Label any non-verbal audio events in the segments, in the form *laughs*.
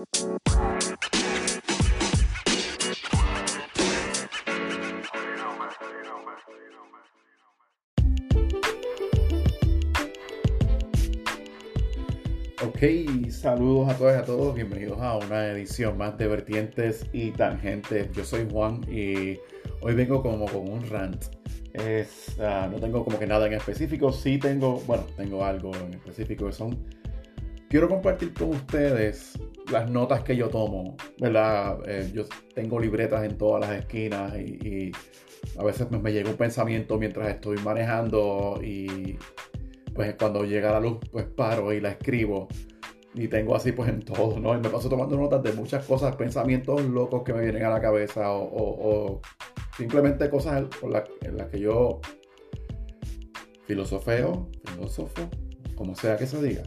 Ok, saludos a todos y a todos, bienvenidos a una edición más de Vertientes y Tangentes. Yo soy Juan y hoy vengo como con un rant. Ah, no tengo como que nada en específico, sí tengo, bueno, tengo algo en específico que son... Quiero compartir con ustedes las notas que yo tomo, ¿verdad? Eh, yo tengo libretas en todas las esquinas y, a veces me llega un pensamiento mientras estoy manejando y pues cuando llega la luz, pues paro y la escribo. Y tengo así pues en todo, ¿no? Y me paso tomando notas de muchas cosas, pensamientos locos que me vienen a la cabeza o, simplemente cosas en las que yo filosofeo, filósofo, como sea que se diga.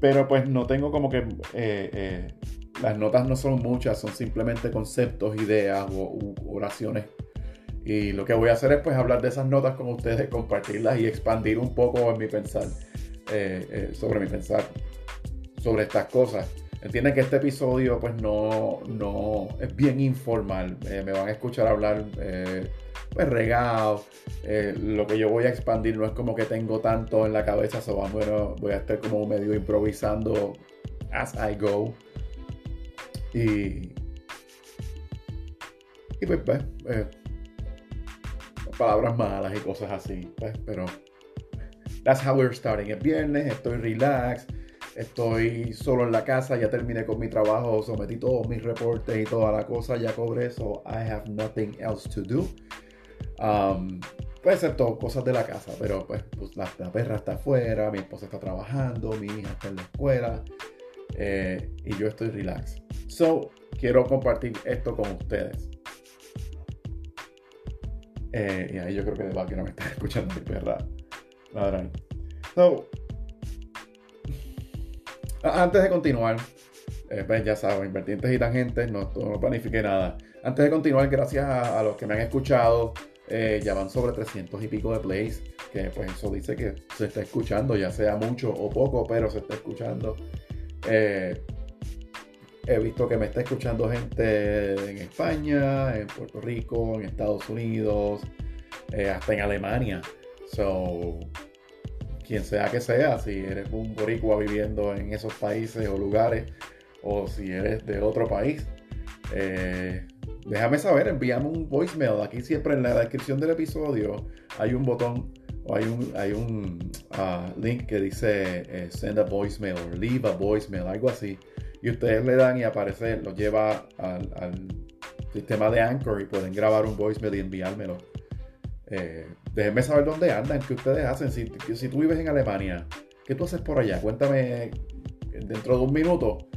Pero pues no tengo como que... Eh, eh, las notas no son muchas, son simplemente conceptos, ideas o oraciones y lo que voy a hacer es pues hablar de esas notas con ustedes, *laughs* compartirlas y expandir un poco en mi pensar, eh, sobre mi pensar, sobre estas cosas. Entienden que este episodio pues no, no es bien informal. Me van a escuchar hablar pues regado. lo que yo voy a expandir no es como que tengo tanto en la cabeza. So, bueno, voy a estar como medio improvisando as I go. Y, y pues, pues palabras malas y cosas así. Pues, pero that's how we're starting. Es viernes, estoy relax, estoy solo en la casa, ya terminé con mi trabajo, sometí todos mis reportes y toda la cosa, ya cobré, so I have nothing else to do. Um, puede ser todo cosas de la casa, pero pues, pues la, perra está afuera, mi esposa está trabajando, mi hija está en la escuela eh, y yo estoy relax. So, quiero compartir esto con ustedes. Eh, y ahí yo creo que de que no me está *laughs* escuchando mi perra So, antes de continuar, eh, pues ya saben, invertientes y tangentes, no, no planifiqué nada. Antes de continuar, gracias a, los que me han escuchado, eh, ya van sobre 300 y pico de plays, que pues eso dice que se está escuchando, ya sea mucho o poco, pero se está escuchando. Eh, He visto que me está escuchando gente en España, en Puerto Rico, en Estados Unidos, eh, hasta en Alemania. So, quien sea que sea, si eres un boricua viviendo en esos países o lugares, o si eres de otro país, eh, déjame saber, envíame un voicemail. Aquí siempre en la descripción del episodio hay un botón o hay un, hay un ah, link que dice eh, send a voicemail o leave a voicemail, algo así y ustedes le dan y aparece, lo lleva al, sistema de Anchor y pueden grabar un voicemail y enviármelo. Eh, déjenme saber dónde andan, qué ustedes hacen. Si, si tú vives en Alemania, ¿qué tú haces por allá? Cuéntame dentro de un minuto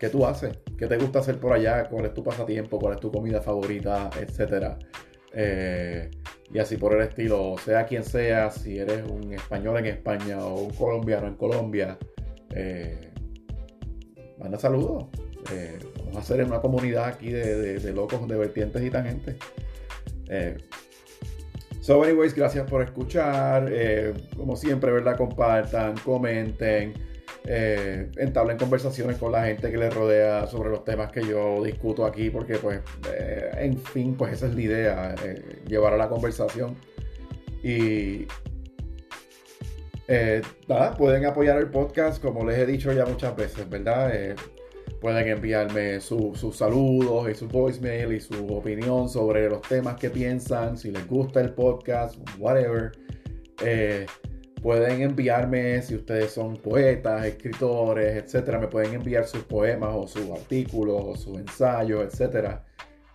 qué tú haces, qué te gusta hacer por allá, cuál es tu pasatiempo, cuál es tu comida favorita, etcétera. Eh, y así por el estilo, sea quien sea, si eres un español en España o un colombiano en Colombia, eh, manda saludos. Eh, vamos a hacer una comunidad aquí de, locos, de vertientes y tangentes. Eh, so, anyways, gracias por escuchar. Como siempre, ¿verdad? Compartan, comenten, eh, entablen conversaciones con la gente que les rodea sobre los temas que yo discuto aquí, porque, pues, en fin, pues esa es la idea, llevar a la conversación. Y, eh, nada, pueden apoyar el podcast, como les he dicho ya muchas veces, ¿verdad? Eh, pueden enviarme sus saludos y su voicemail y su opinión sobre los temas que piensan, si les gusta el podcast, whatever. Pueden enviarme, si ustedes son poetas, escritores, etcétera, me pueden enviar sus poemas o sus artículos o sus ensayos, etcétera.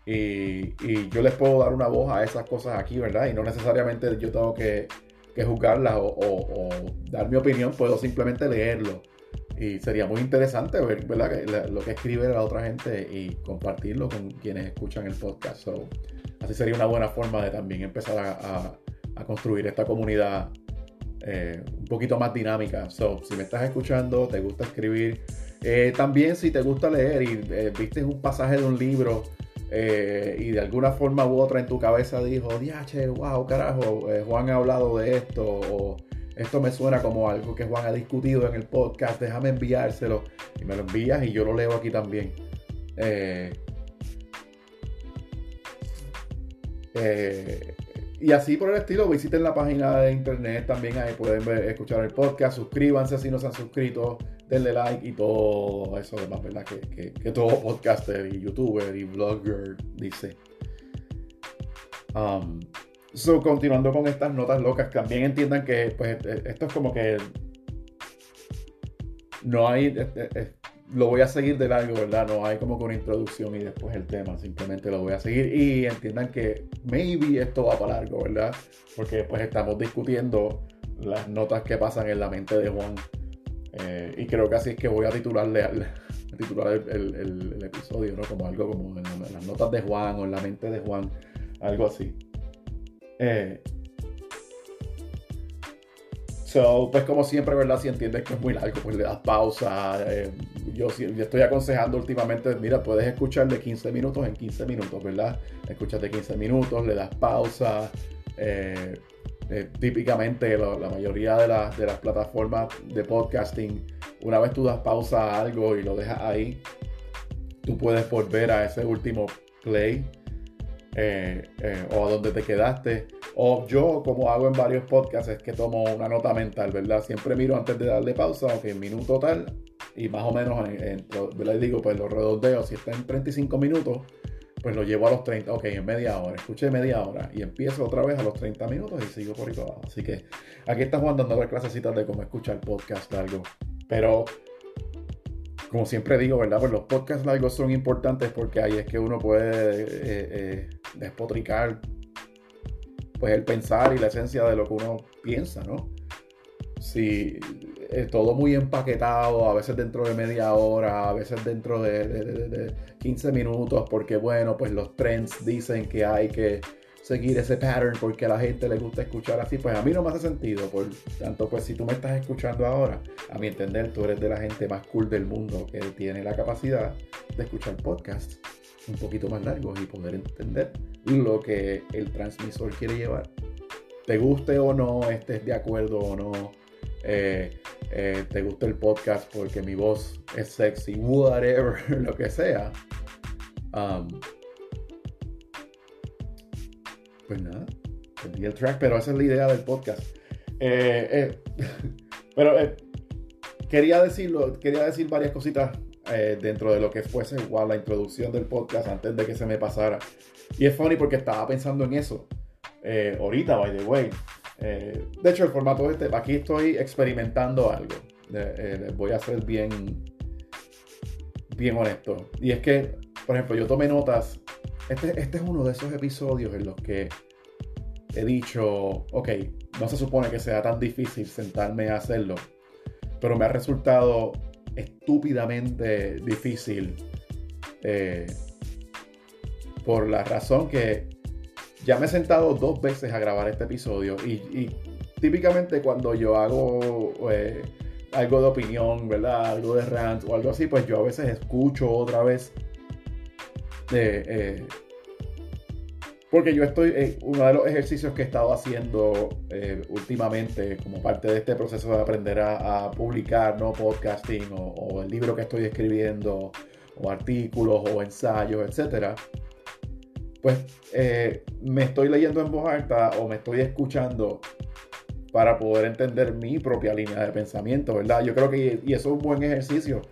Y, y, yo les puedo dar una voz a esas cosas aquí, ¿verdad? Y no necesariamente yo tengo que que juzgarla o, dar mi opinión, puedo simplemente leerlo. Y sería muy interesante ver ¿verdad? lo que escribe la otra gente y compartirlo con quienes escuchan el podcast. así sería una buena forma de también empezar a, construir esta comunidad eh, un poquito más dinámica. So, si me estás escuchando, te gusta escribir, eh, también si te gusta leer y eh, viste un pasaje de un libro y de alguna forma u otra en tu cabeza dijo, diache, wow, carajo, Juan ha hablado de esto, o esto me suena como algo que Juan ha discutido en el podcast, déjame enviárselo y me lo envías y yo lo leo aquí también. Eh, y así por el estilo, visiten la página de internet también, ahí pueden escuchar el podcast, suscríbanse si no se han suscrito, denle like y todo eso demás, ¿verdad? Que, todo podcaster y youtuber y blogger dice. Um, so, continuando con estas notas locas, también entiendan que pues, e, esto es como que no hay, e, e, lo voy a seguir de largo, ¿verdad? No hay como con introducción y después el tema, simplemente lo voy a seguir y entiendan que maybe esto va para largo, ¿verdad? Porque pues estamos discutiendo las notas que pasan en la mente de Juan eh, y creo que así es que voy a titularle *laughs* titular el, episodio, ¿no? Como algo como en, las notas de Juan o en la mente de Juan, algo así. Eh, so, pues como siempre, ¿verdad? Si entiendes que es muy largo, pues le das pausa. Eh, yo, yo, estoy aconsejando últimamente, mira, puedes escuchar de 15 minutos en 15 minutos, ¿verdad? Escuchas de 15 minutos, le das pausa. Eh, eh, típicamente la mayoría de, de, las plataformas de podcasting, una vez tú das pausa a algo y lo dejas ahí, tú puedes volver a ese último play eh, eh, o a donde te quedaste. O yo, como hago en varios podcasts, es que tomo una nota mental, ¿verdad? Siempre miro antes de darle pausa, ok, minuto tal, y más o menos, en, les digo, pues los redondeo, si está en 35 minutos, pues lo llevo a los 30, ok, en media hora, escuché media hora y empiezo otra vez a los 30 minutos y sigo por ahí abajo. Así que aquí está Juan dando las clasecitas de cómo escuchar podcast algo. Pero, como siempre digo, ¿verdad? Pues los podcasts largos son importantes porque ahí es que uno puede eh, eh, despotricar pues el pensar y la esencia de lo que uno piensa, ¿no? Si es todo muy empaquetado, a veces dentro de media hora, a veces dentro de, 15 minutos, porque bueno, pues los trends dicen que hay que seguir ese pattern porque a la gente le gusta escuchar así, pues a mí no me hace sentido, por tanto, pues si tú me estás escuchando ahora, a mi entender, tú eres de la gente más cool del mundo que tiene la capacidad de escuchar podcasts un poquito más largos y poder entender lo que el transmisor quiere llevar. Te guste o no, estés de acuerdo o no, eh, eh, te gusta el podcast porque mi voz es sexy, whatever, *laughs* lo que sea. Um, pues nada, el track, pero esa es la idea del podcast. Eh, *laughs* pero quería decirlo, quería decir varias cositas dentro de lo que fuese igual la introducción del podcast antes de que se me pasara. Y es funny porque estaba pensando en eso. ahorita, by the way. Eh, de hecho, el formato este, aquí estoy experimentando algo. Eh, voy a ser bien, bien honesto. Y es que, por ejemplo, yo tomé notas. Este, este es uno de esos episodios en los que he dicho, ok, no se supone que sea tan difícil sentarme a hacerlo, pero me ha resultado estúpidamente difícil eh, por la razón que ya me he sentado dos veces a grabar este episodio y, típicamente cuando yo hago eh, algo de opinión, ¿verdad? Algo de rant o algo así, pues yo a veces escucho otra vez. Eh, eh, porque yo estoy, uno de los ejercicios que he estado haciendo últimamente como parte de este proceso de aprender a, publicar, ¿no? Podcasting o, o, el libro que estoy escribiendo o artículos o ensayos, etcétera pues eh, me estoy leyendo en voz alta o me estoy escuchando para poder entender mi propia línea de pensamiento, ¿verdad? Yo creo que, y eso es un buen ejercicio,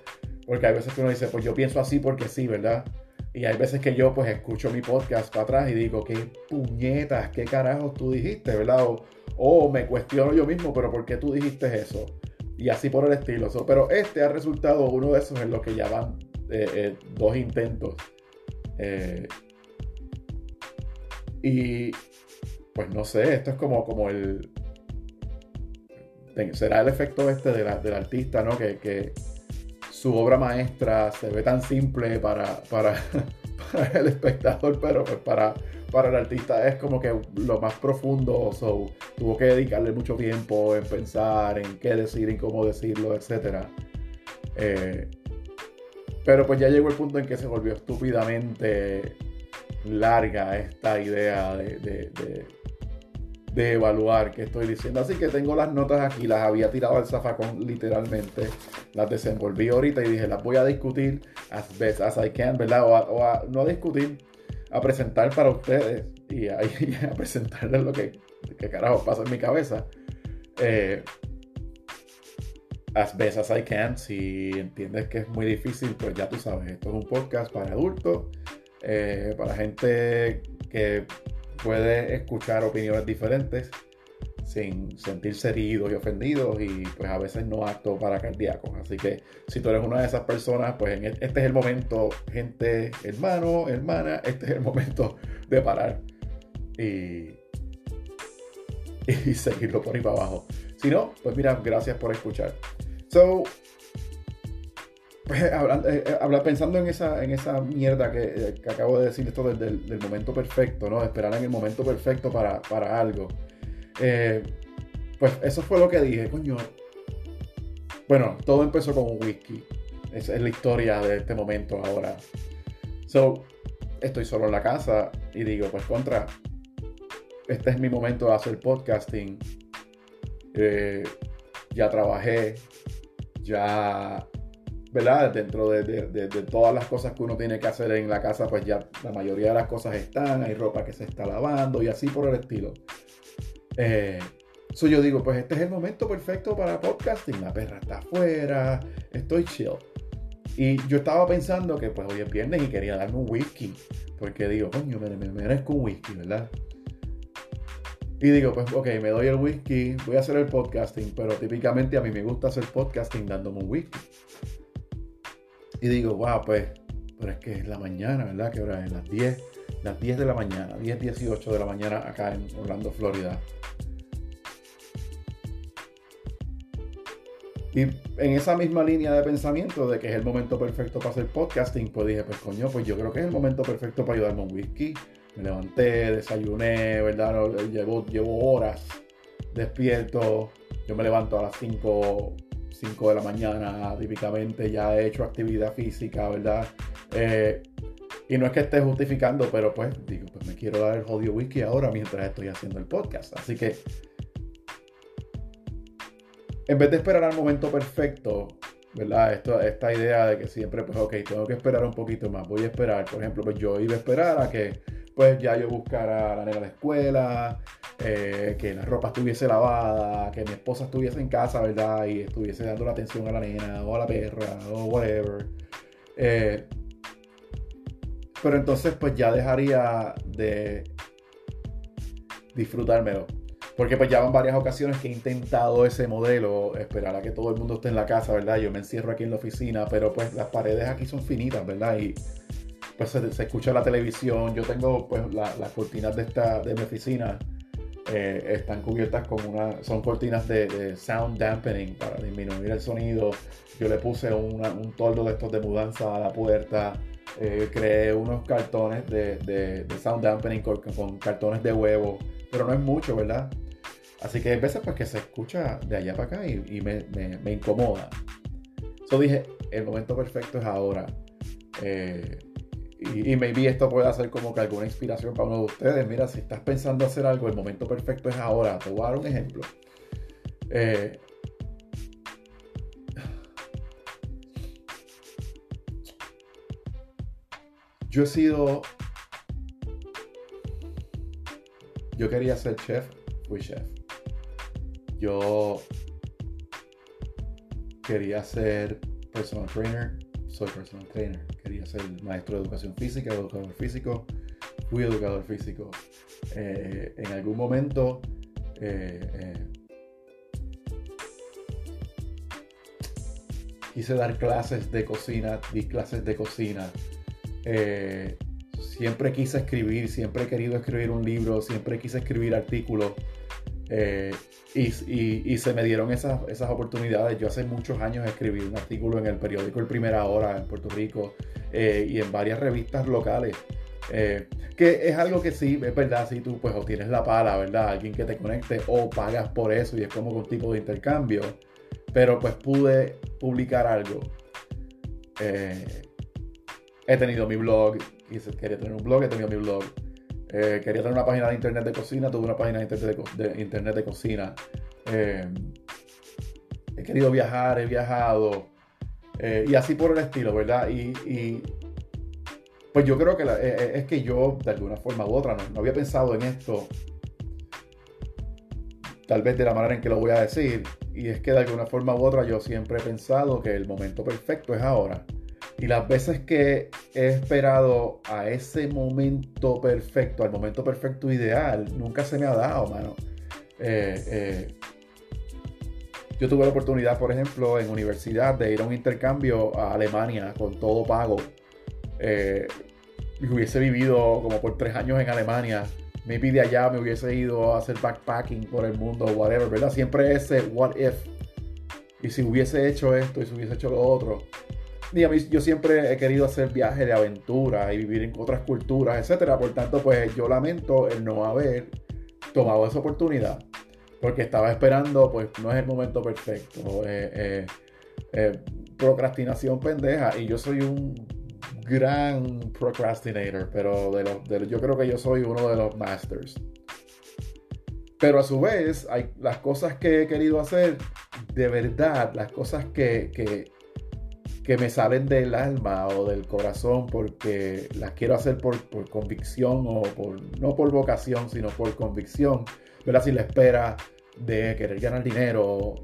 porque hay veces que uno dice, pues yo pienso así porque sí, ¿verdad? Y hay veces que yo pues escucho mi podcast para atrás y digo, qué puñetas, qué carajos tú dijiste, ¿verdad? O, me cuestiono yo mismo, pero ¿por qué tú dijiste eso? Y así por el estilo. pero este ha resultado uno de esos en los que ya van eh, eh, dos intentos. Y pues no sé, esto es como, como el... Será el efecto este del artista, ¿no? Que, su obra maestra se ve tan simple para, *laughs* para, el espectador, pero pues para, para el artista es como que lo más profundo, so, tuvo que dedicarle mucho tiempo en pensar en qué decir, en cómo decirlo, etc. Eh, pero pues ya llegó el punto en que se volvió estúpidamente larga esta idea de, de evaluar qué estoy diciendo. Así que tengo las notas aquí, las había tirado al zafacón literalmente, las desenvolví ahorita y dije, las voy a discutir as best as I can, ¿verdad? O, a, no a discutir, a presentar para ustedes y a, *laughs* a presentarles lo que, que, carajo pasa en mi cabeza. Eh, as best as I can, si entiendes que es muy difícil, pues ya tú sabes, esto es un podcast para adultos, eh, para gente que puede escuchar opiniones diferentes sin sentirse heridos y ofendidos y pues a veces no acto para cardíacos. Así que si tú eres una de esas personas, pues e, este es el momento, gente, hermano, hermana, este es el momento de parar y, y *laughs* seguirlo por ahí para abajo. Si no, pues mira, gracias por escuchar. So, pues, eh, eh, pensando en esa, en esa mierda que, eh, acabo de decir, esto del, del, momento perfecto, ¿no? Esperar en el momento perfecto para, algo. pues eso fue lo que dije, coño. Bueno, todo empezó con un whisky. Esa es la historia de este momento ahora. So, estoy solo en la casa y digo, pues contra, este es mi momento de hacer podcasting. ya trabajé, ya ¿verdad? Dentro de, todas las cosas que uno tiene que hacer en la casa, pues ya la mayoría de las cosas están, hay ropa que se está lavando y así por el estilo. Eh, yo digo, pues este es el momento perfecto para podcasting, la perra está afuera, estoy chill. Y yo estaba pensando que pues hoy es viernes y quería darme un whisky, porque digo, coño, me, me merezco un whisky, ¿verdad? Y digo, pues ok, me doy el whisky, voy a hacer el podcasting, pero típicamente a mí me gusta hacer podcasting dándome un whisky. Y digo, wow, pues, pero es que es la mañana, ¿verdad? Que ahora es las 10, las 10 de la mañana, 10, 18 de la mañana acá en Orlando, Florida. Y en esa misma línea de pensamiento de que es el momento perfecto para hacer podcasting, pues dije, pues coño, pues yo creo que es el momento perfecto para ayudarme un whisky. Me levanté, desayuné, ¿verdad? Llevo, llevo horas despierto. Yo me levanto a las 5 5 de la mañana, típicamente ya he hecho actividad física, ¿verdad? Eh, y no es que esté justificando, pero pues digo, pues me quiero dar el jodido whisky ahora mientras estoy haciendo el podcast. Así que, en vez de esperar al momento perfecto, ¿verdad? Esto, esta idea de que siempre, pues, ok, tengo que esperar un poquito más, voy a esperar, por ejemplo, pues yo iba a esperar a que, pues ya yo buscara a la nena de la escuela, eh, que la ropa estuviese lavada, que mi esposa estuviese en casa, ¿verdad? Y estuviese dando la atención a la nena o a la perra o whatever. Eh, pero entonces pues ya dejaría de disfrutármelo. Porque pues ya van varias ocasiones que he intentado ese modelo, esperar a que todo el mundo esté en la casa, ¿verdad? Yo me encierro aquí en la oficina, pero pues las paredes aquí son finitas, ¿verdad? Y pues se, escucha la televisión. Yo tengo pues las cortinas de, esta, de mi oficina eh, están cubiertas con una, son cortinas de, sound dampening para disminuir el sonido. Yo le puse un toldo de estos de mudanza a la puerta. Eh, creé unos cartones de, sound dampening con, cartones de huevo, pero no es mucho, ¿verdad? Así que hay veces pues que se escucha de allá para acá y, me, me, incomoda. Yo dije, el momento perfecto es ahora. Eh, y, maybe esto puede ser como que alguna inspiración para uno de ustedes. Mira, si estás pensando hacer algo, el momento perfecto es ahora. Te voy a dar un ejemplo. Eh, yo he sido. Yo quería ser chef, fui chef. Yo quería ser personal trainer, soy personal trainer. Quería ser maestro de educación física, educador físico. Fui educador físico. Eh, en algún momento eh, eh, quise dar clases de cocina, di clases de cocina. siempre quise escribir, siempre he querido escribir un libro, siempre quise escribir artículos. Y, se me dieron esas, esas oportunidades. Yo hace muchos años escribí un artículo en el periódico El Primera Hora en Puerto Rico eh, y en varias revistas locales. Eh, que es algo que sí, es verdad, si tú pues obtienes la pala, ¿verdad? Alguien que te conecte o pagas por eso y es como un tipo de intercambio. Pero pues pude publicar algo. Eh, he tenido mi blog, quería tener un blog, he tenido mi blog. Eh, quería tener una página de internet de cocina, tuve una página de internet de, cocina. Eh, he querido viajar, he viajado. Eh, y así por el estilo, ¿verdad? Y, pues yo creo que es que yo, de alguna forma u otra, no, había pensado en esto, tal vez de la manera en que lo voy a decir. Y es que de alguna forma u otra yo siempre he pensado que el momento perfecto es ahora. Y las veces que he esperado a ese momento perfecto, al momento perfecto ideal, nunca se me ha dado, mano. Eh, eh, yo tuve la oportunidad, por ejemplo, en universidad de ir a un intercambio a Alemania con todo pago. Eh, y hubiese vivido como por tres años en Alemania. Me pide allá, me hubiese ido a hacer backpacking por el mundo, whatever, ¿verdad? Siempre ese what if. Y si hubiese hecho esto y si hubiese hecho lo otro yo siempre he querido hacer viajes de aventura y vivir en otras culturas, etcétera. Por tanto, pues yo lamento el no haber tomado esa oportunidad. Porque estaba esperando, pues no es el momento perfecto. Eh, eh, eh, procrastinación pendeja. Y yo soy un gran procrastinator, pero de los, yo creo que yo soy uno de los masters. Pero a su vez, hay las cosas que he querido hacer, de verdad, las cosas que, que me salen del alma o del corazón porque las quiero hacer por, convicción o por, no por vocación, sino por convicción, ¿verdad? Sin la espera de querer ganar dinero,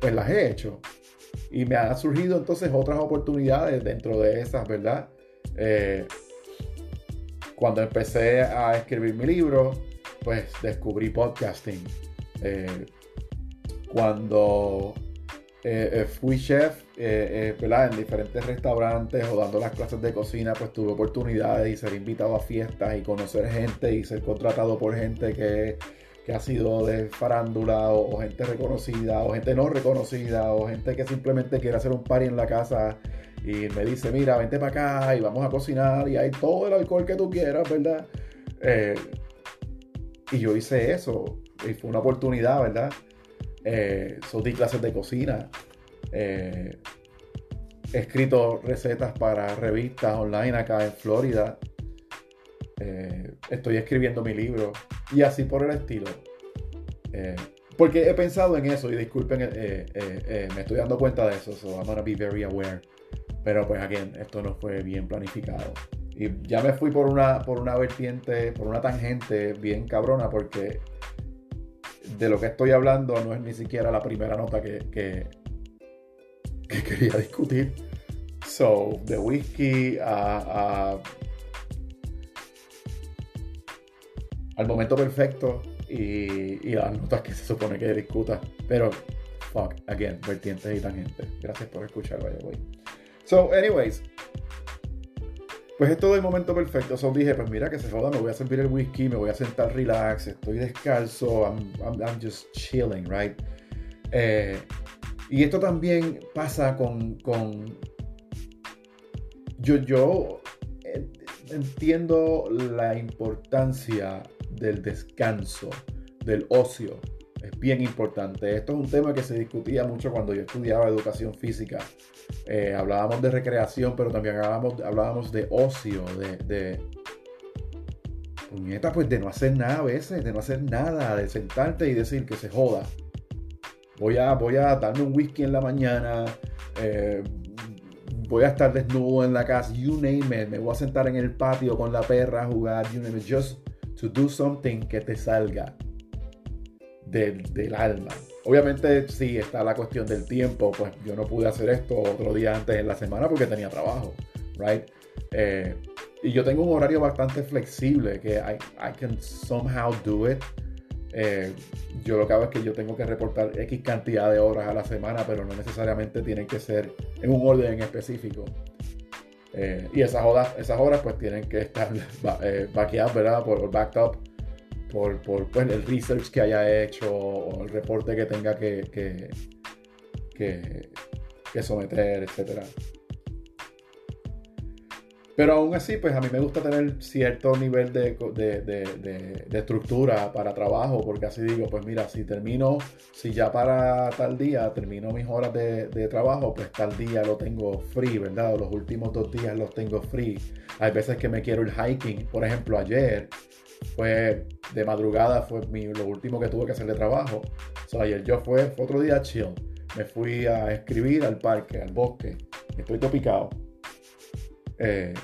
pues las he hecho. Y me han surgido entonces otras oportunidades dentro de esas, ¿verdad? Eh, cuando empecé a escribir mi libro, pues descubrí podcasting. Eh, cuando eh, eh, fui chef eh, en diferentes restaurantes o dando las clases de cocina, pues tuve oportunidades y ser invitado a fiestas y conocer gente y ser contratado por gente que, ha sido de farándula o, gente reconocida o gente no reconocida o gente que simplemente quiere hacer un party en la casa y me dice, mira, vente para acá y vamos a cocinar y hay todo el alcohol que tú quieras, ¿verdad? y yo hice eso y fue una oportunidad, ¿verdad? Eh, di clases de cocina, eh, he escrito recetas para revistas online acá en Florida, eh, estoy escribiendo mi libro y así por el estilo. Eh, porque he pensado en eso y disculpen, me estoy dando cuenta de eso, so I'm gonna be very aware. Pero pues aquí esto no fue bien planificado. Y ya me fui por una, por una vertiente, por una tangente bien cabrona, porque de lo que estoy hablando no es ni siquiera la primera nota que, que, quería discutir. So, de whisky a, al momento perfecto y, las notas que se supone que discuta. Pero, fuck, again, vertientes y tangentes. Gracias por escuchar, vaya, güey. So, anyways, pues es todo el momento perfecto. So dije, pues mira que se joda, me voy a servir el whisky, me voy a sentar relax, estoy descalzo, I'm, just chilling, right? Eh, y esto también pasa con, con yo, eh, entiendo la importancia del descanso, del ocio. Es bien importante. Esto es un tema que se discutía mucho cuando yo estudiaba educación física. Eh, hablábamos de recreación, pero también hablábamos, hablábamos de ocio, de, de puñeta, pues de no hacer nada a veces, de no hacer nada, de sentarte y decir que se joda. Voy a, voy a darme un whisky en la mañana, eh, voy a estar desnudo en la casa, you name it, me voy a sentar en el patio con la perra a jugar, you name it, just to do something que te salga del, alma. Obviamente sí está la cuestión del tiempo, pues yo no pude hacer esto otro día antes en la semana porque tenía trabajo, right? Eh, y yo tengo un horario bastante flexible que I, can somehow do it. Eh, yo lo que hago es que yo tengo que reportar X cantidad de horas a la semana, pero no necesariamente tienen que ser en un orden específico. Eh, y esas horas, esas horas pues tienen que estar *laughs* vaqueadas, ¿verdad? Por, backed up por, pues, el research que haya hecho o el reporte que tenga que, que, someter, etc. Pero aún así, pues a mí me gusta tener cierto nivel de, estructura para trabajo, porque así digo, pues mira, si termino, si ya para tal día termino mis horas de, trabajo, pues tal día lo tengo free, ¿verdad? los últimos dos días los tengo free. Hay veces que me quiero ir hiking, por ejemplo, ayer, fue de madrugada, fue lo último que tuve que hacer de trabajo. O sea, ayer yo fue, fue otro día chill. Me fui a escribir al parque, al bosque. Estoy topicado eh,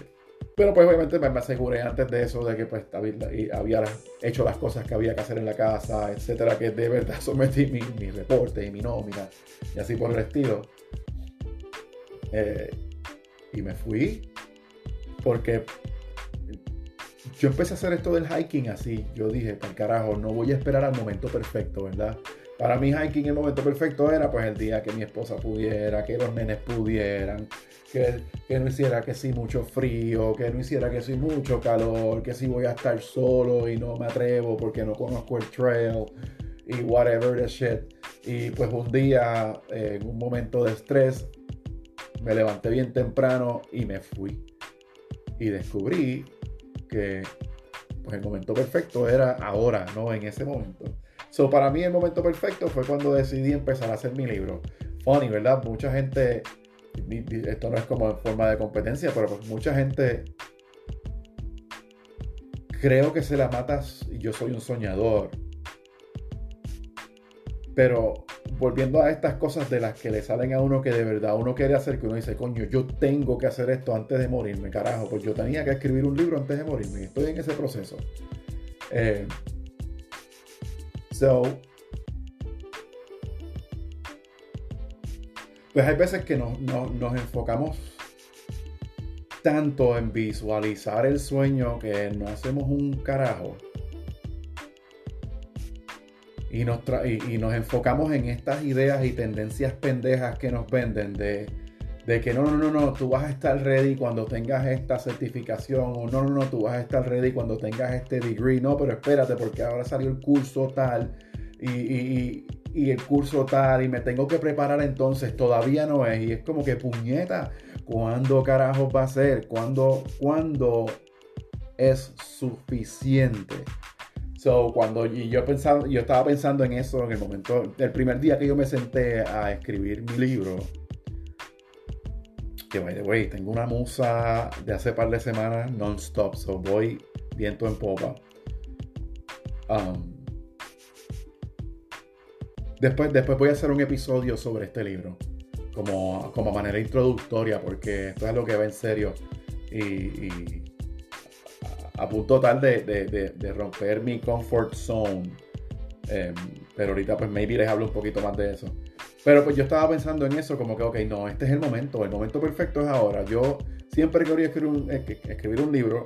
pero pues obviamente me, aseguré antes de eso de que pues había, hecho las cosas que había que hacer en la casa, etcétera, que de verdad *laughs* sometí mi, mi reporte y mi nómina y así por el estilo. Eh, y me fui porque yo empecé a hacer esto del hiking así. Yo dije, para carajo, no voy a esperar al momento perfecto, ¿verdad? Para mí hiking el momento perfecto era pues el día que mi esposa pudiera, que los nenes pudieran, que, no hiciera que sí mucho frío, que no hiciera que sí mucho calor, que sí voy a estar solo y no me atrevo porque no conozco el trail y whatever the shit. Y pues un día, en un momento de estrés, me levanté bien temprano y me fui. Y descubrí que pues el momento perfecto era ahora, no en ese momento. So, para mí el momento perfecto fue cuando decidí empezar a hacer mi libro. Funny, ¿verdad? Mucha gente esto no es como en forma de competencia, pero pues mucha gente creo que se la matas y yo soy un soñador. Pero volviendo a estas cosas de las que le salen a uno que de verdad uno quiere hacer, que uno dice, coño, yo tengo que hacer esto antes de morirme, carajo, pues yo tenía que escribir un libro antes de morirme, estoy en ese proceso. Eh, so, Pues hay veces que nos, enfocamos tanto en visualizar el sueño que no hacemos un carajo. Y nos, y, nos enfocamos en estas ideas y tendencias pendejas que nos venden de, de que no, no, no, no, tú vas a estar ready cuando tengas esta certificación o no, no, no, tú vas a estar ready cuando tengas este degree. No, pero espérate porque ahora salió el curso tal y, y el curso tal y me tengo que preparar entonces, todavía no es. Y es como que puñeta, ¿cuándo carajo va a ser? ¿Cuándo, cuándo es suficiente? So, cuando yo pensaba, yo estaba pensando en eso en el momento, el primer día que yo me senté a escribir mi libro, que by tengo una musa de hace par de semanas non-stop, so voy viento en popa. Um, Después, después voy a hacer un episodio sobre este libro, como, como manera introductoria, porque esto es lo que va en serio. Y, a, punto tal de, romper mi comfort zone. Em, pero ahorita pues maybe les hablo un poquito más de eso. Pero pues yo estaba pensando en eso, como que, ok, no, este es el momento, el momento perfecto es ahora. Yo siempre quería escribir un, eh, escribir un libro,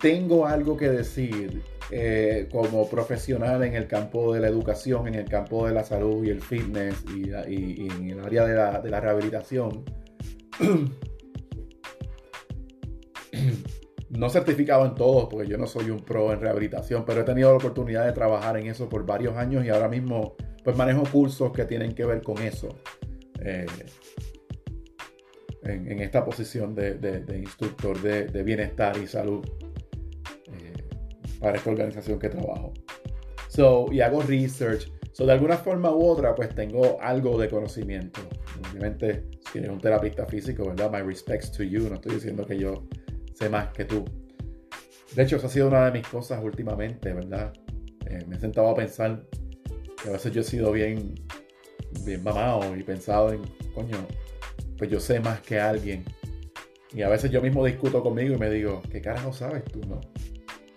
tengo algo que decir eh, como profesional en el campo de la educación, en el campo de la salud y el fitness y, en el área de la, de la rehabilitación. *clears throat* *clears throat* no certificado en todos, porque yo no soy un pro en rehabilitación, pero he tenido la oportunidad de trabajar en eso por varios años y ahora mismo pues manejo cursos que tienen que ver con eso. Eh, en, esta posición de, de instructor de, bienestar y salud para esta organización que trabajo. So, y hago research. So, de alguna forma u otra, pues tengo algo de conocimiento. Obviamente, si eres un terapista físico, ¿verdad? My respects to you. No estoy diciendo que yo sé más que tú. De hecho, esa ha sido una de mis cosas últimamente, ¿verdad? Eh, me he sentado a pensar que a veces yo he sido bien, bien mamado y pensado en, coño, pues yo sé más que alguien. Y a veces yo mismo discuto conmigo y me digo, ¿qué carajo sabes tú, no?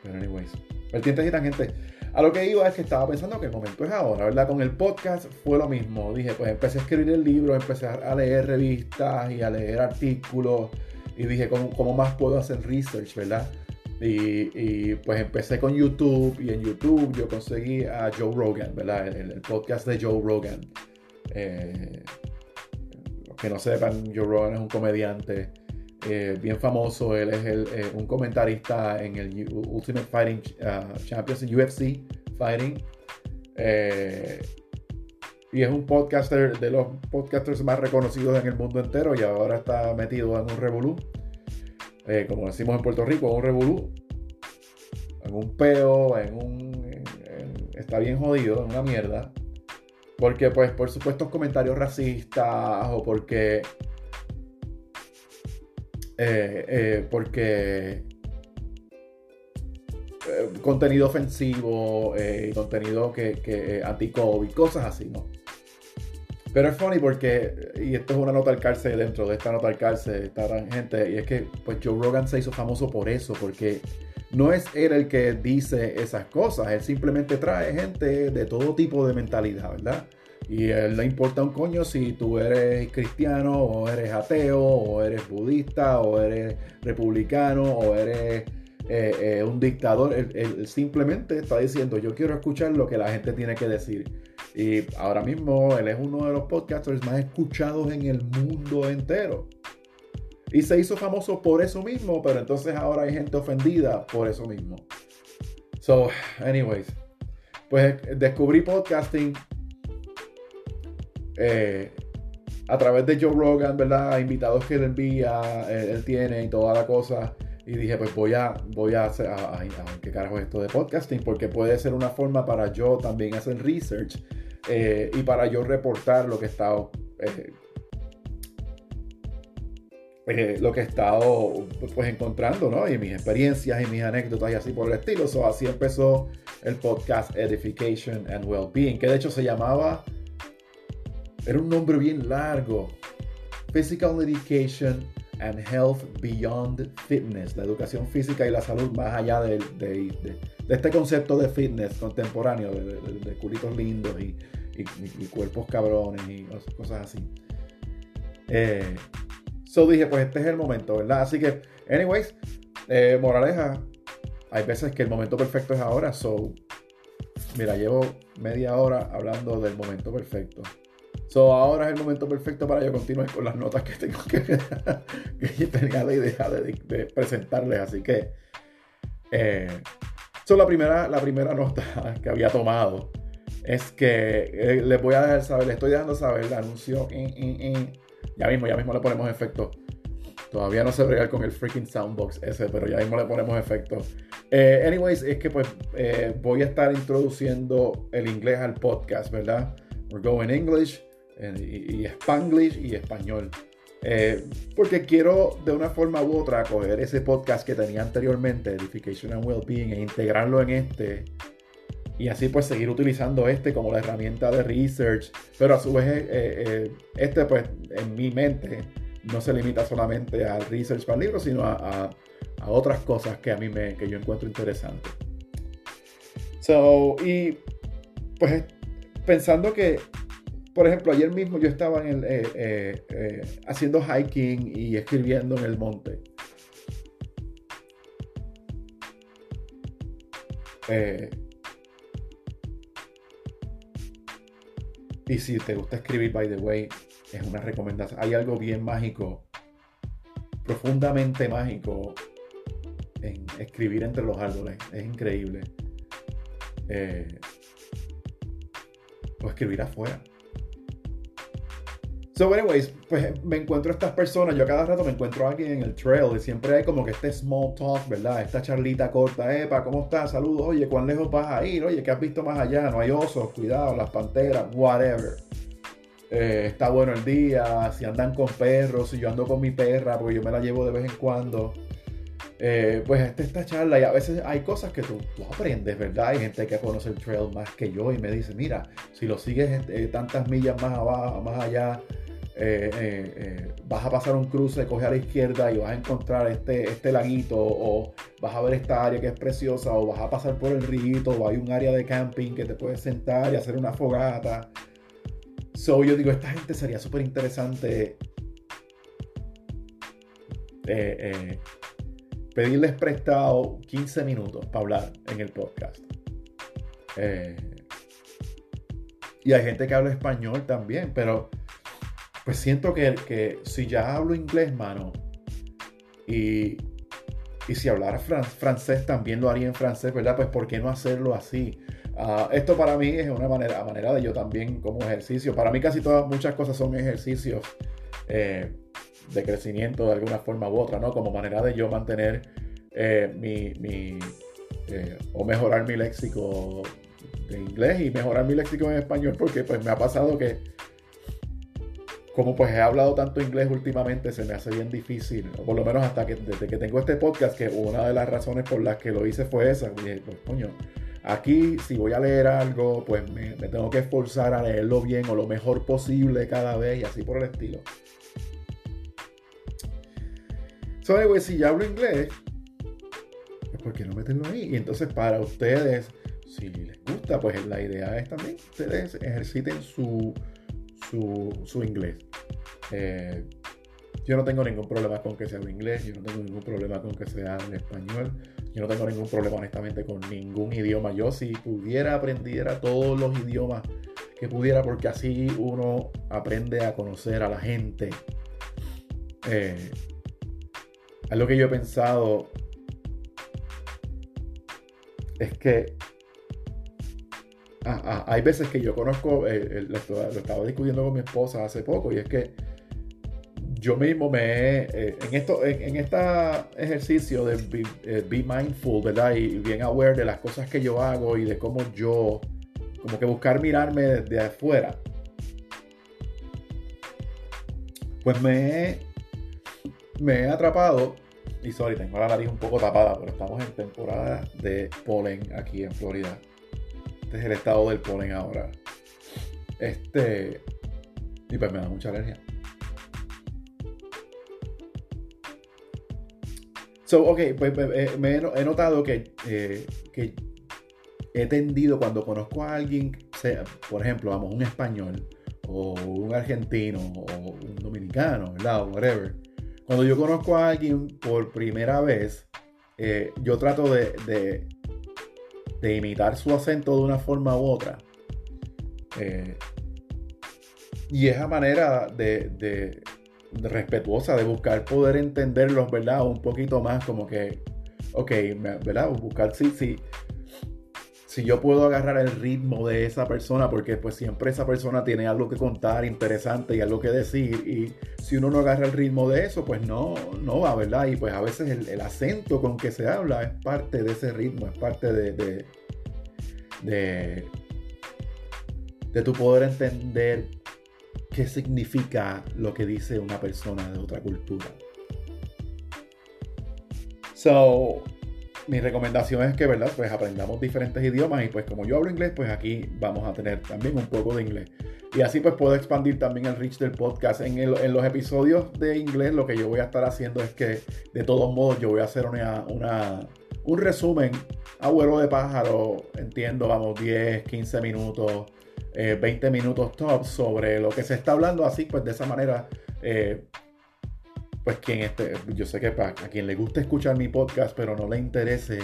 Pero anyways, vertientes y tangentes. A lo que iba es que estaba pensando que el momento es ahora, ¿verdad? Con el podcast fue lo mismo. Dije, pues empecé a escribir el libro, empecé a leer revistas y a leer artículos. Y dije, ¿cómo, más puedo hacer research, verdad? Y, pues empecé con YouTube y en YouTube yo conseguí a Joe Rogan, ¿verdad? El, podcast de Joe Rogan. Eh, que no sepan, Joe Rogan es un comediante eh, bien famoso. Él es el, eh, un comentarista en el Ultimate Fighting uh, Champions UFC Fighting. Eh, y es un podcaster de los podcasters más reconocidos en el mundo entero y ahora está metido en un revolú. eh, como decimos en Puerto Rico, un revolú, en un peo, en un... está bien jodido, en una mierda. Porque, pues, por supuesto, comentarios racistas o porque... Eh, eh, porque contenido ofensivo, contenido que, que anti-COVID, cosas así, ¿no? Pero es funny porque, y esto es una nota al cárcel dentro de esta nota al cárcel, esta gente, y es que pues Joe Rogan se hizo famoso por eso, porque no es él el que dice esas cosas, él simplemente trae gente de todo tipo de mentalidad, ¿verdad? Y él le importa un coño si tú eres cristiano, o eres ateo, o eres budista, o eres republicano, o eres eh, eh, un dictador. él simplemente está diciendo, yo quiero escuchar lo que la gente tiene que decir. Y ahora mismo él es uno de los podcasters más escuchados en el mundo entero. Y se hizo famoso por eso mismo, pero entonces ahora hay gente ofendida por eso mismo. So, anyways, pues descubrí podcasting eh, a través de Joe Rogan, ¿verdad? Invitados que él envía, él, tiene y toda la cosa. Y dije, pues voy a, voy a hacer, a, qué carajo es esto de podcasting, porque puede ser una forma para yo también hacer research eh, y para yo reportar lo que he estado eh, eh, lo que he estado pues encontrando, ¿no? Y mis experiencias y mis anécdotas y así por el estilo. So, así empezó el podcast Edification and Wellbeing, que de hecho se llamaba, era un nombre bien largo, Physical Education and Health Beyond Fitness, la educación física y la salud más allá de, este concepto de fitness contemporáneo, de, culitos lindos y, cuerpos cabrones y cosas así. Eh, so dije, pues este es el momento, ¿verdad? Así que, anyways, eh, moraleja, hay veces que el momento perfecto es ahora, so, mira, llevo media hora hablando del momento perfecto. So, ahora es el momento perfecto para yo continuar con las notas que tengo que, *laughs* que la idea de, presentarles. Así que, eh, la, primera, la primera nota *laughs* que había tomado es que eh, les voy a dejar saber, les estoy dejando saber el anuncio. ya mismo, ya mismo le ponemos efecto. Todavía no sé bregar con el freaking soundbox ese, pero ya mismo le ponemos efecto. Eh, anyways, es que pues eh, voy a estar introduciendo el inglés al podcast, ¿verdad? We're going English y, Spanglish y español. Eh, porque quiero de una forma u otra coger ese podcast que tenía anteriormente, Edification and Wellbeing, e integrarlo en este. Y así pues seguir utilizando este como la herramienta de research. Pero a su vez, eh, eh, este pues en mi mente no se limita solamente al research para libros, sino a, a, otras cosas que a mí me, que yo encuentro interesantes. So, y pues pensando que por ejemplo, ayer mismo yo estaba en el, eh, eh, eh, haciendo hiking y escribiendo en el monte. y si te gusta escribir, by the way, es una recomendación. Hay algo bien mágico, profundamente mágico, en escribir entre los árboles. Es increíble. o escribir afuera. So, anyways, pues me encuentro estas personas, yo cada rato me encuentro a alguien en el trail y siempre hay como que este small talk, ¿verdad? Esta charlita corta, epa, ¿cómo estás? Saludos, oye, ¿cuán lejos vas a ir? Oye, ¿qué has visto más allá? No hay osos, cuidado, las panteras, whatever. Eh, está bueno el día, si andan con perros, si yo ando con mi perra, porque yo me la llevo de vez en cuando. Eh, pues esta, esta charla y a veces hay cosas que tú, aprendes, ¿verdad? Hay gente que conoce el trail más que yo y me dice, mira, si lo sigues eh, tantas millas más abajo, más allá, eh, eh, eh, vas a pasar un cruce, coge a la izquierda y vas a encontrar este, este laguito, o vas a ver esta área que es preciosa, o vas a pasar por el río, o hay un área de camping que te puedes sentar y hacer una fogata. So yo digo, esta gente sería súper interesante pedirles prestado 15 minutos para hablar en el podcast. y hay gente que habla español también, pero pues siento que, que si ya hablo inglés, mano, y, si hablara francés también lo haría en francés, ¿verdad? Pues ¿por qué no hacerlo así? Ah, esto para mí es una manera, manera de yo también como ejercicio. Para mí casi todas, muchas cosas son ejercicios. Eh, de crecimiento de alguna forma u otra, ¿no? Como manera de yo mantener eh, mi, mi eh, o mejorar mi léxico de inglés y mejorar mi léxico en español, porque pues me ha pasado que como pues he hablado tanto inglés últimamente, se me hace bien difícil, o por lo menos hasta que desde que tengo este podcast, que una de las razones por las que lo hice fue esa, pues coño, aquí si voy a leer algo, pues me, tengo que esforzar a leerlo bien o lo mejor posible cada vez y así por el estilo. So, anyway, si ya hablo inglés, pues ¿por qué no meterlo ahí? Y entonces para ustedes, si les gusta, pues la idea es también ustedes ejerciten su su, inglés. Eh, yo no tengo ningún problema con que sea inglés, yo no tengo ningún problema con que sea en español, yo no tengo ningún problema honestamente con ningún idioma. Yo si pudiera aprendiera todos los idiomas que pudiera porque así uno aprende a conocer a la gente. Eh, algo que yo he pensado es que Hay veces que yo conozco, eh, lo, estaba discutiendo con mi esposa hace poco, y es que yo mismo me eh, en esto, en, este ejercicio de eh, be, mindful, ¿verdad? Y bien aware de las cosas que yo hago y de cómo yo, como que buscar mirarme desde afuera. Pues me me he atrapado, y sorry, tengo la nariz un poco tapada, pero estamos en temporada de polen aquí en Florida. Es el estado del polen ahora. Este. Y pues me da mucha alergia. So, ok, pues, pues eh, me he, notado que, eh, que he tendido cuando conozco a alguien, sea, por ejemplo, vamos, un español, o un argentino, o un dominicano, ¿verdad? O whatever. Cuando yo conozco a alguien por primera vez, eh, yo trato de imitar su acento de una forma u otra. Eh, y esa manera de, respetuosa de buscar poder entenderlos, ¿verdad? Un poquito más como que, ok, ¿verdad? Buscar si, si, si yo puedo agarrar el ritmo de esa persona, porque pues siempre esa persona tiene algo que contar interesante y algo que decir, y si uno no agarra el ritmo de eso, pues no, no va, ¿verdad? Y pues a veces el, acento con que se habla es parte de ese ritmo, es parte de de, de tu poder entender qué significa lo que dice una persona de otra cultura. So, mi recomendación es que, ¿verdad? Pues aprendamos diferentes idiomas y pues como yo hablo inglés, pues aquí vamos a tener también un poco de inglés. Y así pues puedo expandir también el reach del podcast. En, en los episodios de inglés lo que yo voy a estar haciendo es que de todos modos yo voy a hacer una, una un resumen a vuelo de pájaro, entiendo, vamos, 10, 15 minutos, 20 eh, minutos top sobre lo que se está hablando, así pues de esa manera, eh, pues quien este, yo sé que a quien le guste escuchar mi podcast, pero no le interese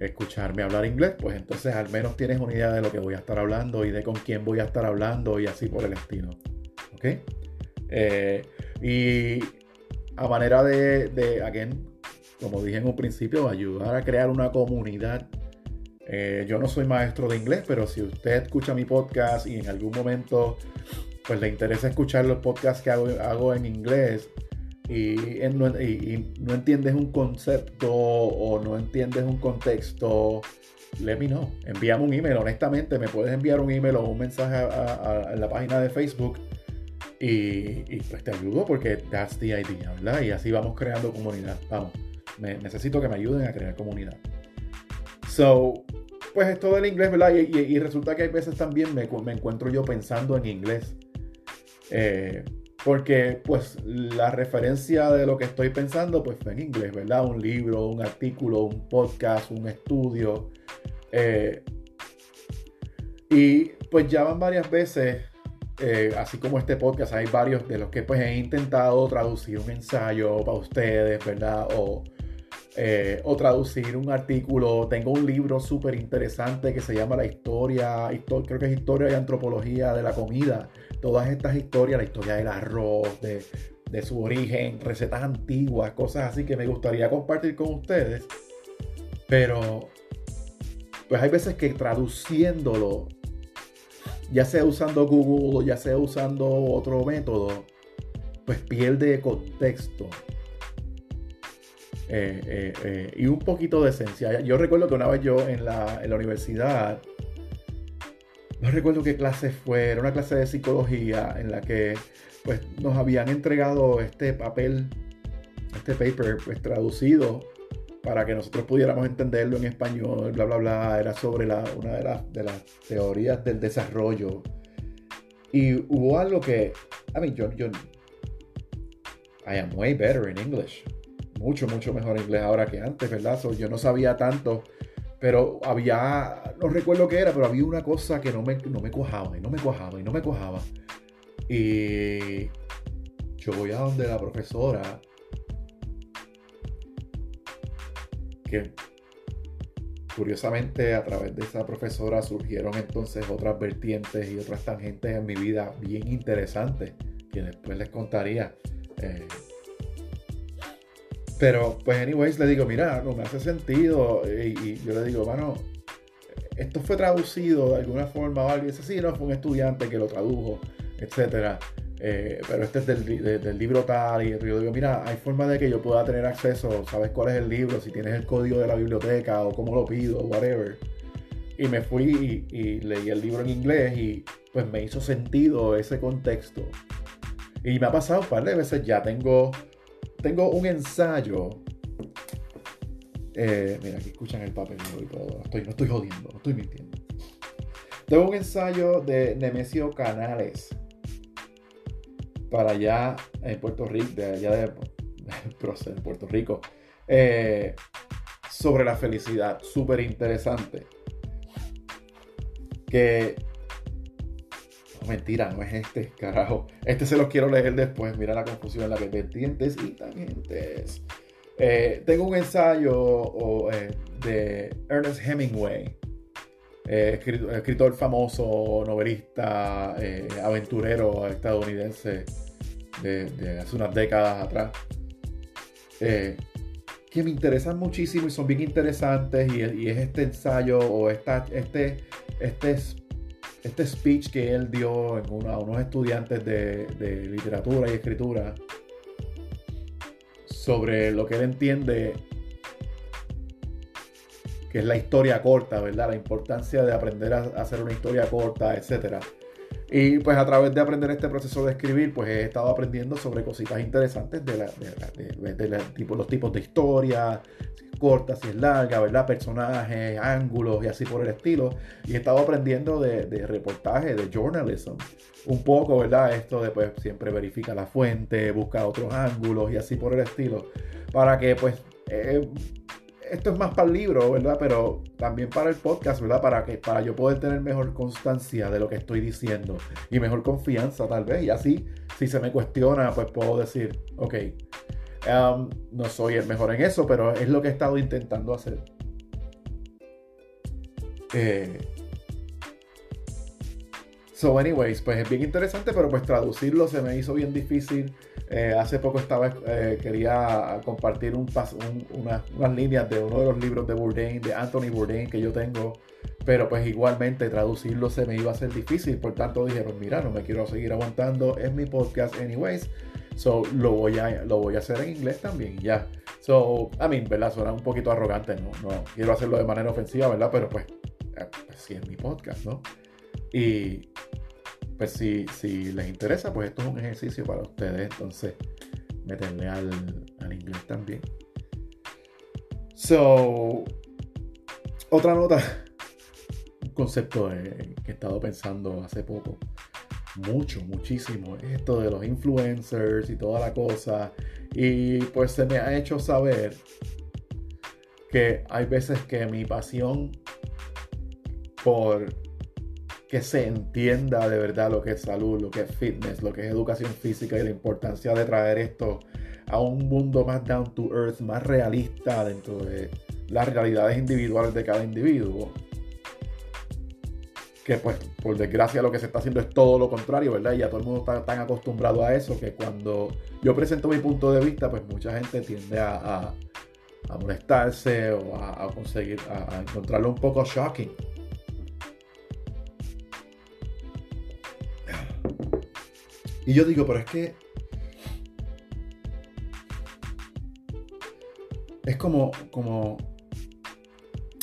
escucharme hablar inglés, pues entonces al menos tienes una idea de lo que voy a estar hablando y de con quién voy a estar hablando y así por el estilo. ¿Ok? Eh, y a manera de, de again, como dije en un principio, ayudar a crear una comunidad. Eh, yo no soy maestro de inglés, pero si usted escucha mi podcast y en algún momento pues le interesa escuchar los podcasts que hago, en inglés y, no, entiendes un concepto o no entiendes un contexto, let me know. Envíame un email. Honestamente, me puedes enviar un email o un mensaje en la página de Facebook y, y, pues te ayudo porque that's the idea, ¿verdad? Y así vamos creando comunidad. Vamos necesito que me ayuden a crear comunidad. So, pues es todo el inglés, ¿verdad? Y, resulta que hay veces también me, me encuentro yo pensando en inglés. Eh, porque pues la referencia de lo que estoy pensando pues fue en inglés, ¿verdad? Un libro, un artículo, un podcast, un estudio. Eh, y pues ya van varias veces, eh, así como este podcast, hay varios de los que pues he intentado traducir un ensayo para ustedes, ¿verdad? O eh, o traducir un artículo. Tengo un libro súper interesante que se llama La historia, creo que es Historia y Antropología de la Comida. Todas estas historias, la historia del arroz, de, de su origen, recetas antiguas, cosas así que me gustaría compartir con ustedes. Pero, pues hay veces que ya sea usando Google, ya sea usando otro método, pues pierde contexto eh, eh, y un poquito de esencia. Yo recuerdo que una vez yo en la, en la universidad, no recuerdo qué clase fue, era una clase de psicología en la que pues nos habían entregado este papel, este paper pues traducido para que nosotros pudiéramos entenderlo en español, bla, bla, bla. Era sobre la, una de las, de las teorías del desarrollo. Y hubo algo que, I mean, yo, yo, I am way better in English. Mucho, mucho mejor inglés ahora que antes, ¿verdad? yo no sabía tanto, pero había, no recuerdo qué era, pero había una cosa que no me, no me cuajaba, y no me cuajaba, y no me cuajaba. Y yo voy a donde la profesora que curiosamente a través de esa profesora surgieron entonces otras vertientes y otras tangentes en mi vida bien interesantes que después les contaría. Eh, pero pues anyways le digo, mira, no me hace sentido y, yo le digo, bueno, esto fue traducido de alguna forma o alguien dice, sí, no, fue un estudiante que lo tradujo, etcétera. Eh, pero este es del, libro tal, y yo digo, mira, hay forma de que yo pueda tener acceso, sabes cuál es el libro, si tienes el código de la biblioteca o cómo lo pido, whatever. Y me fui y, leí el libro en inglés y pues me hizo sentido ese contexto. Y me ha pasado un par de veces ya, tengo, tengo un ensayo. Eh, mira, aquí escuchan el papel y todo. Estoy, no estoy jodiendo, no estoy mintiendo. Tengo un ensayo de Nemesio Canales para allá en Puerto Rico, de allá de, *laughs* Puerto Rico, eh, sobre la felicidad, súper interesante. Que mentira, no es este, carajo. Este se lo quiero leer después. Mira la confusión en la que vertientes y tangentes. Eh, tengo un ensayo eh, de Ernest Hemingway, escritor, famoso, novelista, aventurero estadounidense de, hace unas décadas atrás, eh, que me interesan muchísimo y son bien interesantes y, es este ensayo o esta, este, este, este speech que él dio en a unos estudiantes de, literatura y escritura sobre lo que él entiende que es la historia corta, ¿verdad? La importancia de aprender a hacer una historia corta, etcétera. Y pues a través de aprender este proceso de escribir, pues he estado aprendiendo sobre cositas interesantes de, los tipos de historia, corta, si es larga, ¿verdad? Personajes, ángulos y así por el estilo. Y he estado aprendiendo de, reportaje, de journalism. Un poco, ¿verdad? Esto de pues siempre verifica la fuente, busca otros ángulos y así por el estilo. Para que pues... Eh, esto es más para el libro, ¿verdad? Pero también para el podcast, ¿verdad? Para que para yo poder tener mejor constancia de lo que estoy diciendo y mejor confianza tal vez. Y así, si se me cuestiona, pues puedo decir, ok, um, no soy el mejor en eso, pero es lo que he estado intentando hacer. Eh, so, anyways, pues es bien interesante, pero pues traducirlo se me hizo bien difícil. Eh, hace poco estaba, eh, quería compartir un, unas líneas de uno de los libros de Bourdain, de Anthony Bourdain que yo tengo, pero pues igualmente traducirlo se me iba a ser difícil, por tanto dije, pues mira, no me quiero seguir aguantando, es mi podcast anyways, so lo voy a, lo voy a hacer en inglés también, ya. So, I mean, ¿verdad? Suena un poquito arrogante, no, no quiero hacerlo de manera ofensiva, ¿verdad? Pero pues, eh, pues es mi podcast, ¿no? Y pues si, si les interesa, pues esto es un ejercicio para ustedes, entonces meterle al, inglés también. So, otra nota, un concepto que he estado pensando hace poco, mucho, muchísimo, es esto de los influencers y toda la cosa. Y pues se me ha hecho saber que hay veces que mi pasión por que se entienda de verdad lo que es salud, lo que es fitness, lo que es educación física y la importancia de traer esto a un mundo más down to earth, más realista dentro de las realidades individuales de cada individuo que pues por desgracia lo que se está haciendo es todo lo contrario, ¿verdad? Y ya todo el mundo está tan acostumbrado a eso que cuando yo presento mi punto de vista, pues mucha gente tiende a, a, molestarse o a, a conseguir, a, encontrarlo un poco shocking. Y yo digo, pero es que es como, como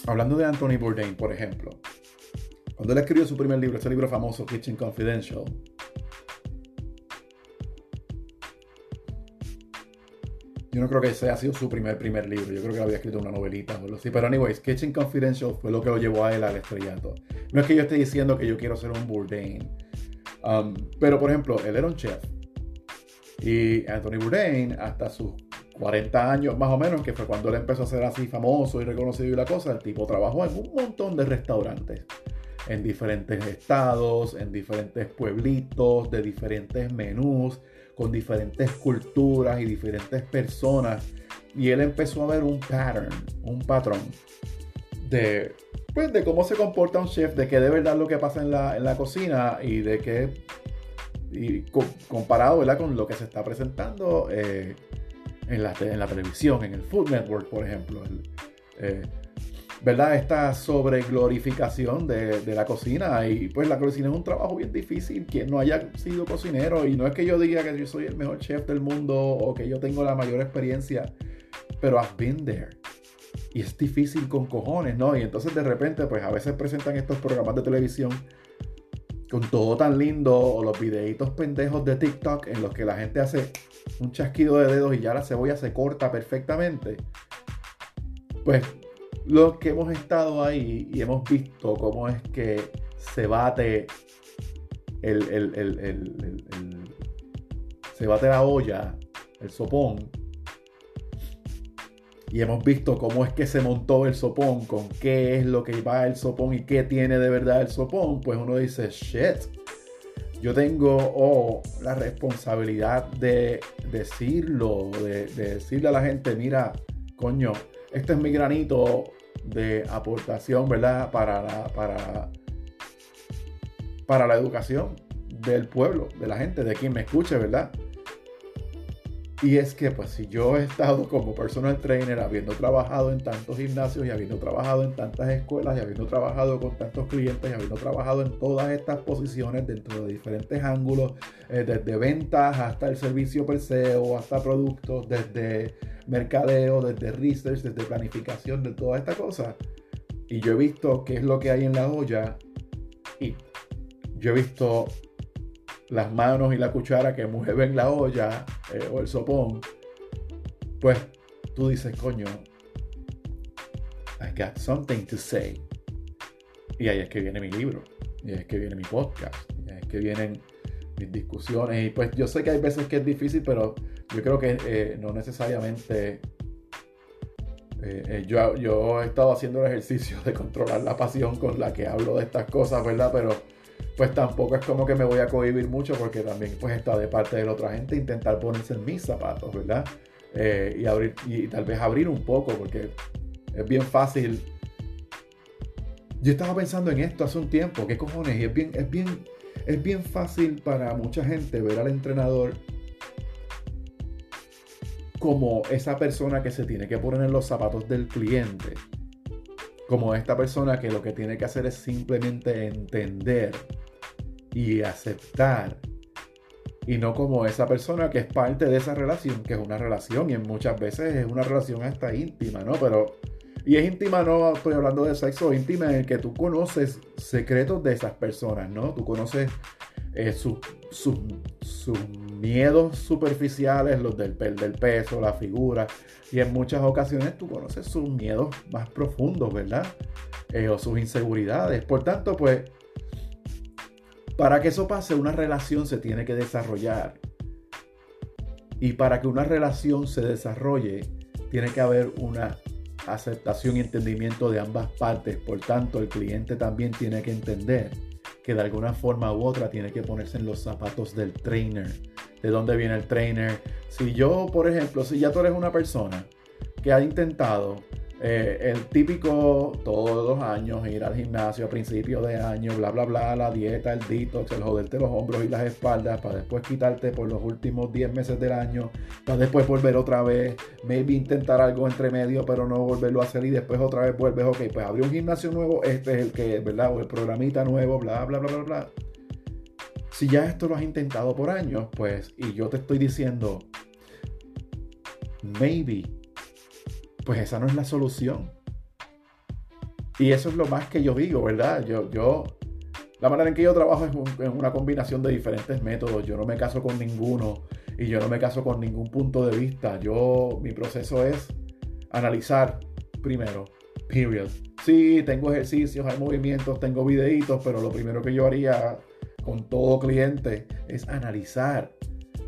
hablando de Anthony Bourdain, por ejemplo cuando él escribió su primer libro, ese libro famoso, Kitchen Confidential, Yo no creo que ese haya sido su primer primer libro. Yo creo que lo había escrito una novelita o algo así. Pero anyways, Kitchen Confidential fue lo que lo llevó a él al estrellato. No es que yo esté diciendo que yo quiero ser un Bourdain. Um, pero por ejemplo, él era un chef. Y Anthony Bourdain, hasta sus 40 años más o menos, que fue cuando él empezó a ser así famoso y reconocido y la cosa, el tipo trabajó en un montón de restaurantes. En diferentes estados, en diferentes pueblitos, de diferentes menús con diferentes culturas y diferentes personas. Y él empezó a ver un pattern, un patrón de, pues, de cómo se comporta un chef, de qué de verdad lo que pasa en la, en la cocina y de qué, y comparado ¿verdad? con lo que se está presentando eh, en, la, en la televisión, en el Food Network, por ejemplo. Eh, ¿verdad? Esta sobreglorificación de, de la cocina. Y pues la cocina es un trabajo bien difícil. Quien no haya sido cocinero, y no es que yo diga que yo soy el mejor chef del mundo o que yo tengo la mayor experiencia, pero I've been there. Y es difícil con cojones, ¿no? Y entonces de repente, pues a veces presentan estos programas de televisión con todo tan lindo, o los videitos pendejos de TikTok en los que la gente hace un chasquido de dedos y ya la cebolla se corta perfectamente. Pues los que hemos estado ahí y hemos visto cómo es que se bate el, se bate la olla, el sopón, y hemos visto cómo es que se montó el sopón, con qué es lo que va el sopón y qué tiene de verdad el sopón, pues uno dice, shit, yo tengo oh, la responsabilidad de decirlo, de, de decirle a la gente, mira, coño, este es mi granito de aportación, ¿verdad? Para la, para, para la educación del pueblo, de la gente, de quien me escuche, ¿verdad? Y es que, pues, si yo he estado como personal trainer, habiendo trabajado en tantos gimnasios y habiendo trabajado en tantas escuelas y habiendo trabajado con tantos clientes y habiendo trabajado en todas estas posiciones dentro de diferentes ángulos, eh, desde ventas hasta el servicio per se o hasta productos, desde mercadeo, desde research, desde planificación, de toda esta cosa. Y yo he visto qué es lo que hay en la olla y yo he visto las manos y la cuchara que mueven la olla eh, o el sopón, pues tú dices, coño, I got something to say. Y ahí es que viene mi libro, y es que viene mi podcast, y ahí es que vienen mis discusiones. Y pues yo sé que hay veces que es difícil, pero yo creo que eh, no necesariamente... Eh, yo, yo he estado haciendo el ejercicio de controlar la pasión con la que hablo de estas cosas, ¿verdad? Pero pues tampoco es como que me voy a cohibir mucho porque también pues está de parte de la otra gente intentar ponerse en mis zapatos, ¿verdad? Eh, y, abrir, y tal vez abrir un poco porque es bien fácil. Yo estaba pensando en esto hace un tiempo, ¿qué cojones? Y es bien, es bien, es bien fácil para mucha gente ver al entrenador como esa persona que se tiene que poner en los zapatos del cliente. Como esta persona que lo que tiene que hacer es simplemente entender y aceptar. Y no como esa persona que es parte de esa relación, que es una relación y muchas veces es una relación hasta íntima, ¿no? Pero, y es íntima, no estoy hablando de sexo, íntima en el que tú conoces secretos de esas personas, ¿no? Tú conoces eh, sus miedos superficiales, los del, del peso, la figura, y en muchas ocasiones tú conoces sus miedos más profundos, ¿verdad? Eh, o sus inseguridades. Por tanto, pues para que eso pase, una relación se tiene que desarrollar. Y para que una relación se desarrolle, tiene que haber una aceptación y entendimiento de ambas partes. Por tanto, el cliente también tiene que entender que de alguna forma u otra tiene que ponerse en los zapatos del trainer. ¿De dónde viene el trainer? Si yo, por ejemplo, si ya tú eres una persona que ha intentado eh, el típico todos los años ir al gimnasio a principios de año, bla, bla, bla, la dieta, el detox, el joderte los hombros y las espaldas para después quitarte por los últimos 10 meses del año, para después volver otra vez, maybe intentar algo entre medio, pero no volverlo a hacer y después otra vez vuelves, ok, pues abrí un gimnasio nuevo, este es el que, ¿verdad? O el programita nuevo, bla, bla, bla, bla, bla. Si ya esto lo has intentado por años, pues, y yo te estoy diciendo, maybe pues esa no es la solución. Y eso es lo más que yo digo, ¿verdad? Yo, yo, la manera en que yo trabajo es, una combinación de diferentes métodos. Yo no me caso con ninguno y yo no me caso con ningún punto de vista. Yo, mi proceso es analizar primero, period. Sí, tengo ejercicios, hay movimientos, tengo videitos, pero lo primero que yo haría con todo cliente es analizar,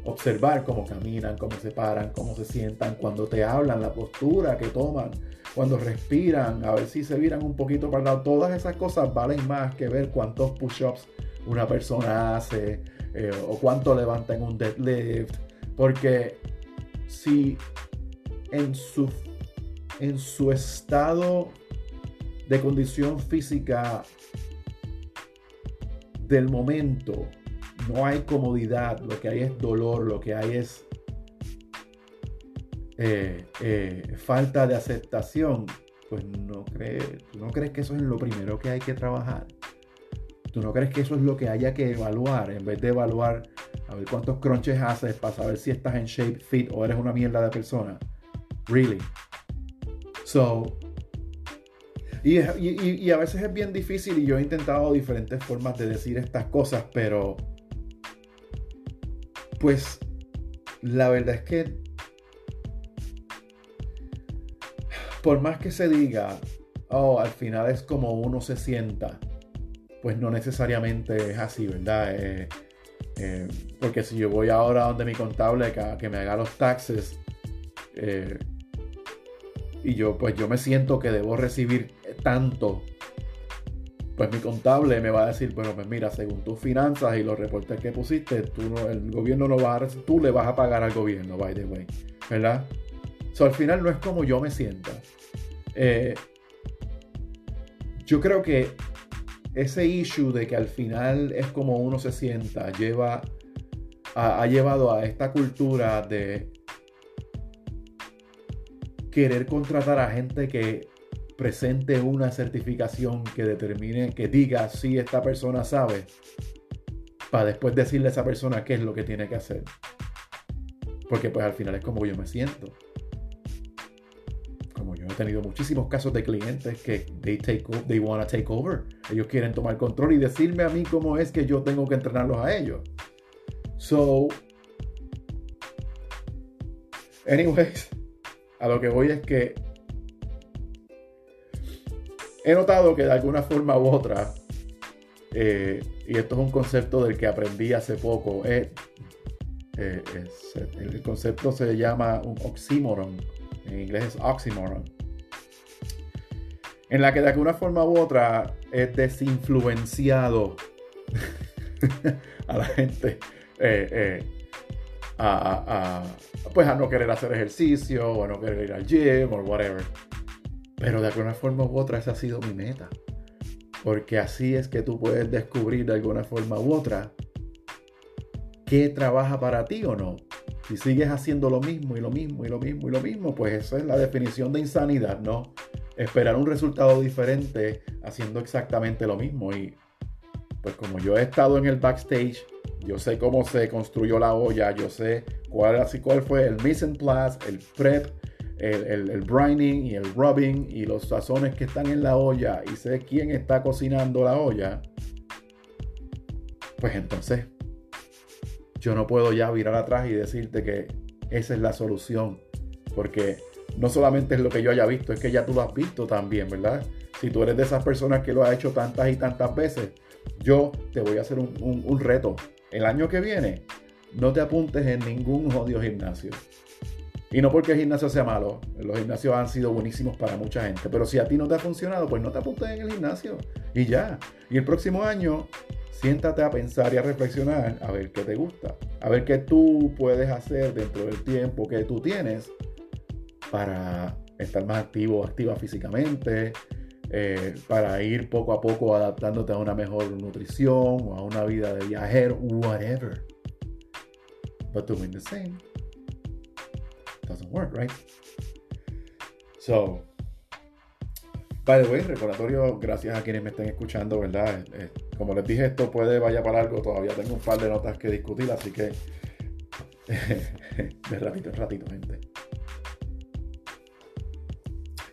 observar cómo caminan, cómo se paran, cómo se sientan, cuando te hablan, la postura que toman, cuando respiran, a ver si se viran un poquito para lado. Todas esas cosas valen más que ver cuántos push-ups una persona hace eh, o cuánto levanta en un deadlift. Porque si en su, en su estado de condición física del momento no hay comodidad, lo que hay es dolor, lo que hay es eh, eh, falta de aceptación, pues no crees, ¿tú no crees que eso es lo primero que hay que trabajar? ¿Tú no crees que eso es lo que haya que evaluar en vez de evaluar a ver cuántos crunches haces para saber si estás en shape, fit o eres una mierda de persona? Really. So, y, y, a veces es bien difícil y yo he intentado diferentes formas de decir estas cosas, pero pues la verdad es que por más que se diga, oh, al final es como uno se sienta, pues no necesariamente es así, ¿verdad? Eh, eh, porque si yo voy ahora donde mi contable que, me haga los taxes eh, y yo pues yo me siento que debo recibir tanto, pues mi contable me va a decir, bueno, pues mira, según tus finanzas y los reportes que pusiste, tú el gobierno no va tú le vas a pagar al gobierno, by the way, ¿verdad? So, al final no es como yo me sienta. Eh, yo creo que ese issue de que al final es como uno se sienta, lleva, ha llevado a esta cultura de querer contratar a gente que presente una certificación que determine, que diga si esta persona sabe, para después decirle a esa persona qué es lo que tiene que hacer. Porque pues al final es como yo me siento. Como yo he tenido muchísimos casos de clientes que they take they wanna take over. Ellos quieren tomar control y decirme a mí cómo es que yo tengo que entrenarlos a ellos. So, anyways, a lo que voy es que he notado que de alguna forma u otra, eh, y esto es un concepto del que aprendí hace poco, eh, eh, el concepto se llama un oxímoron, en inglés es oxímoron, en la que de alguna forma u otra es desinfluenciado *laughs* a la gente a, pues a no querer hacer ejercicio o a no querer ir al gym o whatever. Pero de alguna forma u otra esa ha sido mi meta. Porque así es que tú puedes descubrir de alguna forma u otra qué trabaja para ti o no. Si sigues haciendo lo mismo y lo mismo y lo mismo y lo mismo, pues esa es la definición de insanidad, ¿no? Esperar un resultado diferente haciendo exactamente lo mismo. Y pues como yo he estado en el backstage, yo sé cómo se construyó la olla, yo sé cuál, cuál fue el mise en place, el prep, el, el, brining y el rubbing y los sazones que están en la olla y sé quién está cocinando la olla, pues entonces yo no puedo ya virar atrás y decirte que esa es la solución. Porque no solamente es lo que yo haya visto, es que ya tú lo has visto también, ¿verdad? Si tú eres de esas personas que lo ha hecho tantas y tantas veces, yo te voy a hacer un, un reto. El año que viene, no te apuntes en ningún odio gimnasio. Y no porque el gimnasio sea malo, los gimnasios han sido buenísimos para mucha gente, pero si a ti no te ha funcionado, pues no te apuntes en el gimnasio y ya. Y el próximo año, siéntate a pensar y a reflexionar a ver qué te gusta, a ver qué tú puedes hacer dentro del tiempo que tú tienes para estar más activo, activa físicamente, eh, para ir poco a poco adaptándote a una mejor nutrición o a una vida de viajero, whatever. But doing the same doesn't work, right? So, by the way, recordatorio, gracias a quienes me estén escuchando, ¿verdad? Eh, como les dije, esto puede vaya para algo, todavía tengo un par de notas que discutir, así que de ratito en ratito, gente.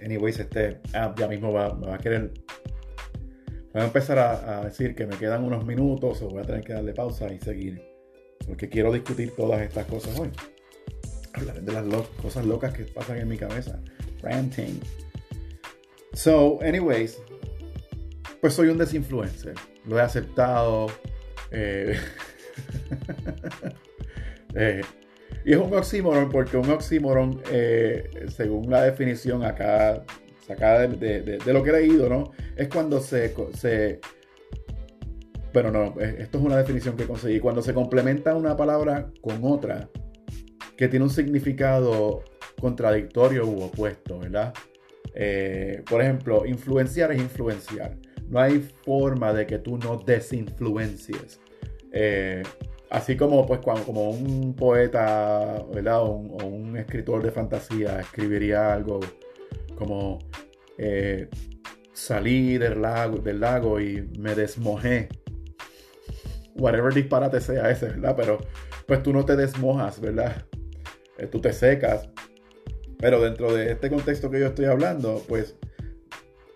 anyways, este app ya mismo va, va a querer. Voy a empezar a, decir que me quedan unos minutos o voy a tener que darle pausa y seguir. Porque quiero discutir todas estas cosas hoy. Hablar *laughs* de las cosas locas que pasan en mi cabeza. Ranting. So, anyways, pues soy un desinfluencer. Lo he aceptado. Eh, *laughs* eh, y es un oxímoron porque un oxímoron, eh, según la definición acá, sacada de, lo que he leído, ¿no? Es cuando se, se... Bueno, no, esto es una definición que conseguí. Cuando se complementa una palabra con otra que tiene un significado contradictorio u opuesto, ¿verdad? por ejemplo, influenciar es influenciar. No hay forma de que tú no desinfluencies. Eh, así como, pues, cuando, como un poeta, ¿verdad? O un, escritor de fantasía escribiría algo como eh, salí del lago, del lago y me desmojé. Whatever disparate sea ese, ¿verdad? Pero pues tú no te desmojas, ¿verdad? Eh, tú te secas. Pero dentro de este contexto que yo estoy hablando, pues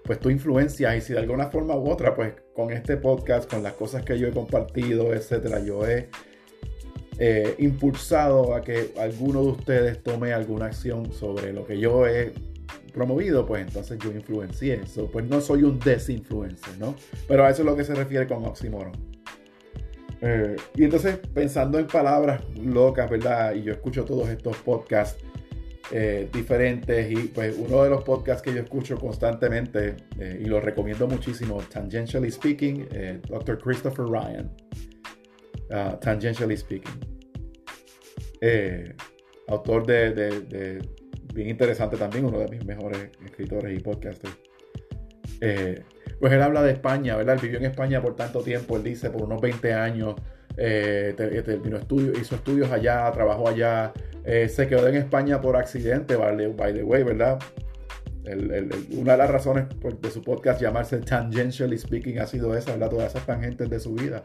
pues tu influencia y si de alguna forma u otra, pues con este podcast, con las cosas que yo he compartido, etcétera, yo he eh, impulsado a que alguno de ustedes tome alguna acción sobre lo que yo he promovido, pues entonces yo influencié. eso pues no soy un desinfluencer, ¿no? Pero a eso es lo que se refiere con oxímoron. Eh, y entonces, pensando en palabras locas, ¿verdad? Y yo escucho todos estos podcasts eh, diferentes y pues uno de los podcasts que yo escucho constantemente eh, y lo recomiendo muchísimo, Tangentially Speaking, eh, Dr. Christopher Ryan, uh, Tangentially Speaking, autor de, bien interesante también, uno de mis mejores escritores y podcasters. Pues él habla de España, ¿verdad? Él vivió en España por tanto tiempo, él dice, por unos 20 años, terminó estudios, hizo estudios allá, trabajó allá, eh, se quedó en España por accidente, by the way, ¿verdad? una de las razones de su podcast llamarse Tangentially Speaking ha sido esa, ¿verdad? Todas esas tangentes de su vida.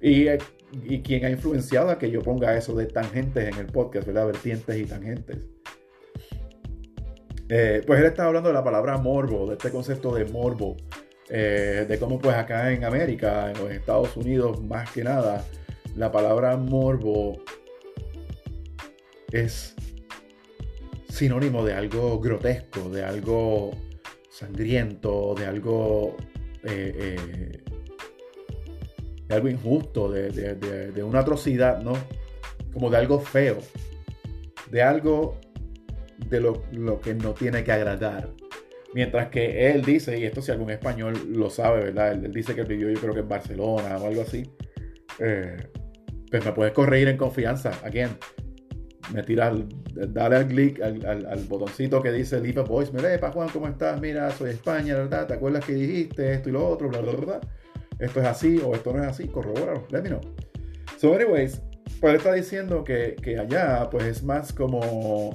Y, eh, y quien ha influenciado a que yo ponga eso de tangentes en el podcast, ¿verdad? Vertientes y tangentes. Eh, pues él estaba hablando de la palabra morbo, de este concepto de morbo, de cómo pues acá en América, en los Estados Unidos más que nada, la palabra morbo es sinónimo de algo grotesco, de algo sangriento, de algo, eh, eh, de algo injusto, de, una atrocidad, ¿no? Como de algo feo, de algo de lo, que no tiene que agradar. Mientras que él dice, y esto si algún español lo sabe, ¿verdad? Él, dice que vivió yo creo que en Barcelona o algo así. Eh, pues me puedes corregir en confianza. Again, me tiras, dale al clic, al, botoncito que dice Leave a Voice. Mira, pa Juan, ¿cómo estás? Mira, soy España, ¿verdad? ¿Te acuerdas que dijiste esto y lo otro? Bla, bla, bla, Esto es así o esto no es así. Corrobóralo. Let me know. So, anyways, pues él está diciendo que, que allá, pues es más como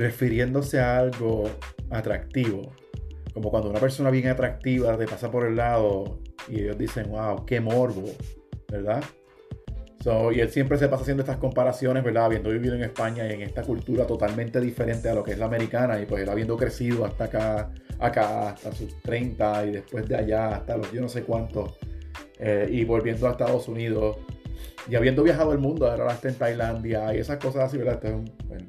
refiriéndose a algo atractivo. Como cuando una persona bien atractiva te pasa por el lado y ellos dicen, wow, qué morbo, ¿verdad? y él siempre se pasa haciendo estas comparaciones, ¿verdad? Habiendo vivido en España y en esta cultura totalmente diferente a lo que es la americana, y pues él habiendo crecido hasta acá, acá hasta sus 30 y después de allá hasta los yo no sé cuántos, eh, y volviendo a Estados Unidos, y habiendo viajado el mundo, ahora está en Tailandia y esas cosas así, ¿verdad? Es un,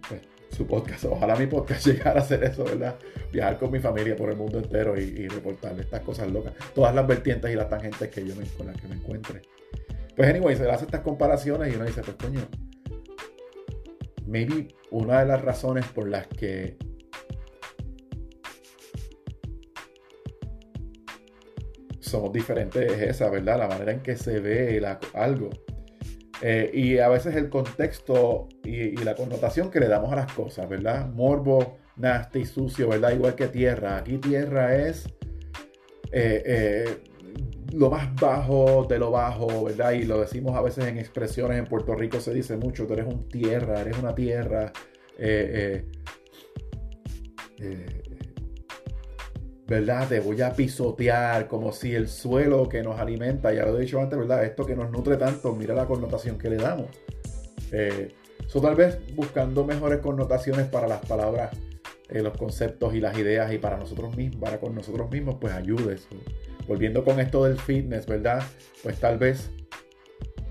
pues, su podcast, ojalá mi podcast *laughs* llegara a hacer eso, ¿verdad? Viajar con mi familia por el mundo entero y, reportarle estas cosas locas, todas las vertientes y las tangentes que yo me, con las que me encuentre. Pues anyway, se hace estas comparaciones y uno dice, pues coño, maybe una de las razones por las que somos diferentes es esa, ¿verdad? La manera en que se ve algo. Eh, y a veces el contexto y, la connotación que le damos a las cosas, ¿verdad? Morbo, nasty, sucio, ¿verdad? Igual que tierra. Aquí tierra es eh, eh, lo más bajo de lo bajo, ¿verdad? Y lo decimos a veces en expresiones en Puerto Rico, se dice mucho, tú eres un tierra, eres una tierra. Eh, eh, eh, ¿Verdad? Te voy a pisotear como si el suelo que nos alimenta, ya lo he dicho antes, ¿verdad? Esto que nos nutre tanto, mira la connotación que le damos. Eso tal vez buscando mejores connotaciones para las palabras eh, los conceptos y las ideas y para nosotros mismos, para con nosotros mismos, pues ayudes. Volviendo con esto del fitness, ¿verdad? Pues tal vez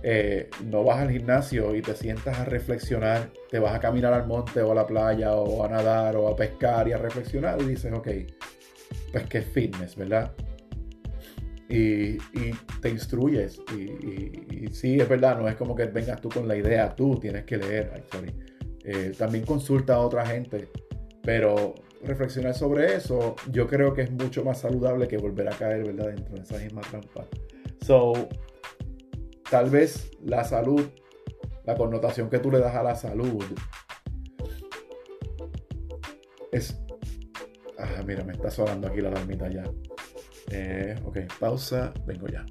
eh, no vas al gimnasio y te sientas a reflexionar, te vas a caminar al monte o a la playa o a nadar o a pescar y a reflexionar y dices, ok, pues que es fitness, ¿verdad? Y, te instruyes. Y, sí, es verdad, no es como que vengas tú con la idea, tú tienes que leer. Eh, también consulta a otra gente, pero reflexionar sobre eso, yo creo que es mucho más saludable que volver a caer, ¿verdad? Dentro de esa misma trampa. So, tal vez la salud, la connotación que tú le das a la salud es... Ah, mira, me está sonando aquí la alarmita ya. Eh, ok, pausa, vengo ya.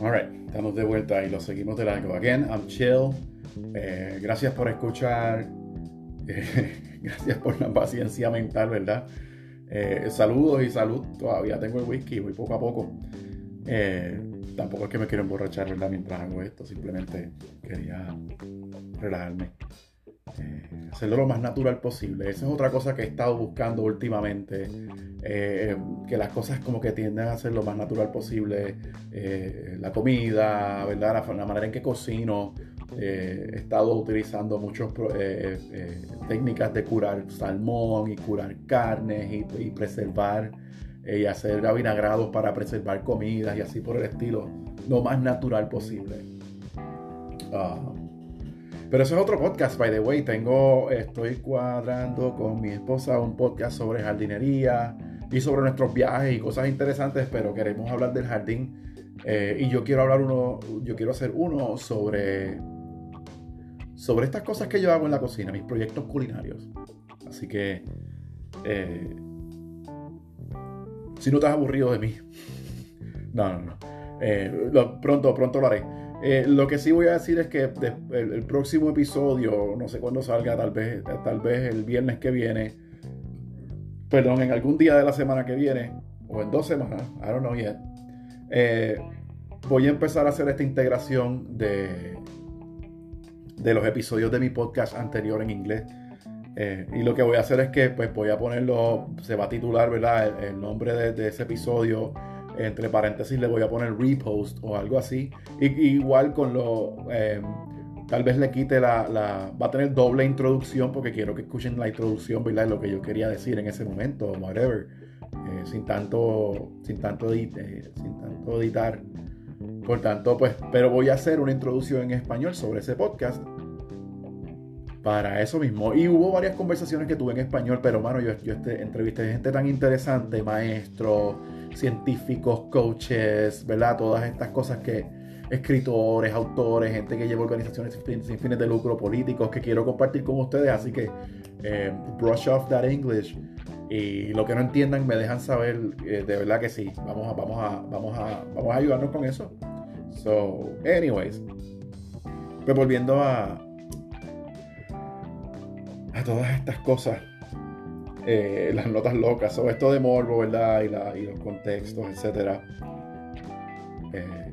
Alright, estamos de vuelta y lo seguimos de largo. Again, I'm chill. Eh, gracias por escuchar. *laughs* Gracias por la paciencia mental, ¿verdad? Eh, saludos y salud. Todavía tengo el whisky, muy poco a poco. tampoco es que me quiero emborrachar, ¿verdad? Mientras hago esto, simplemente quería relajarme. Eh, hacerlo lo más natural posible. Esa es otra cosa que he estado buscando últimamente. Eh, que las cosas como que tienden a ser lo más natural posible. Eh, la comida, ¿verdad? La, manera en que cocino. He estado utilizando muchas técnicas de curar salmón y curar carnes y, preservar y hacer avinagrados para preservar comidas y así por el estilo. Lo más natural posible. Ah, pero eso es otro podcast, by the way. Tengo, estoy cuadrando con mi esposa un podcast sobre jardinería y sobre nuestros viajes y cosas interesantes, pero queremos hablar del jardín. Eh, y yo quiero hablar uno, yo quiero hacer uno sobre, sobre estas cosas que yo hago en la cocina, mis proyectos culinarios. Así que, eh, si no te has aburrido de mí, *laughs* no, no, no. Eh, pronto, pronto lo haré. Eh, lo que sí voy a decir es que el, próximo episodio, no sé cuándo salga, tal vez, tal vez el viernes que viene, perdón, en algún día de la semana que viene, o en dos semanas, I don't know yet, voy a empezar a hacer esta integración de, de los episodios de mi podcast anterior en inglés. Eh, y lo que voy a hacer es que pues voy a ponerlo, se va a titular, ¿verdad? El, nombre de, ese episodio entre paréntesis le voy a poner repost o algo así. Y, igual con lo, em, tal vez le quite la, la, va a tener doble introducción porque quiero que escuchen la introducción, ¿verdad? Lo que yo quería decir en ese momento, whatever. Eh, sin tanto, sin tanto, eh, sin tanto editar. Por tanto, pues, pero voy a hacer una introducción en español sobre ese podcast para eso mismo. Y hubo varias conversaciones que tuve en español, pero mano, yo, yo este, entrevisté gente tan interesante, maestros, científicos, coaches, ¿verdad? Todas estas cosas que escritores, autores, gente que lleva organizaciones sin, fines de lucro, políticos, que quiero compartir con ustedes. Así que eh, brush off that English. Y lo que no entiendan me dejan saber, eh, de verdad que sí. Vamos a, vamos a, vamos a, vamos a ayudarnos con eso. So, anyways. Pues volviendo a, a todas estas cosas eh, las notas locas, sobre esto de morbo, ¿verdad? Y, los contextos, etcétera. Eh,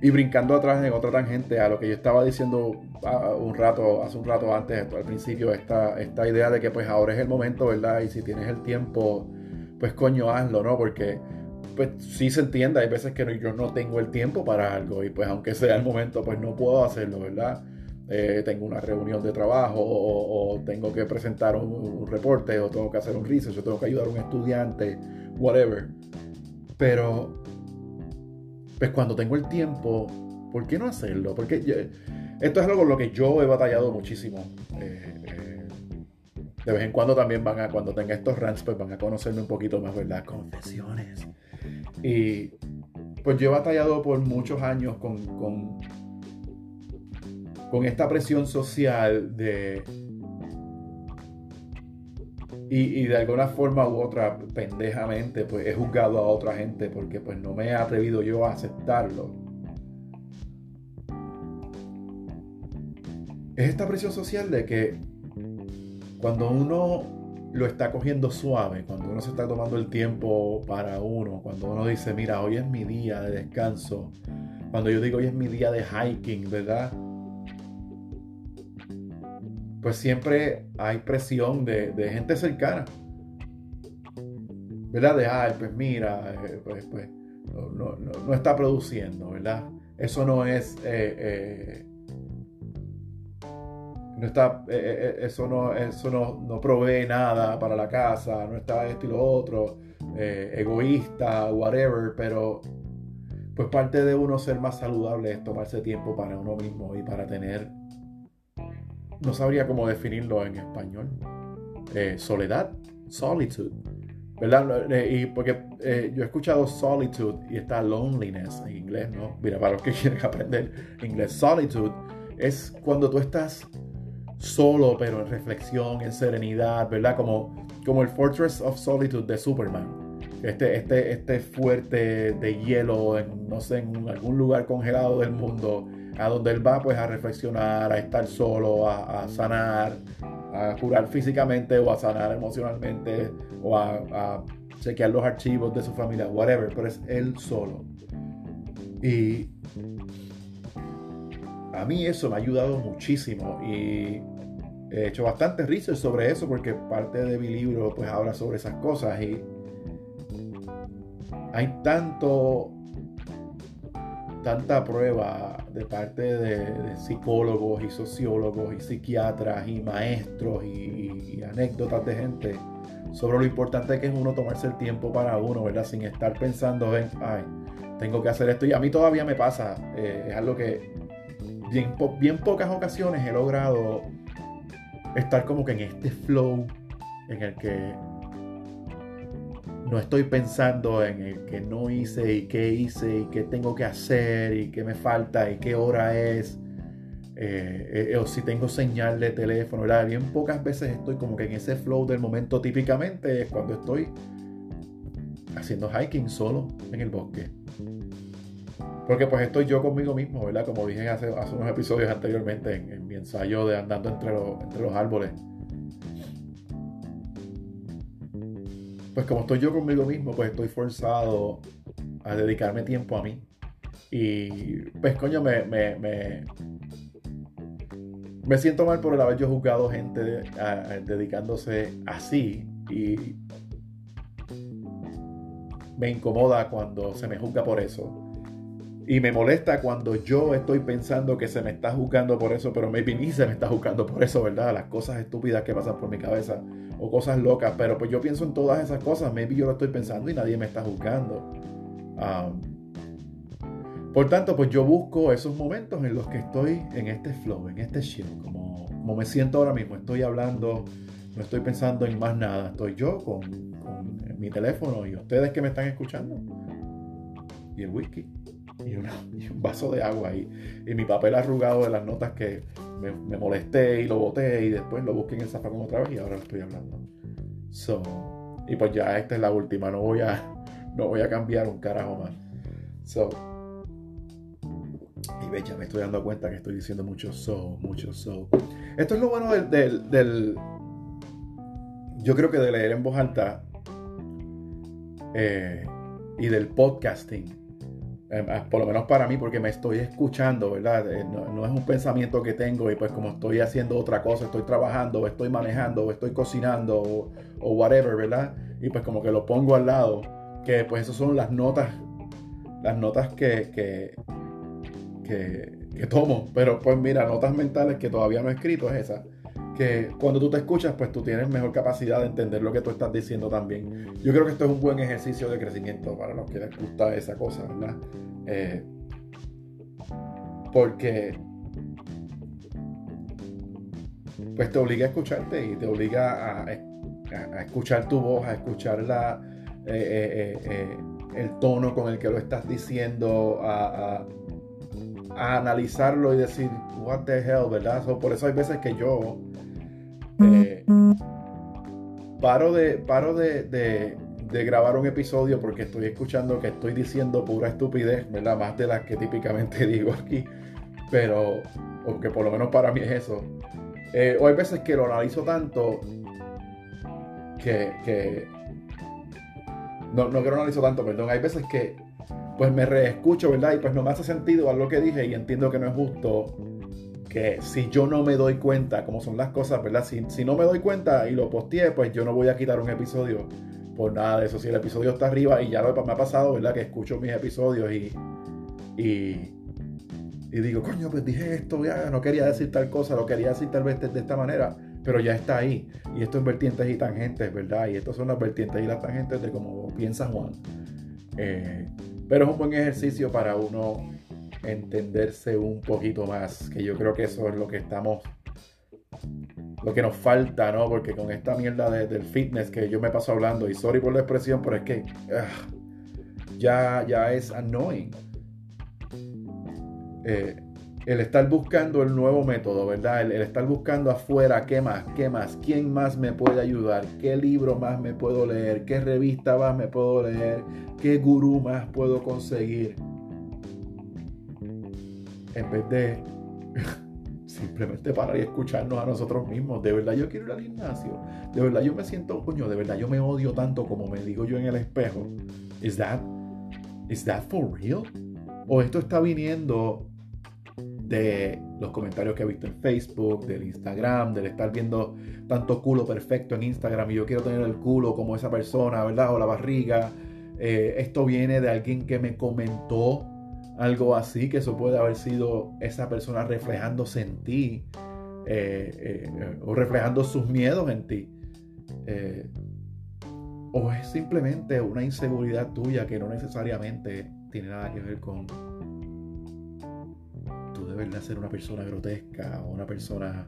y brincando atrás en otra tangente a lo que yo estaba diciendo un rato, hace un rato antes, al principio, esta, esta idea de que pues ahora es el momento, ¿verdad? Y si tienes el tiempo, pues coño, hazlo, ¿no? Porque pues sí se entiende, hay veces que yo no tengo el tiempo para algo y pues aunque sea el momento, pues no puedo hacerlo, ¿verdad? Eh, tengo una reunión de trabajo o, tengo que presentar un, reporte o tengo que hacer un research o tengo que ayudar a un estudiante, whatever. Pero, pues cuando tengo el tiempo, ¿por qué no hacerlo? Porque esto es algo con lo que yo he batallado muchísimo. Eh, eh, de vez en cuando también van a, cuando tenga estos rants, pues van a conocerme un poquito más, ¿verdad? Confesiones. Y pues yo he batallado por muchos años con con esta presión social de... Y, de alguna forma u otra, pendejamente, pues he juzgado a otra gente porque pues no me he atrevido yo a aceptarlo. Es esta presión social de que cuando uno lo está cogiendo suave, cuando uno se está tomando el tiempo para uno, cuando uno dice, mira, hoy es mi día de descanso, cuando yo digo hoy es mi día de hiking, ¿verdad? Pues siempre hay presión de, gente cercana. ¿Verdad? De, ay, pues mira, eh, pues, pues no, está produciendo, ¿verdad? Eso no es... Eh, eh, no está, eso, no, eso no, no, provee nada para la casa, no está esto y lo otro, egoísta, whatever, pero pues parte de uno ser más saludable es tomarse tiempo para uno mismo y para tener, no sabría cómo definirlo en español, eh, soledad, solitude, ¿verdad? Eh, y porque eh, yo he escuchado solitude y está loneliness en inglés, ¿no? Mira, para los que *laughs* quieren aprender inglés, solitude es cuando tú estás solo, pero en reflexión, en serenidad, ¿verdad? Como, como el Fortress of Solitude de Superman este, este, este fuerte de hielo en, no sé, en algún lugar congelado del mundo, a donde él va pues a reflexionar, a estar solo, a, sanar, a curar físicamente o a sanar emocionalmente o a, chequear los archivos de su familia, whatever, pero es él solo. Y a mí eso me ha ayudado muchísimo y he hecho bastante research sobre eso porque parte de mi libro pues habla sobre esas cosas y hay tanto, tanta prueba de parte de, psicólogos y sociólogos y psiquiatras y maestros y, anécdotas de gente sobre lo importante que es uno tomarse el tiempo para uno, ¿verdad? Sin estar pensando en, ay, tengo que hacer esto. Y a mí todavía me pasa, eh, es algo que bien, bien pocas ocasiones he logrado estar como que en este flow en el que no estoy pensando en el que no hice y qué hice y qué tengo que hacer y qué me falta y qué hora es. Eh, eh, o si tengo señal de teléfono, ¿verdad? Bien pocas veces estoy como que en ese flow del momento típicamente es cuando estoy haciendo hiking solo en el bosque. Porque pues estoy yo conmigo mismo, ¿verdad? Como dije hace, hace unos episodios anteriormente en, mi ensayo de andando entre, entre los árboles. Pues como estoy yo conmigo mismo, pues estoy forzado a dedicarme tiempo a mí. Y pues coño, me, me, me, siento mal por el haber yo juzgado gente dedicándose así. Y me incomoda cuando se me juzga por eso. Y me molesta cuando yo estoy pensando que se me está juzgando por eso, pero maybe ni se me está juzgando por eso, ¿verdad? Las cosas estúpidas que pasan por mi cabeza o cosas locas, pero pues yo pienso en todas esas cosas, maybe yo lo estoy pensando y nadie me está juzgando. Um, por tanto, pues yo busco esos momentos en los que estoy en este flow, en este chill, como, como me siento ahora mismo, estoy hablando, no estoy pensando en más nada, estoy yo con, con mi teléfono y ustedes que me están escuchando y el whisky y, un vaso de agua y, y mi papel arrugado de las notas que me, molesté y lo boté y después lo busqué en el zafacón otra vez y ahora lo estoy hablando. So, y pues ya esta es la última, no voy a, no voy a cambiar un carajo más. So, y ve, ya me estoy dando cuenta que estoy diciendo mucho so, mucho so. Esto es lo bueno del, del, yo creo que de leer en voz alta eh, y del podcasting por lo menos para mí, porque me estoy escuchando, ¿verdad? Eh, no, es un pensamiento que tengo y pues como estoy haciendo otra cosa, estoy trabajando, o estoy manejando, o estoy cocinando, o, whatever, ¿verdad? Y pues como que lo pongo al lado, que pues esas son las notas, las notas que, que, que, que tomo, pero pues mira, notas mentales que todavía no he escrito es esa que cuando tú te escuchas, pues tú tienes mejor capacidad de entender lo que tú estás diciendo también. Yo creo que esto es un buen ejercicio de crecimiento para los que les gusta esa cosa, ¿verdad? Eh, porque pues te obliga a escucharte y te obliga a, escuchar tu voz, a escuchar eh, eh, el tono con el que lo estás diciendo, a, a analizarlo y decir, what the hell, ¿verdad? por eso hay veces que yo eh, paro de, paro de, grabar un episodio porque estoy escuchando que estoy diciendo pura estupidez, ¿verdad? Más de las que típicamente *laughs* digo aquí, pero, aunque por lo menos para mí es eso. Eh, o hay veces que lo analizo tanto que, no, no que no analizo tanto, perdón, hay veces que pues me reescucho, ¿verdad? Y pues no me hace sentido a lo que dije y entiendo que no es justo si yo no me doy cuenta cómo son las cosas, ¿verdad? Si, si no me doy cuenta y lo posteé, pues yo no voy a quitar un episodio por nada de eso. Si el episodio está arriba y ya lo me ha pasado, ¿verdad? Que escucho mis episodios y, y, y digo, coño, pues dije esto, ya no quería decir tal cosa, lo quería decir tal vez de, esta manera, pero ya está ahí. Y esto es vertientes y tangentes, ¿verdad? Y estas son las vertientes y las tangentes de cómo piensa Juan. Eh, pero es un buen ejercicio para uno entenderse un poquito más, que yo creo que eso es lo que estamos, lo que nos falta, ¿no? Porque con esta mierda del fitness que yo me paso hablando, y sorry por la expresión, pero es que ah, ya, ya es annoying. Eh, el estar buscando el nuevo método, ¿verdad? El, estar buscando afuera, ¿qué más? ¿Qué más? ¿Quién más me puede ayudar? ¿Qué libro más me puedo leer? ¿Qué revista más me puedo leer? ¿Qué gurú más puedo conseguir? En vez de *laughs* simplemente parar y escucharnos a nosotros mismos. De verdad yo quiero ir al gimnasio. De verdad yo me siento, coño, de verdad yo me odio tanto como me digo yo en el espejo. ¿Is that, is that for real? ¿O esto está viniendo de los comentarios que he visto en Facebook, del Instagram, del estar viendo tanto culo perfecto en Instagram y yo quiero tener el culo como esa persona, ¿verdad? O la barriga. Eh, esto viene de alguien que me comentó algo así, que eso puede haber sido esa persona reflejándose en ti eh, eh, o reflejando sus miedos en ti. o es simplemente una inseguridad tuya que no necesariamente tiene nada que ver con tú de ser una persona grotesca o una persona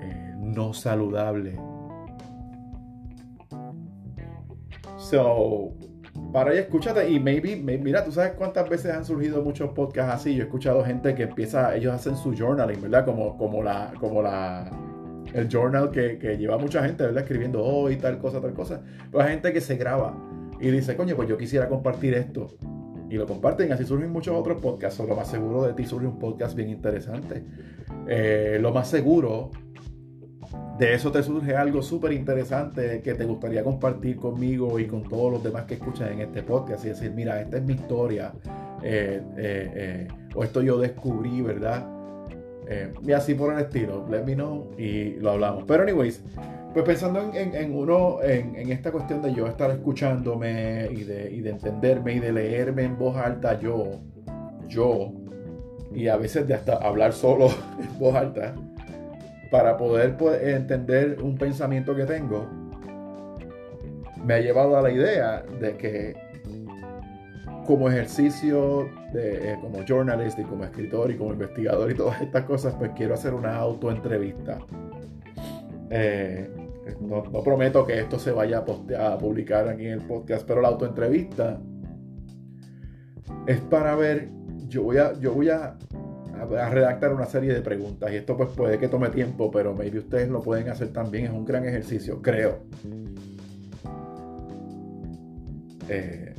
eh, no saludable. So, para ahí escúchate y maybe, mira, tú sabes cuántas veces han surgido muchos podcasts así. Yo he escuchado gente que empieza, ellos hacen su journaling, ¿verdad? Como, como la, como la, el journal que, que lleva mucha gente, ¿verdad? Escribiendo hoy tal cosa, tal cosa. Pero hay gente que se graba y dice, coño, pues yo quisiera compartir esto y lo comparten. Así surgen muchos otros podcasts. Lo más seguro de ti surge un podcast bien interesante. Eh, lo más seguro de eso te surge algo súper interesante que te gustaría compartir conmigo y con todos los demás que escuchan en este podcast. Y decir, mira, esta es mi historia. Eh, eh, o esto yo descubrí, ¿verdad? y así por el estilo. Let me know y lo hablamos. Pero, anyways. Pues pensando en, uno, en, esta cuestión de yo estar escuchándome y de, entenderme y de leerme en voz alta yo, yo, y a veces de hasta hablar solo *laughs* en voz alta, para poder entender un pensamiento que tengo, me ha llevado a la idea de que como ejercicio, de, eh, como journalist y como escritor y como investigador y todas estas cosas, pues quiero hacer una autoentrevista. Eh, no, prometo que esto se vaya a, publicar aquí en el podcast, pero la autoentrevista es para ver, yo voy yo voy a, redactar una serie de preguntas y esto pues puede que tome tiempo, pero maybe ustedes lo pueden hacer también, es un gran ejercicio, creo. Eh,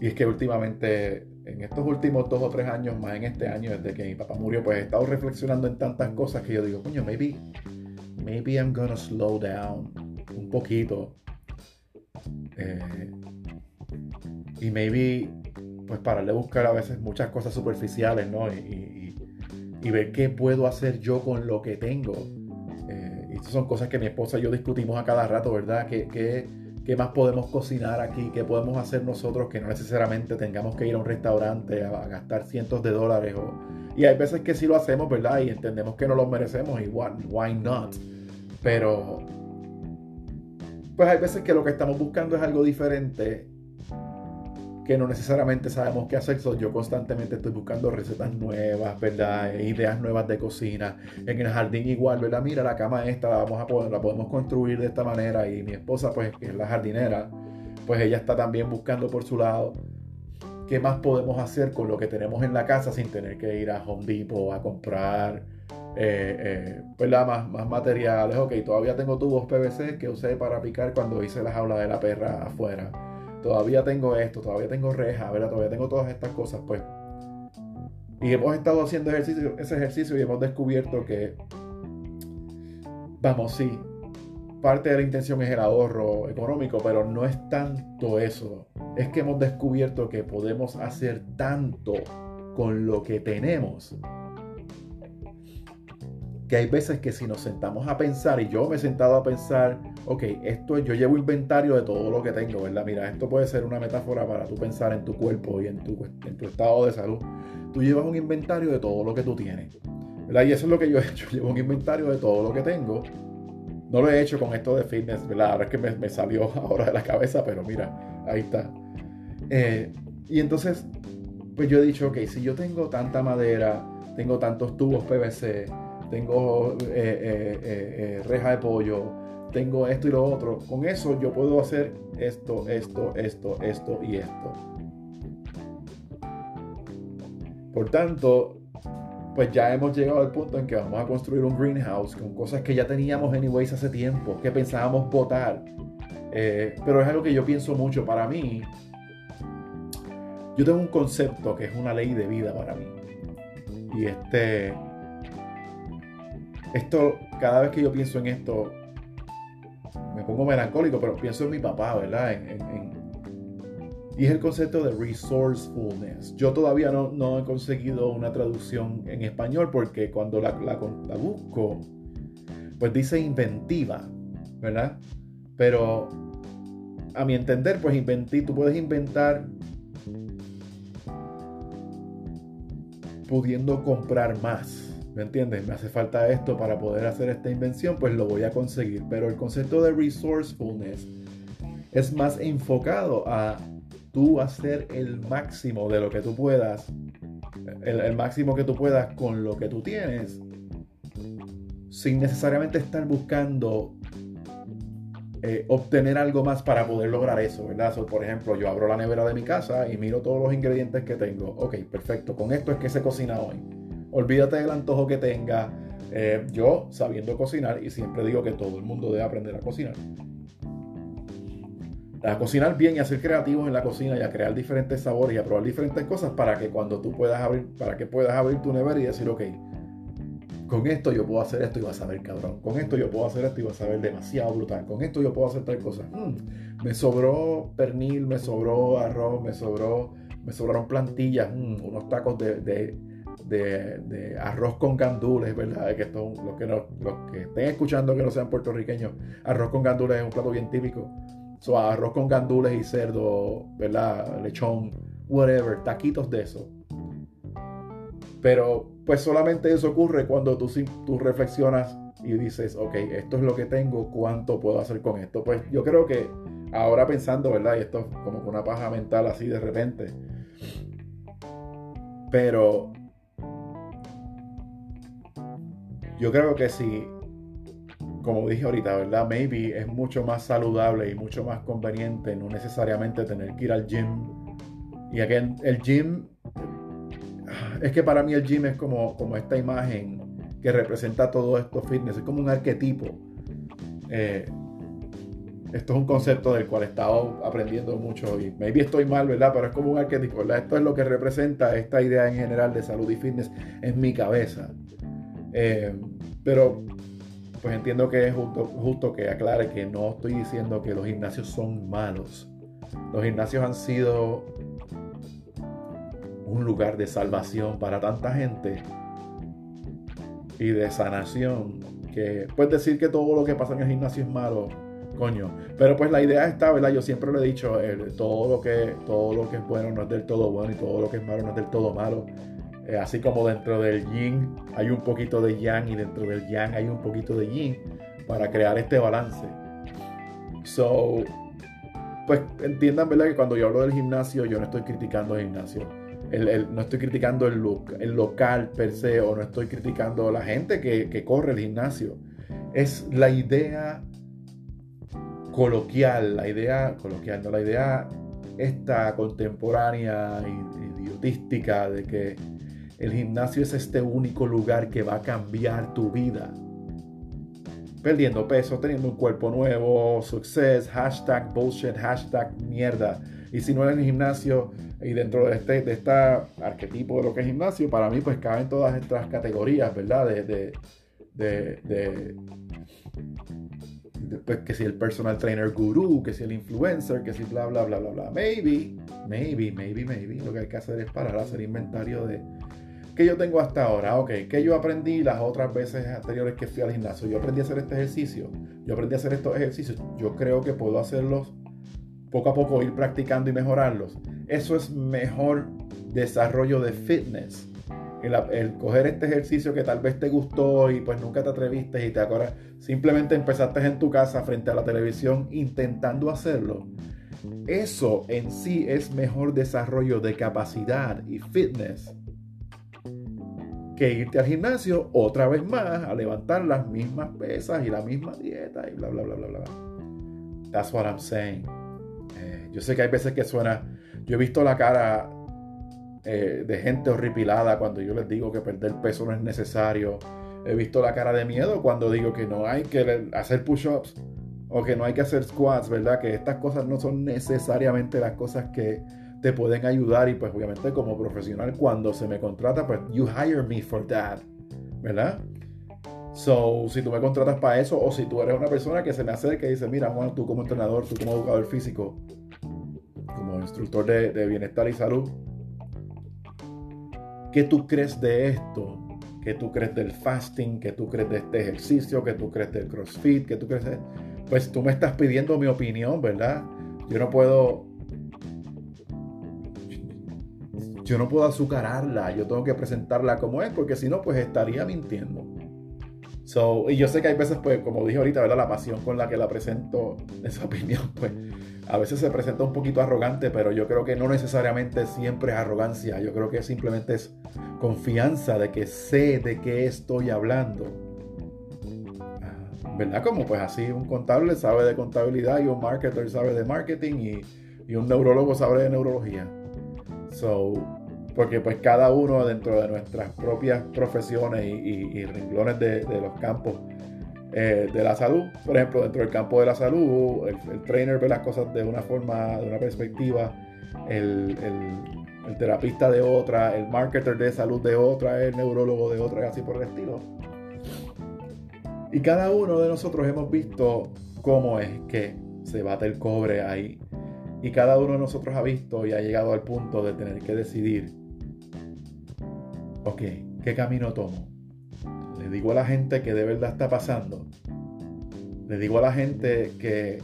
y es que últimamente, en estos últimos dos o tres años, más en este año, desde que mi papá murió, pues he estado reflexionando en tantas cosas que yo digo, coño, maybe maybe I'm gonna slow down un poquito. Eh, y maybe, pues pararle a buscar a veces muchas cosas superficiales, ¿no? Y, ver qué puedo hacer yo con lo que tengo. Eh, y estas son cosas que mi esposa y yo discutimos a cada rato, ¿verdad? ¿Qué, qué, más podemos cocinar aquí? ¿Qué podemos hacer nosotros que no necesariamente tengamos que ir a un restaurante a, gastar cientos de dólares? y hay veces que sí lo hacemos, ¿verdad? Y entendemos que no lo merecemos y why not? Pero, pues hay veces que lo que estamos buscando es algo diferente que no necesariamente sabemos qué hacer. yo constantemente estoy buscando recetas nuevas, ¿verdad? Ideas nuevas de cocina. En el jardín igual, ¿verdad? Mira, la cama esta la, vamos a poder, la podemos construir de esta manera. Y mi esposa, pues, que es la jardinera, pues ella está también buscando por su lado qué más podemos hacer con lo que tenemos en la casa sin tener que ir a Home Depot a comprar eh, eh, pues Más, más materiales. Ok, todavía tengo tubos PVC que usé para picar cuando hice la jaula de la perra afuera. Todavía tengo esto, todavía tengo reja, ¿verdad? Todavía tengo todas estas cosas, pues. Y hemos estado haciendo ejercicio, ese ejercicio y hemos descubierto que, vamos, sí, parte de la intención es el ahorro económico, pero no es tanto eso. Es que hemos descubierto que podemos hacer tanto con lo que tenemos. Que hay veces que si nos sentamos a pensar, y yo me he sentado a pensar, ok, esto yo llevo inventario de todo lo que tengo, ¿verdad? Mira, esto puede ser una metáfora para tú pensar en tu cuerpo y en tu, en tu estado de salud. Tú llevas un inventario de todo lo que tú tienes. ¿verdad? Y eso es lo que yo he hecho. *laughs* Llevo un inventario de todo lo que tengo. No lo he hecho con esto de fitness, ¿verdad? Ahora es que me, salió *laughs* ahora de la cabeza, pero mira, ahí está. Eh, y entonces, pues yo he dicho, ok, si yo tengo tanta madera, tengo tantos tubos PVC, tengo eh, eh, reja de pollo, tengo esto y lo otro, con eso yo puedo hacer esto, esto, esto, esto y esto. Por tanto, pues ya hemos llegado al punto en que vamos a construir un greenhouse con cosas que ya teníamos anyways hace tiempo, que pensábamos botar. Eh, pero es algo que yo pienso mucho para mí. Yo tengo un concepto que es una ley de vida para mí. Y este. Esto, cada vez que yo pienso en esto, me pongo melancólico, pero pienso en mi papá, ¿verdad? y es el concepto de resourcefulness. Yo todavía no, he conseguido una traducción en español porque cuando la, la, busco, pues dice inventiva, ¿verdad? Pero a mi entender, pues tú puedes inventar pudiendo comprar más. ¿Me entiendes? Me hace falta esto para poder hacer esta invención, pues lo voy a conseguir. Pero el concepto de resourcefulness es más enfocado a tú hacer el máximo de lo que tú puedas, el, máximo que tú puedas con lo que tú tienes, sin necesariamente estar buscando eh, obtener algo más para poder lograr eso, ¿verdad? por ejemplo, yo abro la nevera de mi casa y miro todos los ingredientes que tengo. Ok, perfecto, con esto es que se cocina hoy. Olvídate del antojo que tenga. Eh, yo sabiendo cocinar, y siempre digo que todo el mundo debe aprender a cocinar a cocinar bien y a ser creativos en la cocina y a crear diferentes sabores y a probar diferentes cosas para que cuando tú puedas abrir, para que puedas abrir tu nevera y decir, ok, con esto yo puedo hacer esto y vas a ver cabrón, con esto yo puedo hacer esto y vas a ver demasiado brutal, con esto yo puedo hacer tal cosa. Mm, me sobró pernil, me sobró arroz, me sobró, me sobraron plantillas, mm, unos tacos de, de, arroz con gandules, ¿verdad? Que los que, los que estén escuchando que no sean puertorriqueños, arroz con gandules es un plato bien típico So, arroz con gandules y cerdo, ¿verdad? Lechón, whatever, taquitos de eso. Pero pues solamente eso ocurre cuando tú, tú reflexionas y dices, ok, esto es lo que tengo, ¿cuánto puedo hacer con esto? Pues yo creo que ahora pensando, ¿verdad? Y esto es como una paja mental así de repente. Pero yo creo que si como dije ahorita, ¿verdad? Maybe es mucho más saludable y mucho más conveniente no necesariamente tener que ir al gym. Y aquí el gym, es que para mí el gym es como, como esta imagen que representa todo esto fitness, es como un arquetipo. Eh, esto es un concepto del cual he estado aprendiendo mucho y maybe estoy mal, ¿verdad? Pero es como un arquetipo, ¿verdad? Esto es lo que representa esta idea en general de salud y fitness en mi cabeza. Eh, pero pues entiendo que es justo, que aclare que no estoy diciendo que los gimnasios son malos. Los gimnasios han sido un lugar de salvación para tanta gente y de sanación que puedes decir que todo lo que pasa en el gimnasio es malo, coño. Pero pues la idea está, ¿verdad? Yo siempre lo he dicho, todo, lo que, todo lo que es bueno no es del todo bueno y todo lo que es malo no es del todo malo. Eh, así como dentro del yin hay un poquito de yang y dentro del yang hay un poquito de yin para crear este balance. So, pues entiendan, ¿verdad? Que cuando yo hablo del gimnasio, yo no estoy criticando el gimnasio. no estoy criticando el, el, local per se o no estoy criticando la gente que, corre el gimnasio. Es la idea coloquial, la idea coloquial, la idea esta contemporánea idiotística de que el gimnasio es este único lugar que va a cambiar tu vida. Perdiendo peso, teniendo un cuerpo nuevo, success, hashtag bullshit, hashtag mierda. Y si no eres en el gimnasio y dentro de este, de este arquetipo de lo que es gimnasio, para mí pues caben todas estas categorías, ¿verdad? De, de, de, pues, que si el personal trainer gurú, que si el influencer, que si bla, bla, bla, bla, bla. Maybe, maybe, maybe, maybe. Lo que hay que hacer es parar a hacer inventario de qué yo tengo hasta ahora. Ok, que yo aprendí las otras veces anteriores que fui al gimnasio. Yo aprendí a hacer este ejercicio. Yo aprendí a hacer estos ejercicios. Yo creo que puedo hacerlos poco a poco, ir practicando y mejorarlos. Eso es mejor desarrollo de fitness el, coger este ejercicio que tal vez te gustó y pues nunca te atreviste y te acuerdas, simplemente empezaste en tu casa frente a la televisión intentando hacerlo. Eso en sí es mejor desarrollo de capacidad y fitness que irte al gimnasio otra vez más a levantar las mismas pesas y la misma dieta y bla bla bla bla bla. That's what I'm saying. Eh, yo sé que hay veces que suena. Yo he visto la cara eh, de gente horripilada cuando yo les digo que perder peso no es necesario. He visto la cara de miedo cuando digo que no hay que hacer push-ups o que no hay que hacer squats, ¿verdad? Que estas cosas no son necesariamente las cosas que te pueden ayudar y pues obviamente como profesional cuando se me contrata, pues you hire me for that, ¿verdad? So, si tú me contratas para eso o si tú eres una persona que se me acerca y dice, mira Juan, tú como entrenador, tú como educador físico, como instructor de bienestar y salud, ¿Qué tú crees de esto? ¿Qué tú crees del fasting? ¿Qué tú crees de este ejercicio? ¿Qué tú crees del CrossFit? ¿Qué tú crees de... Pues tú me estás pidiendo mi opinión, ¿verdad? Yo no puedo... Yo no puedo azucararla, yo tengo que presentarla como es, porque si no, pues estaría mintiendo. So, y yo sé que hay veces, pues, como dije ahorita, ¿verdad? La pasión con la que la presento, *laughs* esa opinión, pues, a veces se presenta un poquito arrogante, pero yo creo que no necesariamente siempre es arrogancia. Yo creo que simplemente es confianza de que sé de qué estoy hablando. Ah, ¿Verdad? Como pues así un contable sabe de contabilidad y un marketer sabe de marketing y, un neurólogo sabe de neurología. So, porque pues cada uno dentro de nuestras propias profesiones y, renglones de, de los campos eh, de la salud. Por ejemplo, dentro del campo de la salud, el, trainer ve las cosas de una forma, de una perspectiva, el, terapista de otra, el marketer de salud de otra, el neurólogo de otra, y así por el estilo. Y cada uno de nosotros hemos visto cómo es que se bate el cobre ahí. Y cada uno de nosotros ha visto y ha llegado al punto de tener que decidir, ok, ¿qué camino tomo? le digo a la gente que de verdad está pasando. Le digo a la gente que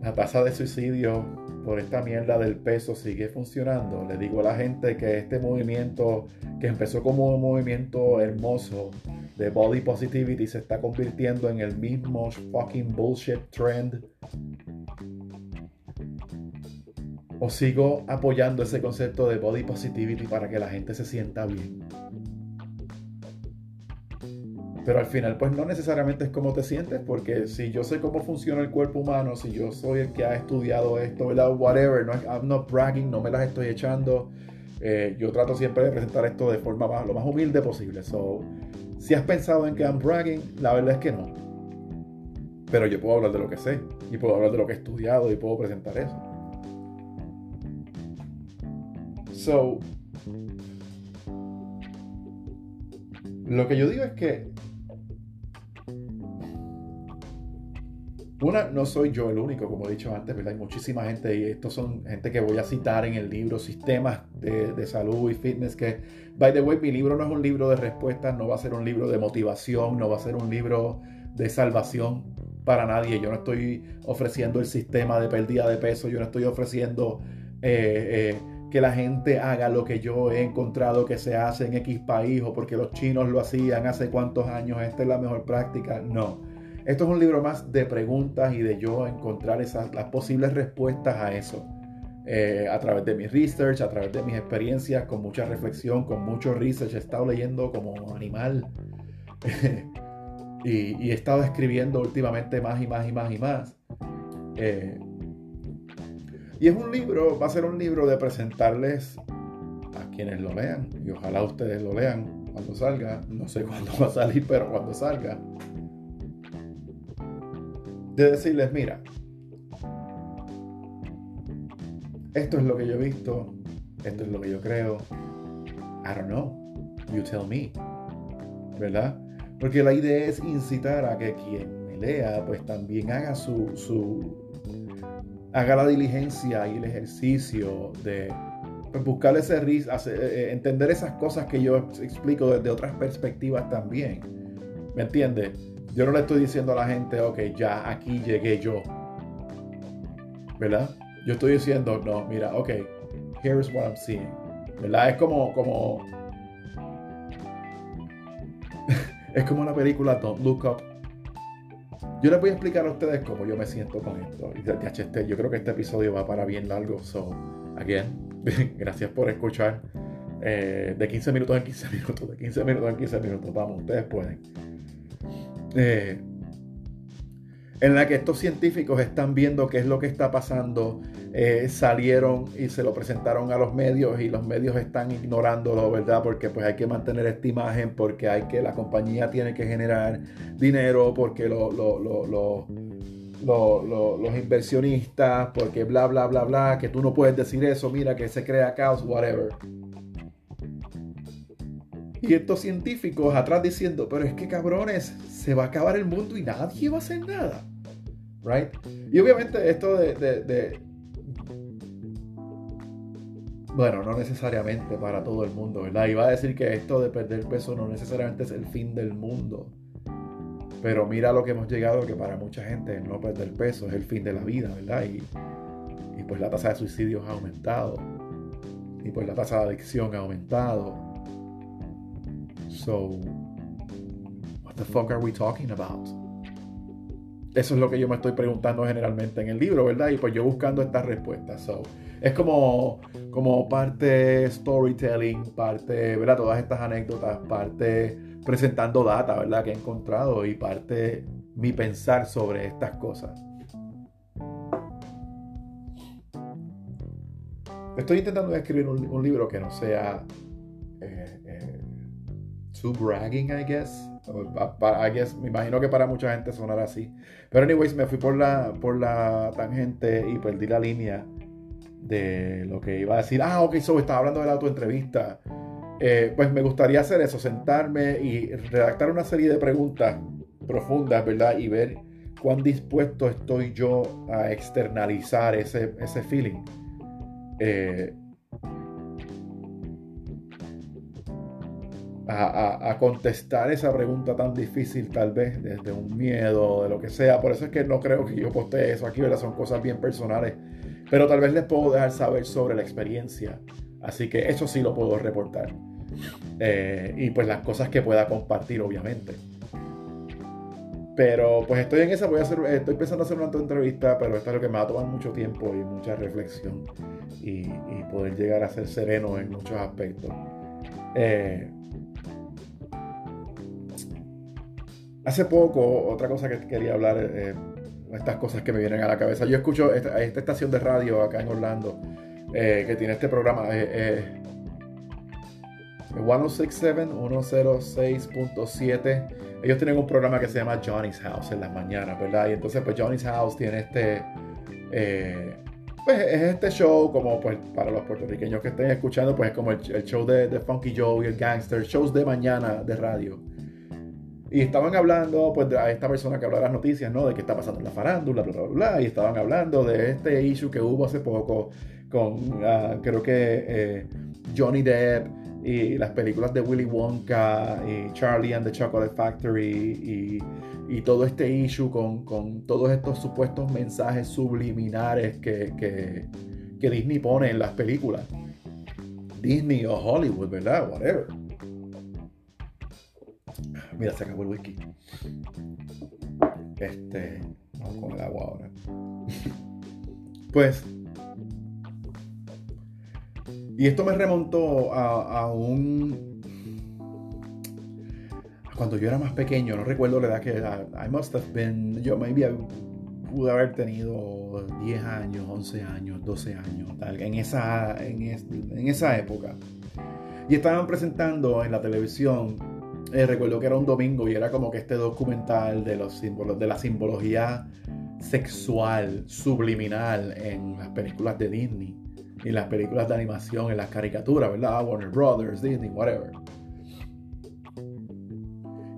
la tasa de suicidio por esta mierda del peso sigue funcionando. Le digo a la gente que este movimiento que empezó como un movimiento hermoso de body positivity se está convirtiendo en el mismo fucking bullshit trend. O sigo apoyando ese concepto de body positivity para que la gente se sienta bien. Pero al final, pues no necesariamente es cómo te sientes, porque si yo sé cómo funciona el cuerpo humano, si yo soy el que ha estudiado esto, ¿verdad? Whatever, no, I'm not bragging, no me las estoy echando. Eh, yo trato siempre de presentar esto de forma lo más humilde posible. So, si has pensado en que I'm bragging, la verdad es que no. Pero yo puedo hablar de lo que sé, y puedo hablar de lo que he estudiado, y puedo presentar eso. So, lo que yo digo es que Una, no soy yo el único, como he dicho antes, ¿verdad? Hay muchísima gente y estos son gente que voy a citar en el libro Sistemas de, Salud y Fitness, que, by the way, mi libro no es un libro de respuestas, no va a ser un libro de motivación, no va a ser un libro de salvación para nadie. Yo no estoy ofreciendo el sistema de pérdida de peso, yo no estoy ofreciendo eh, eh, que la gente haga lo que yo he encontrado que se hace en X país o porque los chinos lo hacían hace cuántos años, esta es la mejor práctica. No esto es un libro más de preguntas y de yo encontrar esas, las posibles respuestas a eso. Eh, a través de mi research, a través de mis experiencias, con mucha reflexión, con mucho research. He estado leyendo como animal *laughs* y, he estado escribiendo últimamente más y más y más y más. Eh, y es un libro, va a ser un libro de presentarles a quienes lo lean. Y ojalá ustedes lo lean cuando salga. No sé cuándo va a salir, pero cuando salga. De decirles, mira, esto es lo que yo he visto, esto es lo que yo creo, I don't know, you tell me, ¿verdad? Porque la idea es incitar a que quien lea, pues también haga su, su haga la diligencia y el ejercicio de buscar ese risk, eh, eh, entender esas cosas que yo explico desde otras perspectivas también. ¿Me entiendes? Yo no le estoy diciendo a la gente, ok, ya aquí llegué yo. ¿Verdad? Yo estoy diciendo, no, mira, ok, here's what I'm seeing. ¿Verdad? Es como, como, *laughs* es como la película Don't Look Up. Yo les voy a explicar a ustedes cómo yo me siento con esto. Este, yo creo que este episodio va para bien largo. So, again, *laughs* gracias por escuchar. Eh, de 15 minutos en 15 *laughs* minutos, de 15 minutos en 15 minutos. Vamos, ustedes pueden. Eh, en la que estos científicos están viendo qué es lo que está pasando, eh, salieron y se lo presentaron a los medios y los medios están ignorándolo, ¿verdad? Porque pues hay que mantener esta imagen, porque hay que, la compañía tiene que generar dinero, porque los inversionistas, porque bla, bla, bla, bla, que tú no puedes decir eso, mira que se crea caos, whatever. Y estos científicos atrás diciendo, pero es que cabrones, se va a acabar el mundo y nadie va a hacer nada. Right? Y obviamente esto de, bueno, no necesariamente para todo el mundo, ¿verdad? Iba a decir que esto de perder peso no necesariamente es el fin del mundo. Pero mira lo que hemos llegado, que para mucha gente no perder peso es el fin de la vida, ¿verdad? Y, y pues la tasa de suicidios ha aumentado. Y pues la tasa de adicción ha aumentado So, what the fuck are we talking about? Eso es lo que yo me estoy preguntando generalmente en el libro, ¿verdad? Y pues yo buscando estas respuestas. So, es como, como parte storytelling, parte, ¿verdad? Todas estas anécdotas, parte presentando data, ¿verdad? Que he encontrado y parte mi pensar sobre estas cosas. Estoy intentando escribir un, libro que no sea eh, eh, bragging, I guess. I guess, me imagino que para mucha gente sonará así. Pero anyways, me fui por la, por la tangente y perdí la línea de lo que iba a decir. Ah, ok, so estaba hablando de la autoentrevista. Eh, pues me gustaría hacer eso, sentarme y redactar una serie de preguntas profundas, ¿verdad? Y ver cuán dispuesto estoy yo a externalizar ese, ese feeling. Eh, a, contestar esa pregunta tan difícil, tal vez desde un miedo, de lo que sea. Por eso es que no creo que yo postee eso aquí, ¿verdad? Son cosas bien personales. Pero tal vez les puedo dejar saber sobre la experiencia. Así que eso sí lo puedo reportar. Eh, y pues las cosas que pueda compartir, obviamente. Pero pues estoy en esa, voy a hacer, estoy pensando hacer una entrevista, pero esto es lo que me va a tomar mucho tiempo y mucha reflexión y, poder llegar a ser sereno en muchos aspectos. Eh, Hace poco, otra cosa que quería hablar, eh, estas cosas que me vienen a la cabeza. Yo escucho esta, esta estación de radio acá en Orlando eh, que tiene este programa. Eh, 1067, 106.7. Ellos tienen un programa que se llama Johnny's House en las mañanas, ¿verdad? Y entonces, pues Johnny's House tiene este. Eh, pues es este show, como pues para los puertorriqueños que estén escuchando, pues es como el, show de, de, Funky Joe y el Gangster, shows de mañana de radio. Y estaban hablando, pues, a esta persona que habla de las noticias, ¿no? De qué está pasando la farándula, bla, bla, bla, Y estaban hablando de este issue que hubo hace poco con, ah, creo que eh, Johnny Depp y las películas de Willy Wonka y Charlie and the Chocolate Factory y, todo este issue con, con, todos estos supuestos mensajes subliminares que, que, que Disney pone en las películas. Disney o Hollywood, ¿verdad? Whatever. Mira, se acabó el whisky. Este. Vamos con el agua ahora. *laughs* pues. Y esto me remontó a, un. cuando yo era más pequeño, no recuerdo la edad que era. I must have been. Yo maybe pude haber tenido 10 años, 11 años, 12 años, tal, en esa, en, en esa época. Y estaban presentando en la televisión eh, recuerdo que era un domingo y era como que este documental de los símbolos, de la simbología sexual, subliminal en las películas de Disney, y las películas de animación, en las caricaturas, ¿verdad? Warner Brothers, Disney, whatever.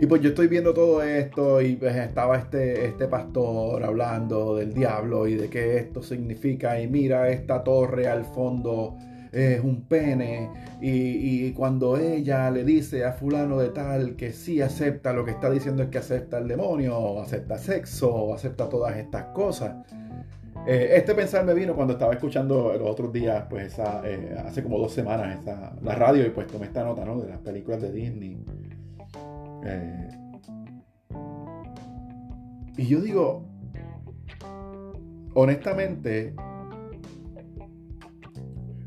Y pues yo estoy viendo todo esto y pues estaba este, este pastor hablando del diablo y de qué esto significa y mira esta torre al fondo es un pene y, cuando ella le dice a fulano de tal que sí acepta lo que está diciendo es que acepta el demonio o acepta sexo o acepta todas estas cosas. Eh, este pensar me vino cuando estaba escuchando los otros días, pues eh, hace como dos semanas, la radio y pues tomé esta nota, ¿no? De las películas de Disney. Eh, y yo digo, honestamente,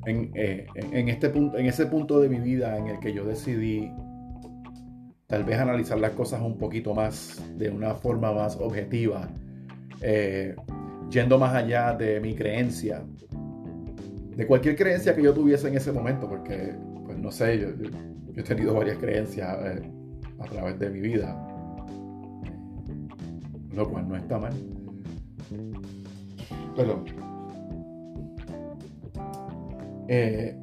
eh, en, este punto, en ese punto de mi vida en el que yo decidí tal vez analizar las cosas un poquito más, de una forma más objetiva, eh, yendo más allá de mi creencia, de cualquier creencia que yo tuviese en ese momento, porque, pues no sé, yo, he tenido varias creencias eh, a través de mi vida, lo cual no está mal. Perdón. Eh,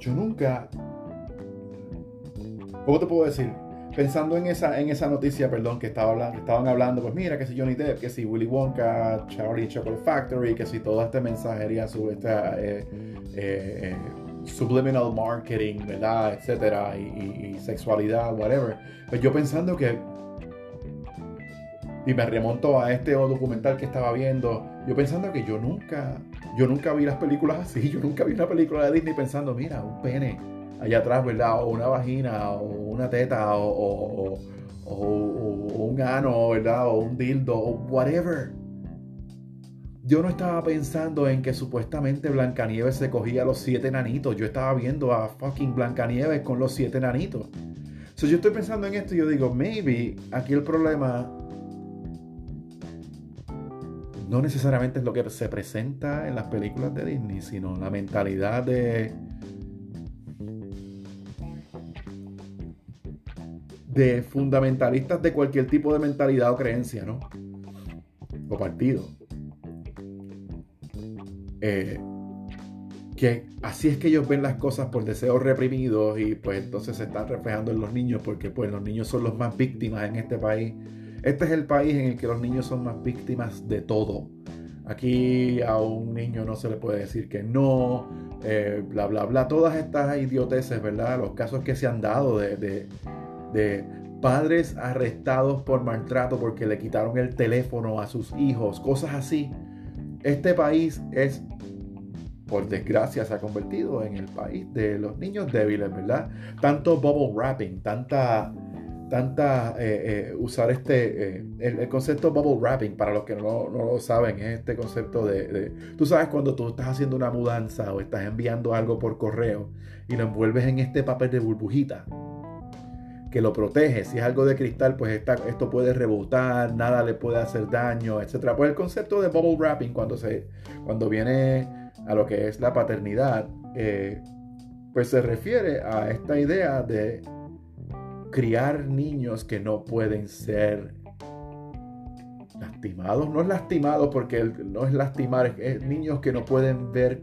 yo nunca, ¿cómo te puedo decir? Pensando en esa, en esa noticia, perdón, que, estaba hablando, estaban hablando, pues mira, que si Johnny Depp, que si Willy Wonka, Charlie Chocolate Factory, que si toda esta mensajería esta eh, eh, subliminal marketing, ¿verdad? Etcétera, y, y, sexualidad, whatever. Pues yo pensando que y me remonto a este documental que estaba viendo, yo pensando que yo nunca, yo nunca vi las películas así, yo nunca vi una película de Disney pensando, mira, un pene allá atrás, ¿verdad? O una vagina, o una teta, o, un ano, ¿verdad? O un dildo, o whatever. Yo no estaba pensando en que supuestamente Blancanieves se cogía a los siete nanitos. Yo estaba viendo a fucking Blancanieves con los siete nanitos. So, yo estoy pensando en esto y yo digo, maybe aquí el problema no necesariamente es lo que se presenta en las películas de Disney, sino la mentalidad de, de fundamentalistas de cualquier tipo de mentalidad o creencia, ¿no? O partido. Eh, que así es que ellos ven las cosas por deseos reprimidos y pues entonces se están reflejando en los niños porque pues los niños son los más víctimas en este país este es el país en el que los niños son más víctimas de todo. Aquí a un niño no se le puede decir que no, eh, bla, bla, bla. Todas estas idioteces, ¿verdad? Los casos que se han dado de, de padres arrestados por maltrato porque le quitaron el teléfono a sus hijos, cosas así. Este país es, por desgracia, se ha convertido en el país de los niños débiles, ¿verdad? Tanto bubble wrapping, tanta tanta eh, eh, usar este, eh, el, concepto bubble wrapping, para los que no, lo saben, es este concepto de, tú sabes cuando tú estás haciendo una mudanza o estás enviando algo por correo y lo envuelves en este papel de burbujita que lo protege, si es algo de cristal, pues esto puede rebotar, nada le puede hacer daño, etc. Pues el concepto de bubble wrapping cuando, se, cuando viene a lo que es la paternidad, pues se refiere a esta idea de criar niños que no pueden ser lastimados. No es lastimados porque no es lastimar, es niños que no pueden ver,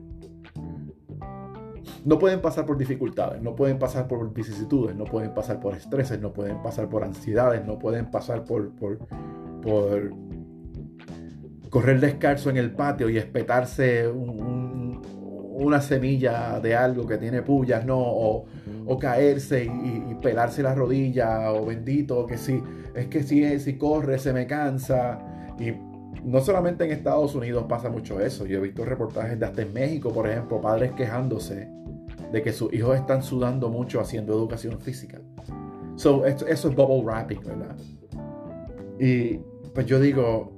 no pueden pasar por dificultades, no pueden pasar por vicisitudes, no pueden pasar por estreses, no pueden pasar por ansiedades, no pueden pasar por, por, correr descalzo en el patio y espetarse una semilla de algo que tiene pullas, no, o, caerse y, pelarse la rodilla, o bendito, que si, es que si, si corre se me cansa. Y no solamente en Estados Unidos pasa mucho eso, yo he visto reportajes de hasta en México, por ejemplo, padres quejándose de que sus hijos están sudando mucho haciendo educación física. So, eso es bubble wrapping, ¿verdad? Y pues yo digo,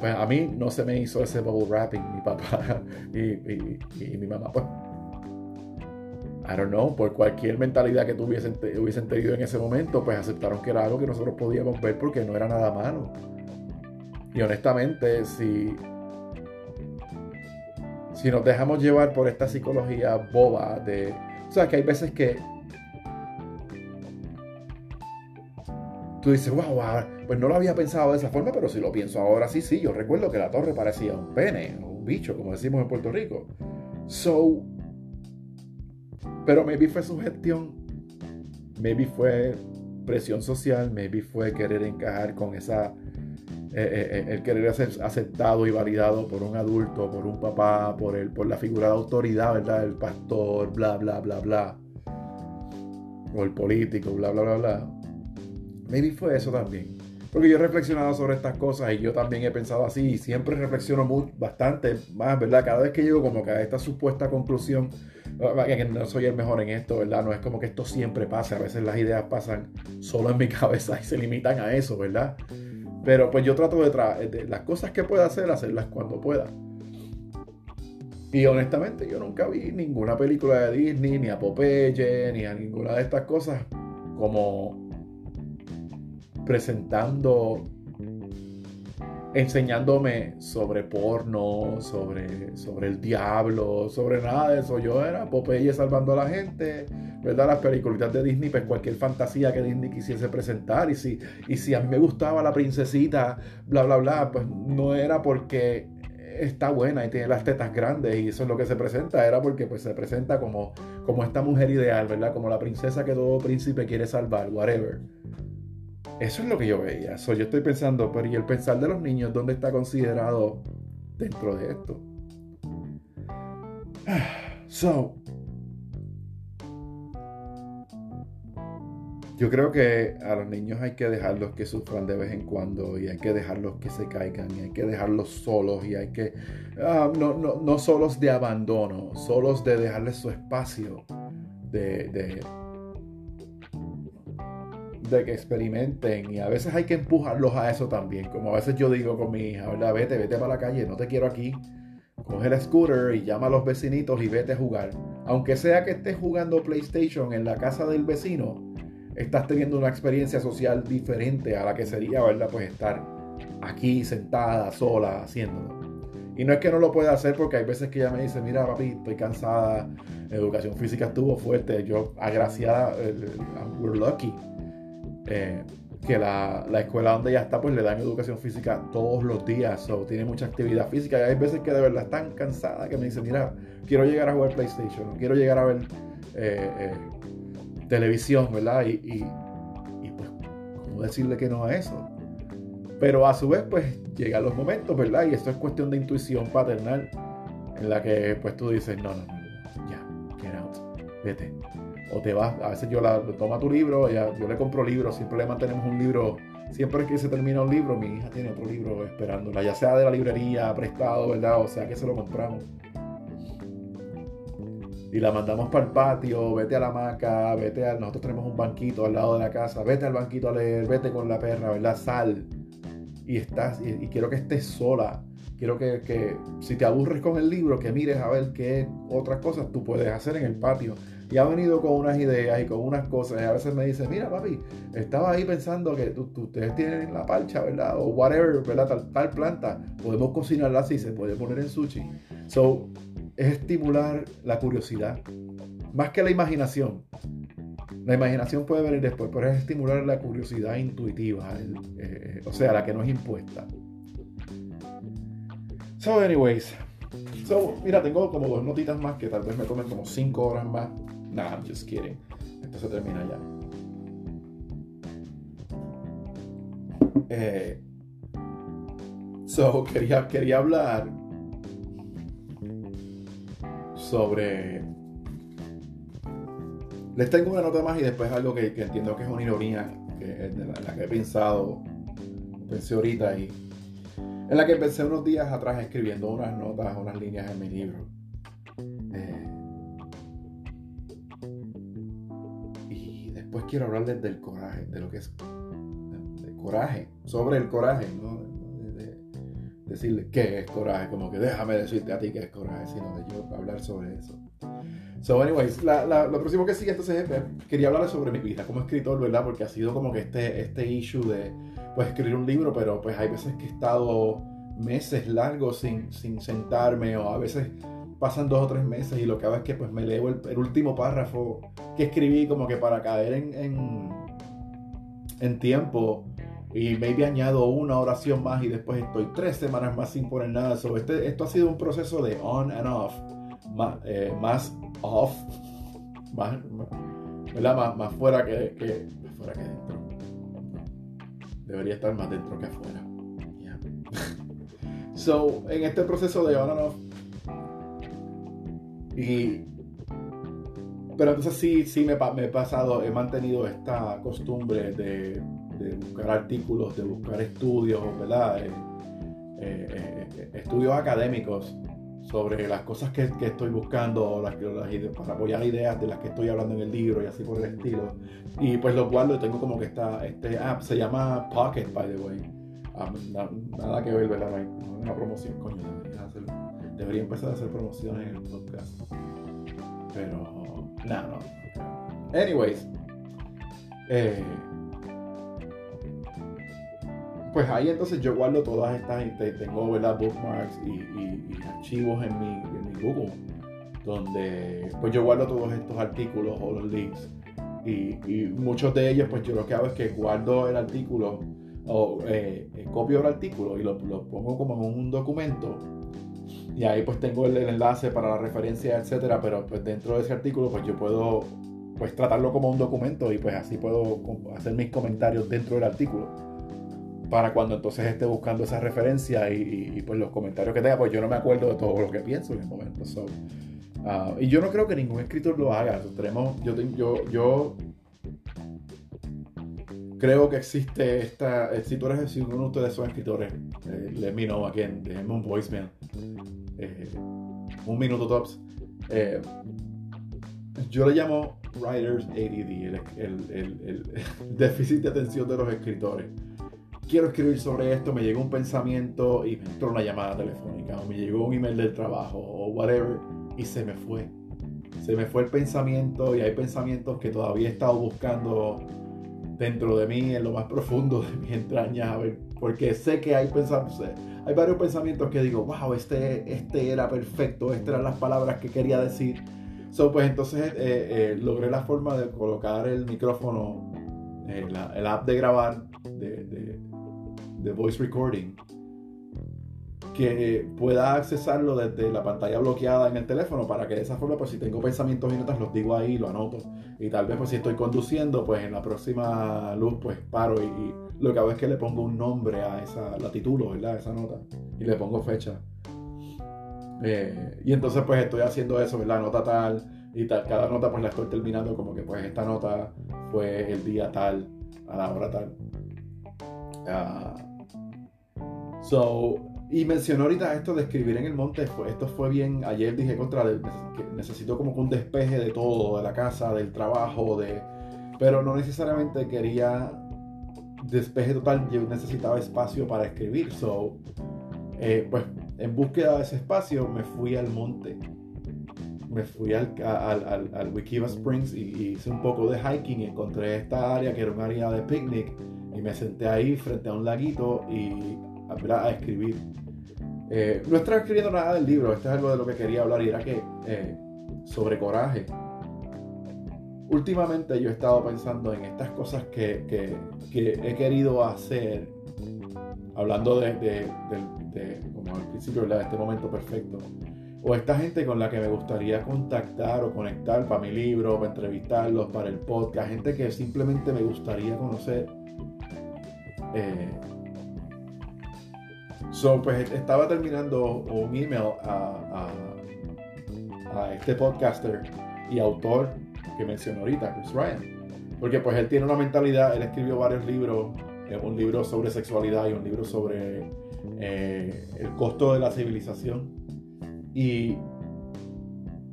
pues a mí no se me hizo ese bubble wrapping, mi papá *laughs* y, mi mamá, pues I don't know, por cualquier mentalidad que tuviesen, hubiesen tenido en ese momento, pues aceptaron que era algo que nosotros podíamos ver porque no era nada malo. Y honestamente, si, si nos dejamos llevar por esta psicología boba de... O sea, que hay veces que tú dices, wow, pues no lo había pensado de esa forma, pero si lo pienso ahora sí, sí, yo recuerdo que la torre parecía un pene un bicho, como decimos en Puerto Rico. So, pero maybe fue su gestión. maybe fue presión social, maybe fue querer encajar con esa, eh, eh, eh, el querer ser aceptado y validado por un adulto, por un papá, por, el, por la figura de autoridad, ¿verdad? El pastor, bla, bla, bla, bla. O el político, bla, bla, bla, bla. Maybe fue eso también. Porque yo he reflexionado sobre estas cosas y yo también he pensado así y siempre reflexiono mucho, bastante más, ¿verdad? Cada vez que llego como que a esta supuesta conclusión, que no soy el mejor en esto, ¿verdad? No es como que esto siempre pase, a veces las ideas pasan solo en mi *laughs* cabeza y se limitan a eso, ¿verdad? Pero pues yo trato de, de las cosas que pueda hacer, hacerlas cuando pueda. Y honestamente yo nunca vi ninguna película de Disney, ni a Popeye, ni a ninguna de estas cosas como presentando, enseñándome sobre porno, sobre, sobre el diablo, sobre nada de eso. Yo era Popeye salvando a la gente, ¿verdad? Las películas de Disney, pues cualquier fantasía que Disney quisiese presentar. Y si, y si a mí me gustaba la princesita, bla, bla, bla, pues no era porque está buena y tiene las tetas grandes y eso es lo que se presenta, era porque pues se presenta como, como esta mujer ideal, ¿verdad? Como la princesa que todo príncipe quiere salvar, whatever. Eso es lo que yo veía. yo estoy pensando, pero ¿y el pensar de los niños dónde está considerado dentro de esto? *sighs* So, yo creo que a los niños hay que dejarlos que sufran de vez en cuando y hay que dejarlos que se caigan y hay que dejarlos solos y hay que, ah, no, no, no, solos de abandono, solos de dejarles su espacio, de que experimenten y a veces hay que empujarlos a eso también, como a veces yo digo con mi hija, ¿verdad? Vete, vete para la calle, no te quiero aquí. Coge el scooter y llama a los vecinitos y vete a jugar. Aunque sea que estés jugando PlayStation en la casa del vecino, estás teniendo una experiencia social diferente a la que sería, ¿verdad? Pues estar aquí sentada, sola, haciéndolo. Y no es que no lo pueda hacer porque hay veces que ella me dice, mira papi, estoy cansada, educación física estuvo fuerte, yo agraciada, we're lucky eh, que la, escuela donde ella está pues le dan educación física todos los días, o tiene mucha actividad física y hay veces que de verdad están cansada que me dicen, mira, quiero llegar a jugar PlayStation, quiero llegar a ver eh, eh, televisión, ¿verdad? Y, y, pues, ¿cómo decirle que no a eso? Pero a su vez pues llegan los momentos, ¿verdad? Y esto es cuestión de intuición paternal en la que pues tú dices, no, no, no, ya, get out, vete o te vas, a veces yo la toma tu libro, ella, yo le compro libros, siempre le mantenemos un libro, siempre que se termina un libro, mi hija tiene otro libro esperándola, ya sea de la librería, prestado, ¿verdad? O sea que se lo compramos. Y la mandamos para el patio, vete a la hamaca, vete a... Nosotros tenemos un banquito al lado de la casa, vete al banquito a leer, vete con la perra, ¿verdad? Sal. Y estás, y, quiero que estés sola. Quiero que, que, si te aburres con el libro, que mires a ver qué otras cosas tú puedes hacer en el patio y ha venido con unas ideas y con unas cosas. Y a veces me dice, mira papi, estaba ahí pensando que ustedes tienen la parcha, ¿verdad? O whatever, ¿verdad? Tal, planta, podemos cocinarla así, se puede poner en sushi. So, es estimular la curiosidad, más que la imaginación. La imaginación puede venir después, pero es estimular la curiosidad intuitiva, eh, o sea, la que no es impuesta. So, anyways, so, mira, tengo como dos notitas más que tal vez me tomen como cinco horas más Nah, I'm just kidding. Esto se termina ya. Eh, so, quería, quería hablar sobre. Les tengo una nota más y después algo que, entiendo que es una ironía, que es la, la, que he pensado, pensé ahorita y en la que empecé unos días atrás escribiendo unas notas, unas líneas en mi libro. pues quiero hablar del coraje, de lo que es de, coraje, sobre el coraje, no de, decirle qué es coraje, como que déjame decirte a ti qué es coraje, sino de yo hablar sobre eso. So, anyways, lo próximo que sigue entonces es, quería hablar sobre mi vida como escritor, ¿verdad? Porque ha sido como que este, este issue de, pues, escribir un libro, pero pues hay veces que he estado meses largos sin, sin sentarme o a veces pasan dos o tres meses y lo que hago es que pues me leo el, último párrafo que escribí como que para caer en, en, tiempo y maybe añado una oración más y después estoy tres semanas más sin poner nada. So, este, esto ha sido un proceso de on and off, más, eh, más off, *laughs* más. Más, más fuera que, que, fuera que dentro. Debería estar más dentro que afuera. *laughs* So, en este proceso de on and off, y pero entonces sí, sí me, he pasado, he mantenido esta costumbre de, de buscar artículos, de buscar estudios, ¿verdad? Eh, eh, eh, estudios académicos sobre las cosas que, que estoy buscando las, las, para apoyar ideas de las que estoy hablando en el libro y así por el estilo. Y pues lo guardo tengo como que está este app, se llama Pocket, by the way. Ah, nada que ver, ¿verdad? una promoción, coño, debería, empezar a hacer promociones en el podcast. Pero no, no. Anyways. Eh, pues ahí entonces yo guardo todas estas, tengo ¿verdad? bookmarks y, archivos en mi, en mi, Google, donde pues yo guardo todos estos artículos o los links. Y, muchos de ellos pues yo lo que hago es que guardo el artículo o eh, eh, copio el artículo y lo, lo, pongo como en un documento y ahí pues tengo el, enlace para la referencia, etcétera, pero pues dentro de ese artículo pues yo puedo pues tratarlo como un documento y pues así puedo hacer mis comentarios dentro del artículo para cuando entonces esté buscando esa referencia y, pues los comentarios que tenga, pues yo no me acuerdo de todo lo que pienso en el momento. Uh, y yo no creo que ningún escritor lo haga. Tenemos, yo, yo, yo creo que existe esta. Si tú eres, si uno de ustedes son escritores, eh, let me know again, déjenme un voicemail. Eh, un minuto tops. Eh, yo le llamo Writer's ADD, el, *laughs* déficit de atención de los escritores. Quiero escribir sobre esto, me llegó un pensamiento y me entró una llamada telefónica, o me llegó un email del trabajo, o whatever, y se me fue. Se me fue el pensamiento y hay pensamientos que todavía he estado buscando dentro de mí, en lo más profundo de mi entraña, porque sé que hay pensamientos hay varios pensamientos que digo, wow, este, este era perfecto, estas eran las palabras que quería decir. So, pues entonces eh, eh, logré la forma de colocar el micrófono, eh, el app de grabar, de, de, voice recording, que pueda accesarlo desde la pantalla bloqueada en el teléfono para que de esa forma, pues si tengo pensamientos y notas, los digo ahí, lo anoto. Y tal vez, pues si estoy conduciendo, pues en la próxima luz, pues paro y lo que hago es que le pongo un nombre a esa, la título, ¿verdad? Esa nota. Y le pongo fecha. Eh, y entonces pues estoy haciendo eso, ¿verdad? Nota tal y tal. Cada nota pues la estoy terminando como que pues esta nota fue el día tal, a la hora tal. Ah, so, y mencionó ahorita esto de escribir en el monte. esto fue bien. Ayer dije contra. necesito como un despeje de todo, de la casa, del trabajo, de. Pero no necesariamente quería despeje total, yo necesitaba espacio para escribir. So, eh, pues en búsqueda de ese espacio me fui al monte. Me fui al, al, al, Wikiva Springs y, hice un poco de hiking encontré esta área que era un área de picnic y me senté ahí frente a un laguito y a, a escribir. Eh, no estaba escribiendo nada del libro, esto es algo de lo que quería hablar y era que eh, sobre coraje últimamente yo he estado pensando en estas cosas que, he querido hacer, hablando de, como al principio, de este momento perfecto, o esta gente con la que me gustaría contactar o conectar para mi libro, para entrevistarlos, para el podcast, gente que simplemente me gustaría conocer. Eh, so, pues estaba terminando un email a, a este podcaster y autor que mencionó ahorita, Chris Ryan. Porque pues él tiene una mentalidad, él escribió varios libros, eh, un libro sobre sexualidad y un libro sobre eh, el costo de la civilización. Y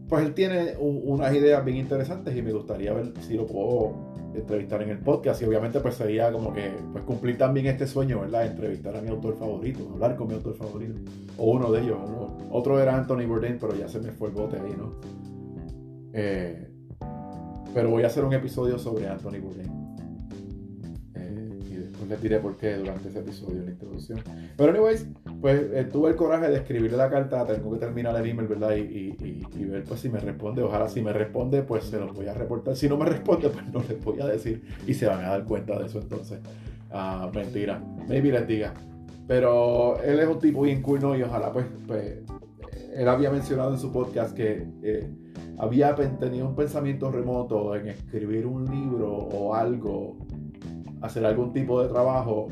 pues él tiene unas ideas bien interesantes y me gustaría ver si lo puedo entrevistar en el podcast y obviamente pues sería como que pues cumplir también este sueño, ¿verdad? Entrevistar a mi autor favorito, hablar con mi autor favorito o uno de ellos, otro era Anthony Bourdain pero ya se me fue el bote ahí, ¿no? Eh, pero voy a hacer un episodio sobre Anthony Bourdain. Y les diré por qué durante ese episodio, en la introducción. Pero, anyways, pues eh, tuve el coraje de escribirle la carta. Tengo que terminar el email, ¿verdad? Y, y, ver pues si me responde. Ojalá si me responde, pues se los voy a reportar. Si no me responde, pues no les voy a decir. Y se van a dar cuenta de eso entonces. Ah, mentira. Maybe les diga. Pero él es un tipo bien cool, ¿no? Y ojalá, pues, pues él había mencionado en su podcast que. Eh, había tenido un pensamiento remoto en escribir un libro o algo, hacer algún tipo de trabajo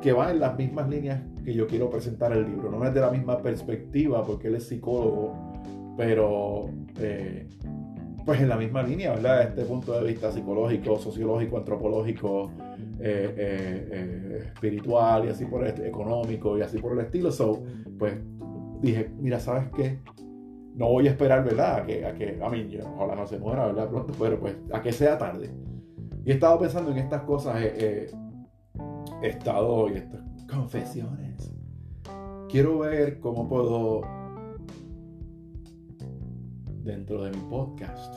que va en las mismas líneas que yo quiero presentar el libro. No es de la misma perspectiva porque él es psicólogo, pero eh, pues en la misma línea, ¿verdad? Este punto de vista psicológico, sociológico, antropológico, eh, eh, espiritual y así por el económico y así por el estilo. So, pues dije, mira, ¿sabes qué? No voy a esperar, ¿verdad? A que, a que, a mí, ojalá no se muera, ¿verdad? Pronto, pero pues a que sea tarde. He estado pensando en estas cosas, he estado, y estas confesiones. Quiero ver cómo puedo, dentro de mi podcast,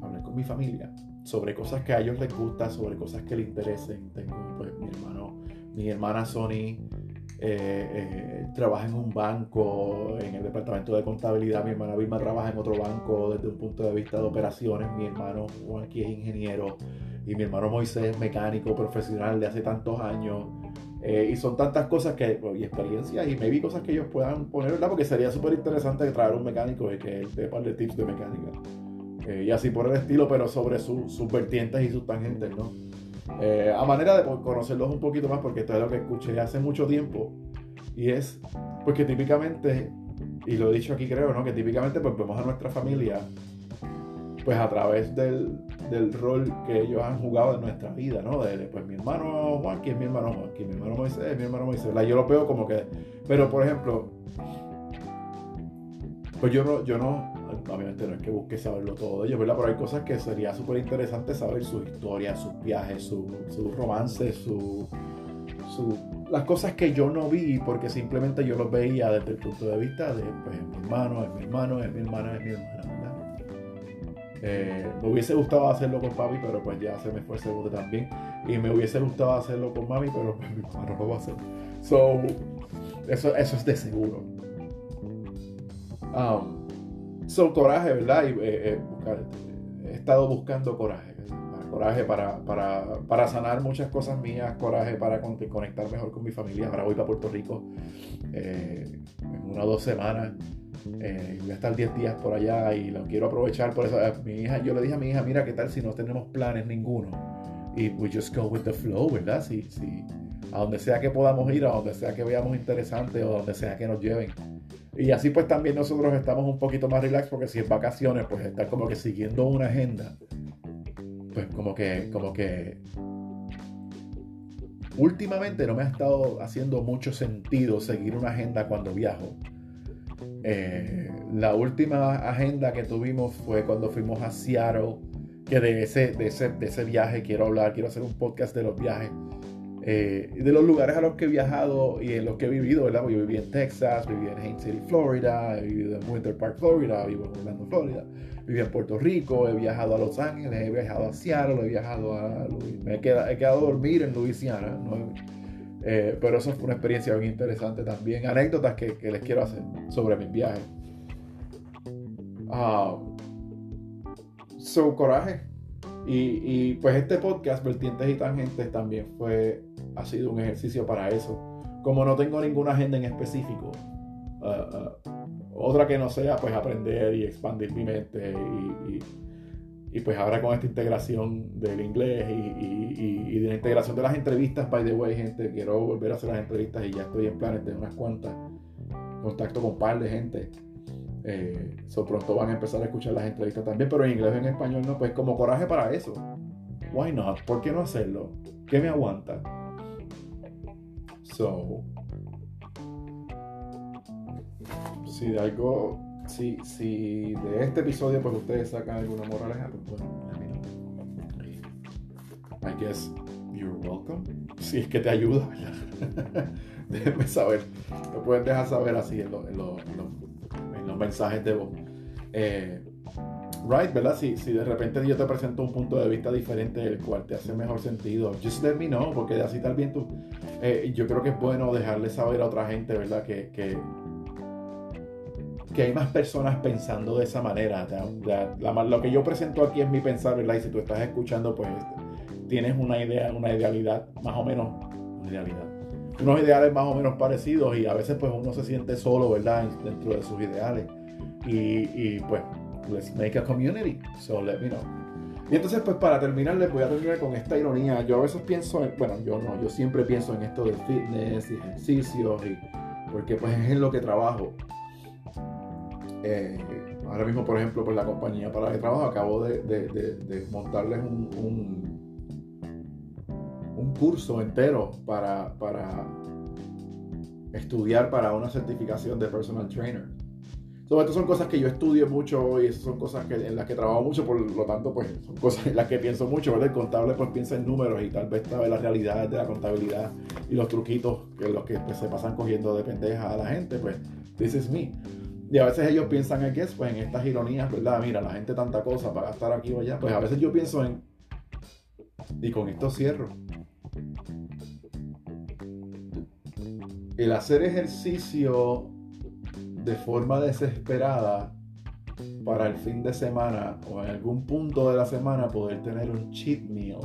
hablar con mi familia sobre cosas que a ellos les gusta, sobre cosas que les interesen. Tengo pues mi hermano, mi hermana Sony eh, eh, trabaja en un banco, en el departamento de contabilidad. Mi hermana Vilma trabaja en otro banco desde un punto de vista de operaciones. Mi hermano Juan aquí es ingeniero y mi hermano Moisés es mecánico profesional de hace tantos años. Eh, y son tantas cosas que, y experiencias, y vi cosas que ellos puedan poner, ¿verdad? Porque sería súper interesante traer un mecánico y que él te de tips de mecánica. y así por el estilo, pero sobre sus vertientes y sus tangentes, ¿no? Eh, a manera de conocerlos un poquito más, porque esto es lo que escuché hace mucho tiempo, y es porque típicamente, y lo he dicho aquí creo, ¿no? que típicamente pues vemos a nuestra familia pues a través del, del rol que ellos han jugado en nuestra vida, ¿no? De, pues mi hermano Juan, que es mi hermano Juan, que mi hermano Moisés, mi hermano Moisés, Yo lo veo como que, pero por ejemplo, pues yo no, yo no, obviamente no es que busque saberlo todo de ellos, ¿verdad? Pero hay cosas que sería súper interesante saber su historia, sus viajes, su, su romance, su, su, las cosas que yo no vi porque simplemente yo los veía desde el punto de vista de, pues, mi hermano, es mi hermano, es mi hermana, es mi hermana, ¿verdad? Eh, me hubiese gustado hacerlo con papi, pero pues ya se me fue el también. Y me hubiese gustado hacerlo con mami, pero pues *laughs* mi mamá no lo va a hacer. So, eso, eso es de seguro. Um, So, coraje, ¿verdad? Y, eh, eh, he estado buscando coraje. Coraje para, para, para, sanar muchas cosas mías, coraje para conectar mejor con mi familia. Ahora voy para Puerto Rico eh, en una o dos semanas. voy a estar 10 días por allá y lo quiero aprovechar. Por eso, mi hija, yo le dije a mi hija, mira, ¿qué tal si no tenemos planes ninguno? Y we just go with the flow, ¿verdad? Si, si, a donde sea que podamos ir, a donde sea que veamos interesante o a donde sea que nos lleven y así pues también nosotros estamos un poquito más relax porque si es vacaciones, pues estar como que siguiendo una agenda, pues como que, como que últimamente no me ha estado haciendo mucho sentido seguir una agenda cuando viajo. Eh, la última agenda que tuvimos fue cuando fuimos a Seattle, que de ese, de ese, de ese viaje quiero hablar, quiero hacer un podcast de los viajes. Eh, de los lugares a los que he viajado y en los que he vivido, ¿verdad? Yo viví en Texas, viví en Haines City, Florida, he vivido en Winter Park, Florida, vivo en Orlando, Florida, viví en Puerto Rico, he viajado a Los Ángeles, he viajado a Seattle, he viajado a me he quedado, he quedado a dormir en Louisiana, eh, pero eso fue una experiencia bien interesante también, anécdotas que, que les quiero hacer sobre mis viajes. Ah, so, coraje, y, pues este podcast, Vertientes y Tangentes, también fue, ha sido un ejercicio para eso. Como no tengo ninguna agenda en específico, uh, uh, otra que no sea pues aprender y expandir mi mente y, y, pues ahora con esta integración del inglés y, de la integración de las entrevistas, by the way, gente, quiero volver a hacer las entrevistas y ya estoy en planes de unas cuantas, contacto con un par de gente eh, so pronto van a empezar a escuchar las entrevistas también, pero en inglés o en español no, pues como coraje para eso. Why not? ¿Por qué no hacerlo? ¿Qué me aguanta? So, si de algo, si, si de este episodio pues ustedes sacan alguna moraleja, pues bueno, I guess you're welcome. Si es que te ayuda, *laughs* Déjenme saber. Lo pueden dejar saber así en, en los mensajes de voz. Eh, right, ¿verdad? Si, si de repente yo te presento un punto de vista diferente, el cual te hace mejor sentido, just let me know, porque así también tú. Eh, yo creo que es bueno dejarle saber a otra gente, ¿verdad? Que, que, hay más personas pensando de esa manera. lo que yo presento aquí es mi pensar, ¿verdad? Y si tú estás escuchando, pues tienes una idea, una idealidad, más o menos, una idealidad unos ideales más o menos parecidos y a veces pues uno se siente solo, ¿verdad? Dentro de sus ideales. Y, y pues, let's make a community. So let me know. Y entonces, pues para terminar, les voy a terminar con esta ironía. Yo a veces pienso, en, bueno, yo no, yo siempre pienso en esto del fitness y ejercicios, y, porque pues es en lo que trabajo. Eh, ahora mismo, por ejemplo, por la compañía para la que trabajo, acabo de, de, de, montarles un, curso entero para estudiar para una certificación de personal trainer. Esto son cosas que yo estudio mucho y son cosas que, en las que trabajo mucho, por lo tanto, pues son cosas en las que pienso mucho, ¿verdad? El contable pues piensa en números y tal vez sabe la realidad de la contabilidad y los truquitos que los que pues, se pasan cogiendo de pendeja a la gente, pues this is me. Y a veces ellos piensan en qué es, pues en estas ironías, ¿verdad? Mira, la gente tanta cosa para gastar aquí o allá, pues a veces yo pienso en... Y con esto cierro. El hacer ejercicio de forma desesperada para el fin de semana o en algún punto de la semana poder tener un cheat meal.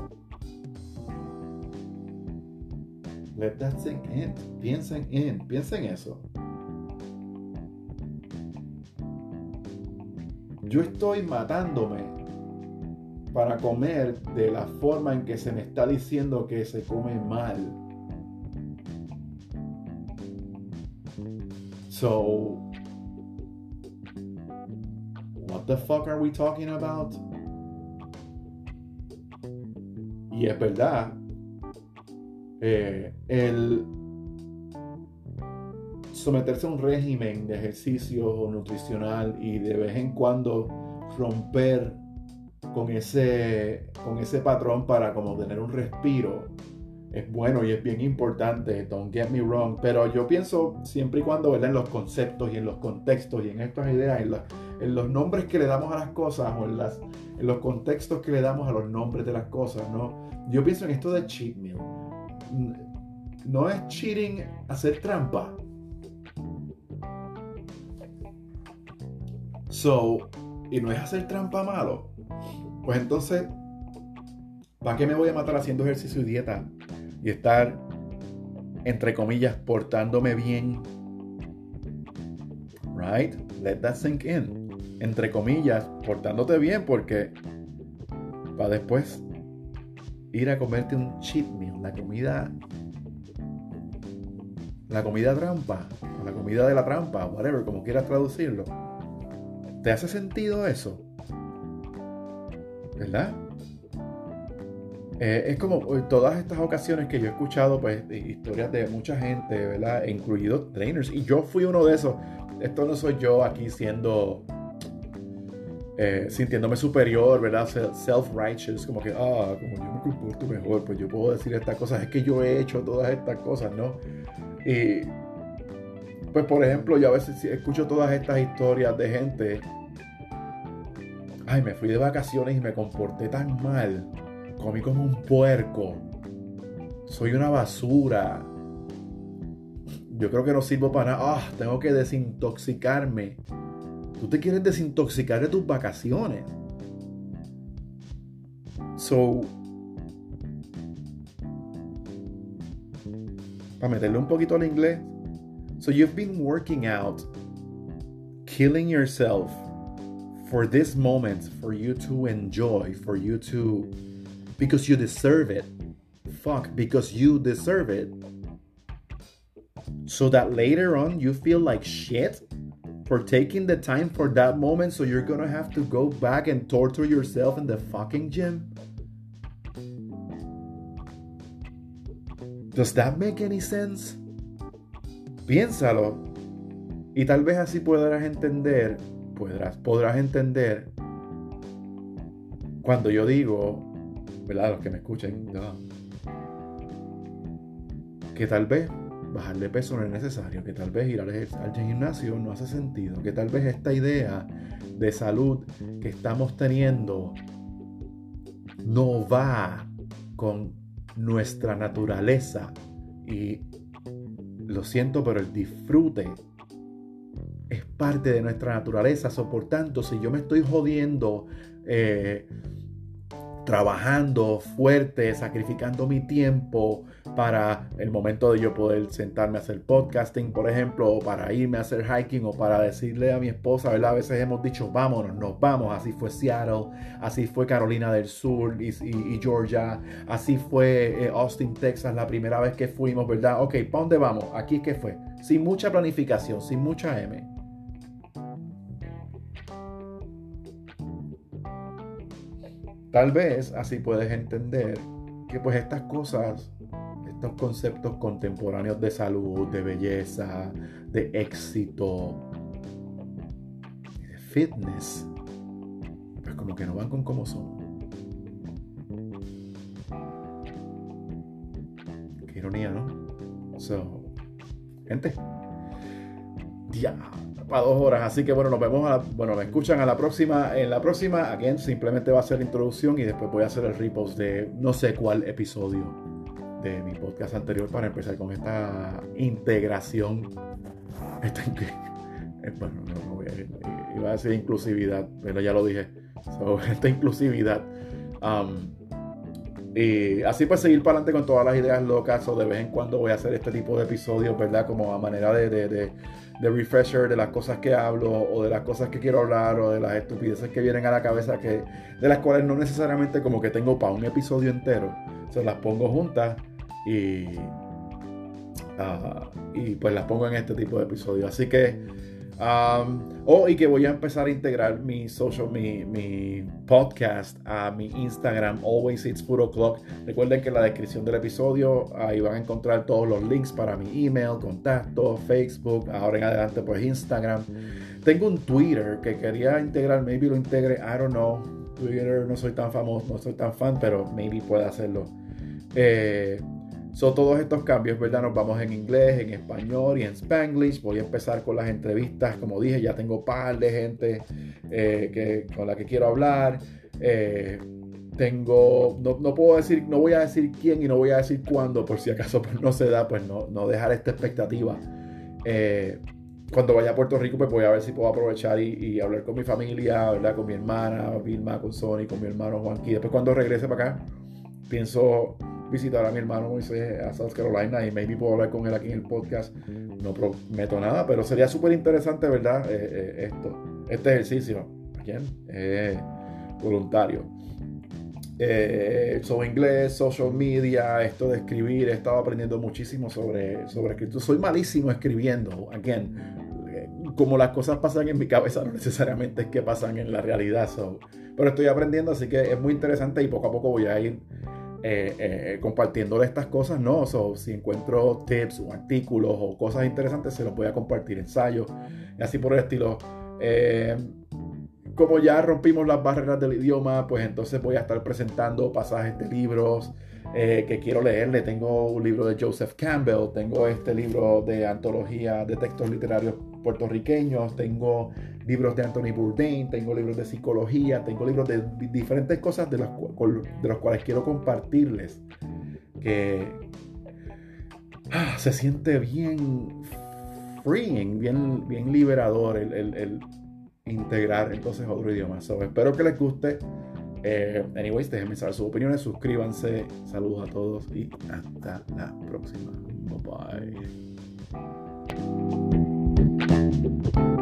Let that sink in. Piensen en, eso. Yo estoy matándome para comer de la forma en que se me está diciendo que se come mal. So, what the fuck are we talking about? Y es verdad, eh, el someterse a un régimen de ejercicio nutricional y de vez en cuando romper con ese, con ese patrón para como tener un respiro es bueno y es bien importante, don't get me wrong, pero yo pienso siempre y cuando, ¿verdad? En los conceptos y en los contextos y en estas ideas, en, los nombres que le damos a las cosas o en, las, en los contextos que le damos a los nombres de las cosas, ¿no? Yo pienso en esto de cheat meal. No es cheating hacer trampa. So, y no es hacer trampa malo. Pues entonces, ¿para qué me voy a matar haciendo ejercicio y dieta? y estar, entre comillas, portándome bien. Right? Let that sink in. Entre comillas, portándote bien porque para después ir a comerte un cheat meal, la comida la comida trampa, la comida de la trampa, whatever, como quieras traducirlo. ¿Te hace sentido eso? ¿Verdad? Eh, es como eh, todas estas ocasiones que yo he escuchado, pues, historias de mucha gente, ¿verdad? Incluidos trainers. Y yo fui uno de esos. Esto no soy yo aquí siendo, eh, sintiéndome superior, ¿verdad? Self-righteous, como que, ah, como yo me comporto mejor, pues yo puedo decir estas cosas. Es que yo he hecho todas estas cosas, ¿no? Y, pues, por ejemplo, yo a veces escucho todas estas historias de gente. Ay, me fui de vacaciones y me comporté tan mal comí como un puerco, soy una basura, yo creo que no sirvo para nada, ah, tengo que desintoxicarme. Tú te quieres desintoxicar de tus vacaciones. So, para meterle un poquito al inglés. So you've been working out, killing yourself for this moment, for you to enjoy, for you to because you deserve it. Fuck, because you deserve it. So that later on you feel like shit for taking the time for that moment, so you're gonna have to go back and torture yourself in the fucking gym? Does that make any sense? Piénsalo. Y tal vez así podrás entender, podrás, podrás entender cuando yo digo ¿verdad? Los que me escuchen, que tal vez bajarle peso no es necesario, que tal vez ir al gimnasio no hace sentido, que tal vez esta idea de salud que estamos teniendo no va con nuestra naturaleza y lo siento, pero el disfrute es parte de nuestra naturaleza. So, por tanto, si yo me estoy jodiendo eh, trabajando fuerte, sacrificando mi tiempo para el momento de yo poder sentarme a hacer podcasting, por ejemplo, o para irme a hacer hiking, o para decirle a mi esposa, ¿verdad? A veces hemos dicho, vámonos, nos vamos. Así fue Seattle, así fue Carolina del Sur y, Georgia, así fue eh, Austin, Texas, la primera vez que fuimos, ¿verdad? Ok, ¿para dónde vamos? Aquí que fue. Sin mucha planificación, sin mucha M. Tal vez así puedes entender que pues estas cosas, estos conceptos contemporáneos de salud, de belleza, de éxito, de fitness, pues como que no van con cómo son. Qué ironía, ¿no? So, gente, ya para dos horas. Así que bueno, nos vemos, a bueno, me escuchan a la próxima. En la próxima, again, simplemente va a ser la introducción y después voy a hacer el repost de no sé cuál episodio de mi podcast anterior para empezar con esta integración. Esta, eh, bueno, no, voy a iba a decir inclusividad, pero ya lo dije. *laughs* esta inclusividad. Um, y así pues seguir para adelante con todas las ideas locas o de vez en cuando voy a hacer este tipo de episodios, ¿verdad? Como a manera de, de de refresher de las cosas que hablo o de las cosas que quiero hablar o de las estupideces que vienen a la cabeza que de las cuales no necesariamente como que tengo para un episodio entero se las pongo juntas y y pues las pongo en este tipo de episodios así que oh, y que voy a empezar a integrar mi social, mi, mi, podcast a mi Instagram, Always It's Puro Clock. Recuerden que en la descripción del episodio ahí van a encontrar todos los links para mi email, contacto, Facebook, ahora en adelante pues Instagram. Tengo un Twitter que quería integrar, maybe lo integre, I don't know. Twitter no soy tan famoso, no soy tan fan, pero maybe pueda hacerlo. Eh, son todos estos cambios, ¿verdad? Nos vamos en inglés, en español y en spanglish. Voy a empezar con las entrevistas. Como dije, ya tengo par de gente eh, que, con la que quiero hablar. Eh, tengo, no, puedo decir, no voy a decir quién y no voy a decir cuándo, por si acaso *laughs* pues, no se da, pues no, no dejar esta expectativa. Eh, cuando vaya a Puerto Rico, pues voy a ver si puedo aprovechar y, hablar con mi familia, ¿verdad? Con mi hermana Vilma, con Sony, con mi hermano Juanqui. Después cuando regrese para acá, pienso visitar a mi hermano Moisés a South Carolina y maybe puedo hablar con él aquí en el podcast. No prometo nada, pero sería súper interesante, ¿verdad? Eh, eh, esto, este ejercicio. ¿A quién? Eh, voluntario. sobre inglés, social media, esto de escribir, he estado aprendiendo muchísimo sobre, sobre escritura. Soy malísimo escribiendo, again, como las cosas pasan en mi cabeza, no necesariamente es que pasan en la realidad. pero estoy aprendiendo, así que es muy interesante y poco a poco voy a ir eh, eh, compartiéndole estas cosas, no. o si encuentro tips o artículos o cosas interesantes, se los voy a compartir, ensayos y así por el estilo. Eh, como ya rompimos las barreras del idioma, pues entonces voy a estar presentando pasajes de libros, eh, que quiero leerle. Tengo un libro de Joseph Campbell, tengo este libro de antología de textos literarios puertorriqueños, tengo libros de Anthony Bourdain, tengo libros de psicología, tengo libros de diferentes cosas de los, de los cuales quiero compartirles. Que ah, se siente bien freeing, bien, bien liberador el, integrar entonces otro idioma. espero que les guste. Eh, anyways, déjenme saber sus opiniones, suscríbanse, saludos a todos y hasta la próxima. Bye bye. thank you